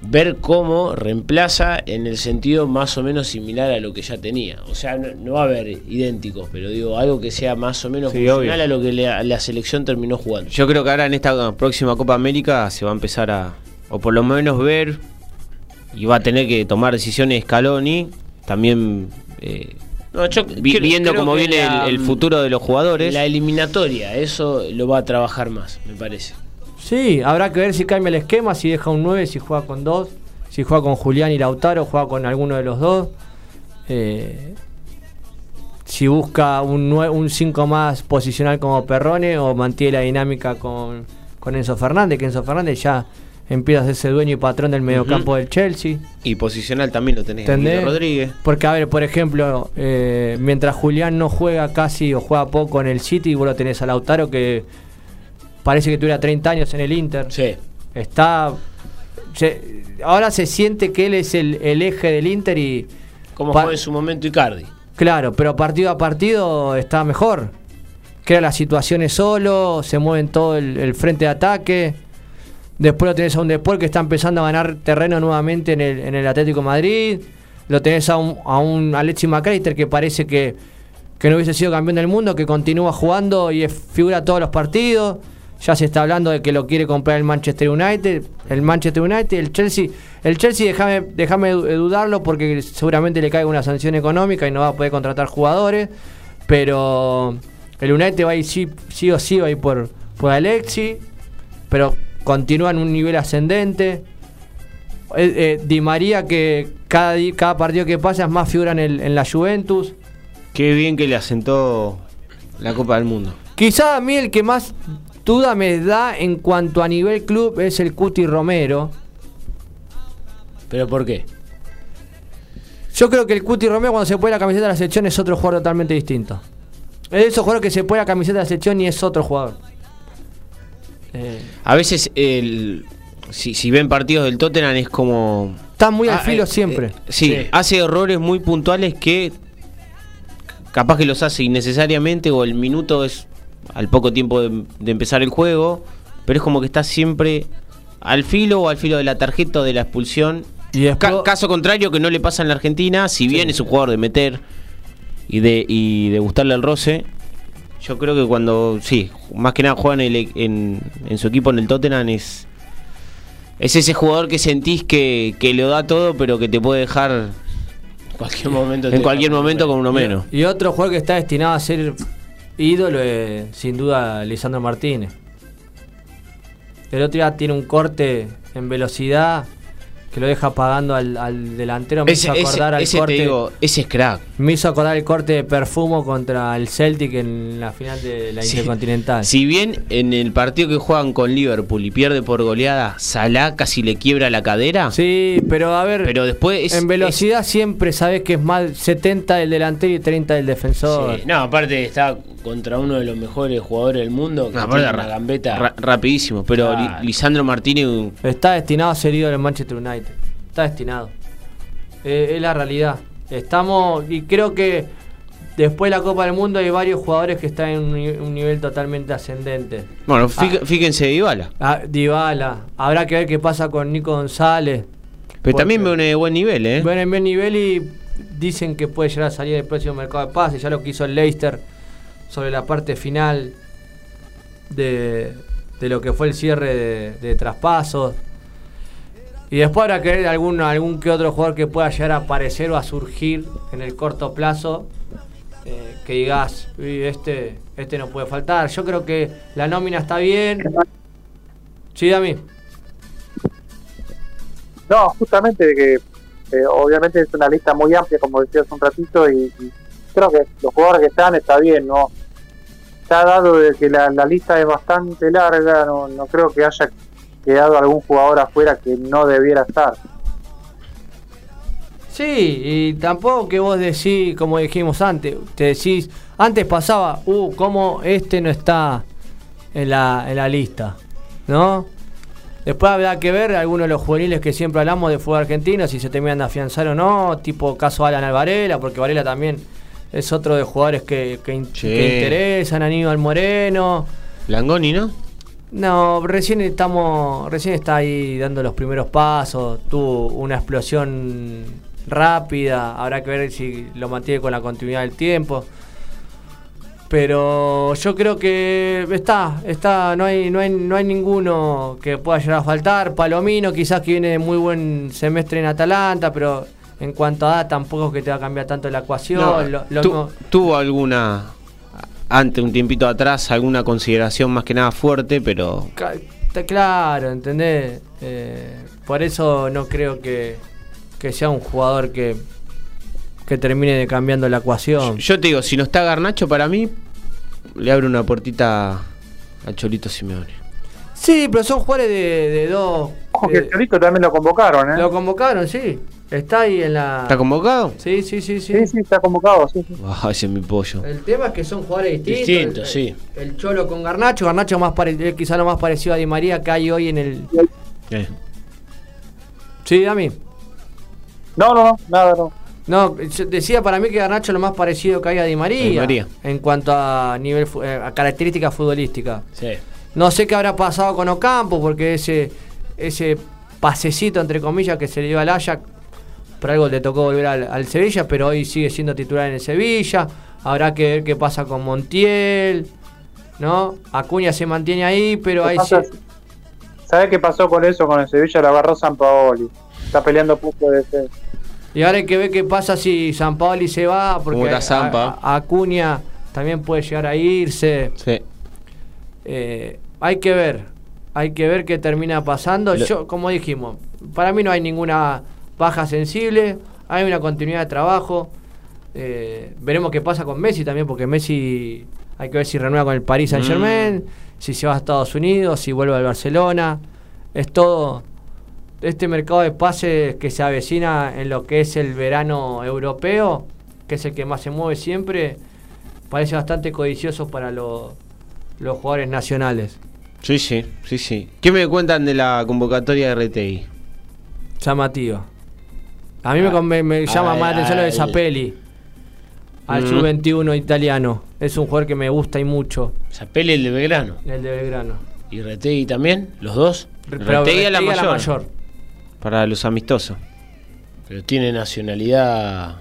ver cómo reemplaza en el sentido más o menos similar a lo que ya tenía. O sea, no, no va a haber idénticos, pero digo, algo que sea más o menos Sí, funcional obvio. a lo que la, la selección terminó jugando. Yo creo que ahora en esta próxima Copa América se va a empezar a, o por lo menos ver, y va a tener que tomar decisiones Scaloni, también eh, No, yo vi- creo- viendo creo cómo que viene la- el, el futuro de los jugadores. La eliminatoria, eso lo va a trabajar más, me parece. Sí, habrá que ver si cambia el esquema, si deja un 9, si juega con dos, si juega con Julián y Lautaro, juega con alguno de los dos. Eh, si busca un 9 un 5 más posicional como Perrone o mantiene la dinámica con, con Enzo Fernández, que Enzo Fernández ya empieza a ser dueño y patrón del mediocampo del Chelsea. Y posicional también lo tenés. ¿Entendés? Rodríguez. Porque, a ver, por ejemplo, eh, mientras Julián no juega casi o juega poco en el City, vos lo tenés a Lautaro que parece que tuviera 30 años en el Inter. Sí. Está se- ahora se siente que él es el, el eje del Inter y. Como fue en su momento Icardi. Claro, pero partido a partido está mejor. Crea las situaciones solo, se mueve en todo el, el frente de ataque. Después lo tenés a un Depor que está empezando a ganar terreno nuevamente en el, Atlético Madrid. Lo tenés a un, a un Alexis McAllister que parece que, que no hubiese sido campeón del mundo, que continúa jugando y es figura todos los partidos. Ya se está hablando de que lo quiere comprar el Manchester United. El Manchester United, el Chelsea. El Chelsea, déjame déjame du- dudarlo porque seguramente le caiga una sanción económica y no va a poder contratar jugadores. Pero el United va a ir sí, o sí va a ir por, por Alexis. Pero continúa en un nivel ascendente. Eh, eh, Di María que cada, cada partido que pasa es más figura en, el- en la Juventus. Qué bien que le asentó la Copa del Mundo. Quizá a mí el que más duda me da en cuanto a nivel club es el Cuti Romero. ¿Pero por qué? Yo creo que el Cuti Romero cuando se pone la camiseta de la sección es otro jugador totalmente distinto. Es de esos jugadores que se pone la camiseta de la sección y es otro jugador. Eh, A veces, el, si, si ven partidos del Tottenham, es como. está muy al Ah, filo eh, siempre. eh, sí, Sí. hace errores muy puntuales que capaz que los hace innecesariamente o el minuto es al poco tiempo de, de empezar el juego, pero es como que está siempre al filo o al filo de la tarjeta o de la expulsión. Y después- Ca- caso contrario que no le pasa en la Argentina, si bien es un jugador de meter y de, y de gustarle el roce, yo creo que cuando, sí, más que nada juegan en, el- en, en su equipo en el Tottenham es, es ese jugador que sentís que, que lo da todo, pero que te puede dejar En cualquier momento. en cualquier momento con uno menos. Y otro jugador que está destinado a ser ídolo es sin duda Lisandro Martínez. El otro día tiene un corte en velocidad que lo deja pagando al, al delantero. Me Ese, hizo acordar ese- al ese te corte. digo, ese es crack. Me hizo acordar el corte de Perfumo contra el Celtic en la final de la Sí. Intercontinental. Si bien en el partido que juegan con Liverpool y pierde por goleada, Salah casi le quiebra la cadera. Sí, pero a ver, Pero después es- en velocidad siempre sabes que es más 70 del delantero y 30 del defensor. Sí, No, aparte está contra uno de los mejores jugadores del mundo. Que No, tiene una gambeta. ra- rapidísimo. Pero. Lisandro Martínez Está destinado a ser ídolo en Manchester United. Está destinado. Eh, es la realidad. Estamos, y creo que después de la Copa del Mundo hay varios jugadores que están en un, ni- un nivel totalmente ascendente. Bueno, fí- fíjense de Ibala. Ah, Dybala. Habrá que ver qué pasa con Nico González. Pero también veo de buen nivel, ¿eh? Bueno, en buen nivel y dicen que puede llegar a salir del próximo mercado de pases. Ya lo que hizo el Leicester sobre la parte final de, de lo que fue el cierre de, traspasos. Y después habrá que ver algún, algún que otro jugador que pueda llegar a aparecer o a surgir en el corto plazo. eh, que digas, "Uy, este, este no puede faltar. Yo creo que la nómina está bien. Sí, Dami. No, justamente que eh, obviamente es una lista muy amplia, como decías un ratito, y creo que los jugadores que están está bien, ¿no? Ya dado de que la, lista es bastante larga, no, no creo que haya quedado algún jugador afuera que no debiera estar. Sí, y tampoco que vos decís, como dijimos antes, te decís, antes pasaba, uh, cómo este no está en la, en la lista, ¿no? Después habrá que ver algunos de los juveniles que siempre hablamos de fútbol argentino, si se terminan de afianzar o no, tipo caso Alan Alvarela, porque Varela también es otro de jugadores que, que, in- Sí. que interesan, Aníbal Moreno. Langoni, ¿no? No, recién estamos, recién está ahí dando los primeros pasos, tuvo una explosión rápida, habrá que ver si lo mantiene con la continuidad del tiempo. Pero yo creo que está, está, no hay, no hay, no hay ninguno que pueda llegar a faltar. Palomino quizás que viene de muy buen semestre en Atalanta, pero en cuanto a edad tampoco es que te va a cambiar tanto la ecuación. No, lo- lo tu- mismo- tuvo alguna, ante un tiempito atrás, alguna consideración más que nada fuerte, pero claro, ¿entendés? Eh, por eso no creo que, que sea un jugador que, que termine de cambiando la ecuación. yo te digo, si no está Garnacho, para mí, le abre una puertita a Cholito Simeone. Sí, pero son jugadores de, de dos. Ojo que eh, el Cholito también lo convocaron, ¿eh? lo convocaron, sí. Está ahí en la. ¿Está convocado? Sí, sí, sí, sí. Sí, sí, está convocado, sí, sí. Ah, ese es mi pollo. El tema es que son jugadores distintos. Distintos, el, sí. El Cholo con Garnacho. Garnacho más pare- quizá lo más parecido a Di María que hay hoy en el. Eh. Sí, Dami. No, no, no, nada, no. No, yo decía para mí que Garnacho es lo más parecido que hay a Di María, Di María. en cuanto a nivel eh, a características futbolísticas. Sí. No sé qué habrá pasado con Ocampo, porque ese ese pasecito entre comillas que se le dio al Ajax, por algo le tocó volver al, al Sevilla, pero hoy sigue siendo titular en el Sevilla. Habrá que ver qué pasa con Montiel, ¿no? Acuña se mantiene ahí, pero ¿Qué ahí sí. ¿Sabes qué pasó con eso con el Sevilla? Lo agarró San Paoli. Está peleando punto de defensa. Y ahora hay que ver qué pasa si San Paoli se va, porque Acuña también puede llegar a irse. Sí. Eh, hay que ver, hay que ver qué termina pasando. Lo- Yo, como dijimos, para mí no hay ninguna baja sensible, hay una continuidad de trabajo. Eh, veremos qué pasa con Messi también, porque Messi hay que ver si renueva con el Paris Saint Germain, si se va a Estados Unidos, si vuelve al Barcelona. Es todo este mercado de pases que se avecina en lo que es el verano europeo, que es el que más se mueve siempre, parece bastante codicioso para los los jugadores nacionales. Sí, sí, sí, sí. ¿Qué me cuentan de la convocatoria de RTI? Llamativo. A mí me, con- me- me llama más la atención lo de al- Zapelli. Al Mm. sub-21 italiano. Es un jugador que me gusta y mucho. Zapelli el de Belgrano. El de Belgrano. Y Retegui también, los dos. Pero Retegui a la Retegui mayor. Para los amistosos. Pero tiene nacionalidad.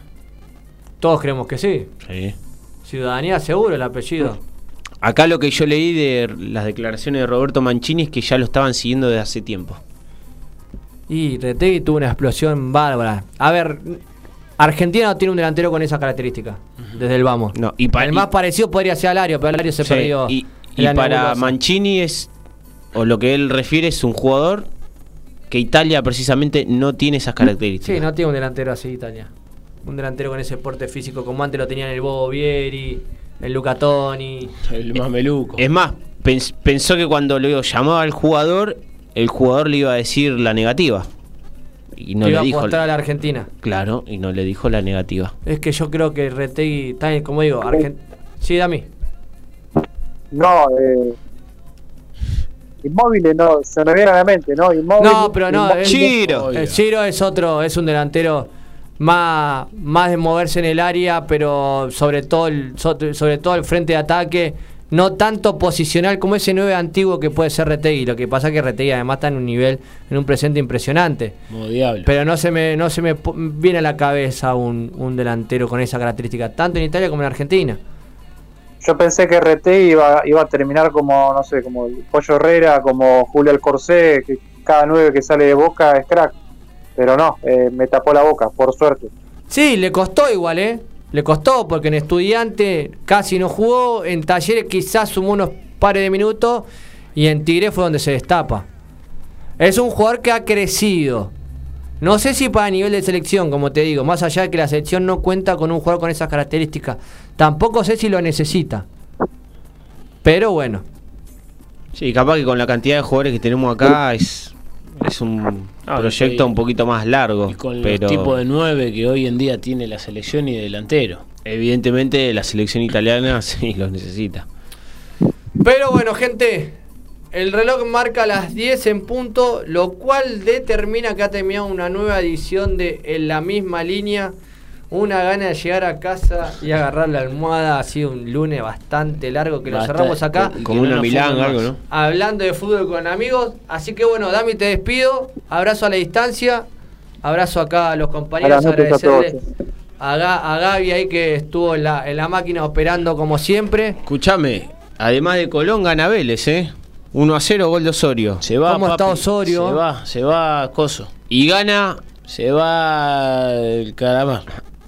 Todos creemos que sí. Sí. Ciudadanía seguro el apellido. Acá lo que yo leí de las declaraciones de Roberto Mancini es que ya lo estaban siguiendo desde hace tiempo. Y Retegui tuvo una explosión bárbara. A ver, Argentina no tiene un delantero con esa característica. Desde el vamos. No, y el y- más parecido podría ser Alario, pero Alario se Sí, perdió. Y, para nebulosa. Mancini es, o lo que él refiere, es un jugador que Italia precisamente no tiene esas características. Sí, no tiene un delantero así, Italia. Un delantero con ese porte físico como antes lo tenían el Bobo Vieri, el Luca Toni. El mameluco. Es más, pens- pensó que cuando lo llamaba al jugador, el jugador le iba a decir la negativa. Y no le iba a dijo. apostar a la Argentina. Claro, y no le dijo la negativa. Es que yo creo que Retegui, también, como digo, Argen- Sí, Dami. No, eh. Inmóviles no, se me viene a la mente, ¿no? Inmóvil, No, pero no, el- Chiro. El Ciro es otro, es un delantero más, más de moverse en el área, pero sobre todo el, so- sobre todo el frente de ataque, no tanto posicional como ese 9 antiguo que puede ser Retegui. Lo que pasa es que Retegui además está en un nivel, en un presente impresionante. Como diablo. Pero no se me, no se me viene a la cabeza un, un delantero con esa característica, tanto en Italia como en Argentina. Yo pensé que RT iba, iba a terminar como, no sé, como el Pollo Herrera, como Julio Alcorsé, que cada nueve que sale de boca es crack. Pero no, eh, me tapó la boca, por suerte. Sí, le costó igual, ¿eh? Le costó porque en estudiante casi no jugó, en talleres quizás sumó unos pares de minutos y en Tigre fue donde se destapa. Es un jugador que ha crecido. No sé si para nivel de selección, como te digo, más allá de que la selección no cuenta con un jugador con esas características, tampoco sé si lo necesita. Pero bueno, Sí, capaz que con la cantidad de jugadores que tenemos acá es, es un Ah, proyecto sí. un poquito más largo. Y con pero los tipos de nueve que hoy en día tiene la selección y delantero. evidentemente la selección italiana sí los necesita. Pero bueno, gente, el reloj marca las 10 en punto, lo cual determina que ha terminado una nueva edición de En la misma línea. Una gana de llegar a casa y agarrar la almohada. Ha sido un lunes bastante largo que lo Basta- cerramos acá. Como no una nos Milán o fumen algo. ¿no? Hablando de fútbol con amigos. Así que bueno, Dami, te despido. Abrazo a la distancia. Abrazo acá a los compañeros. A Agradecerle todos. a, Ga- a Gaby ahí que estuvo en la, en la máquina operando como siempre. Escuchame, además de Colón gana Vélez, ¿eh? 1 a 0 gol de Osorio. Se va, ¿Cómo está papi. Osorio? Se va, se va Coso. Y gana Se va el Calamar.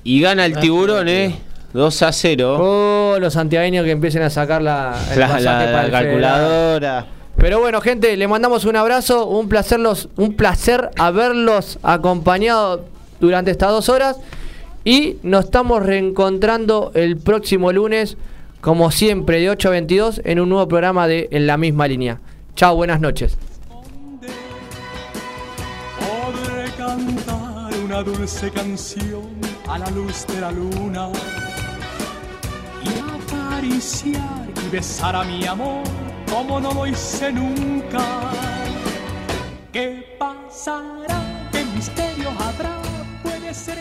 Y gana el tiburón, ¿eh? 2 a 0. Oh, los santiagueños que empiecen a sacar la, el la, pasaje la- para la el federal. calculadora. Pero bueno, gente, le mandamos un abrazo, un placer, los, un placer haberlos acompañado durante estas dos horas. Y nos estamos reencontrando el próximo lunes, como siempre, de 8 a 22, en un nuevo programa de En la misma línea. Chao, buenas noches. Podré cantar una dulce canción a la luz de la luna y acariciar y besar a mi amor como no lo hice nunca. ¿Qué pasará? Que mis años atrás puede ser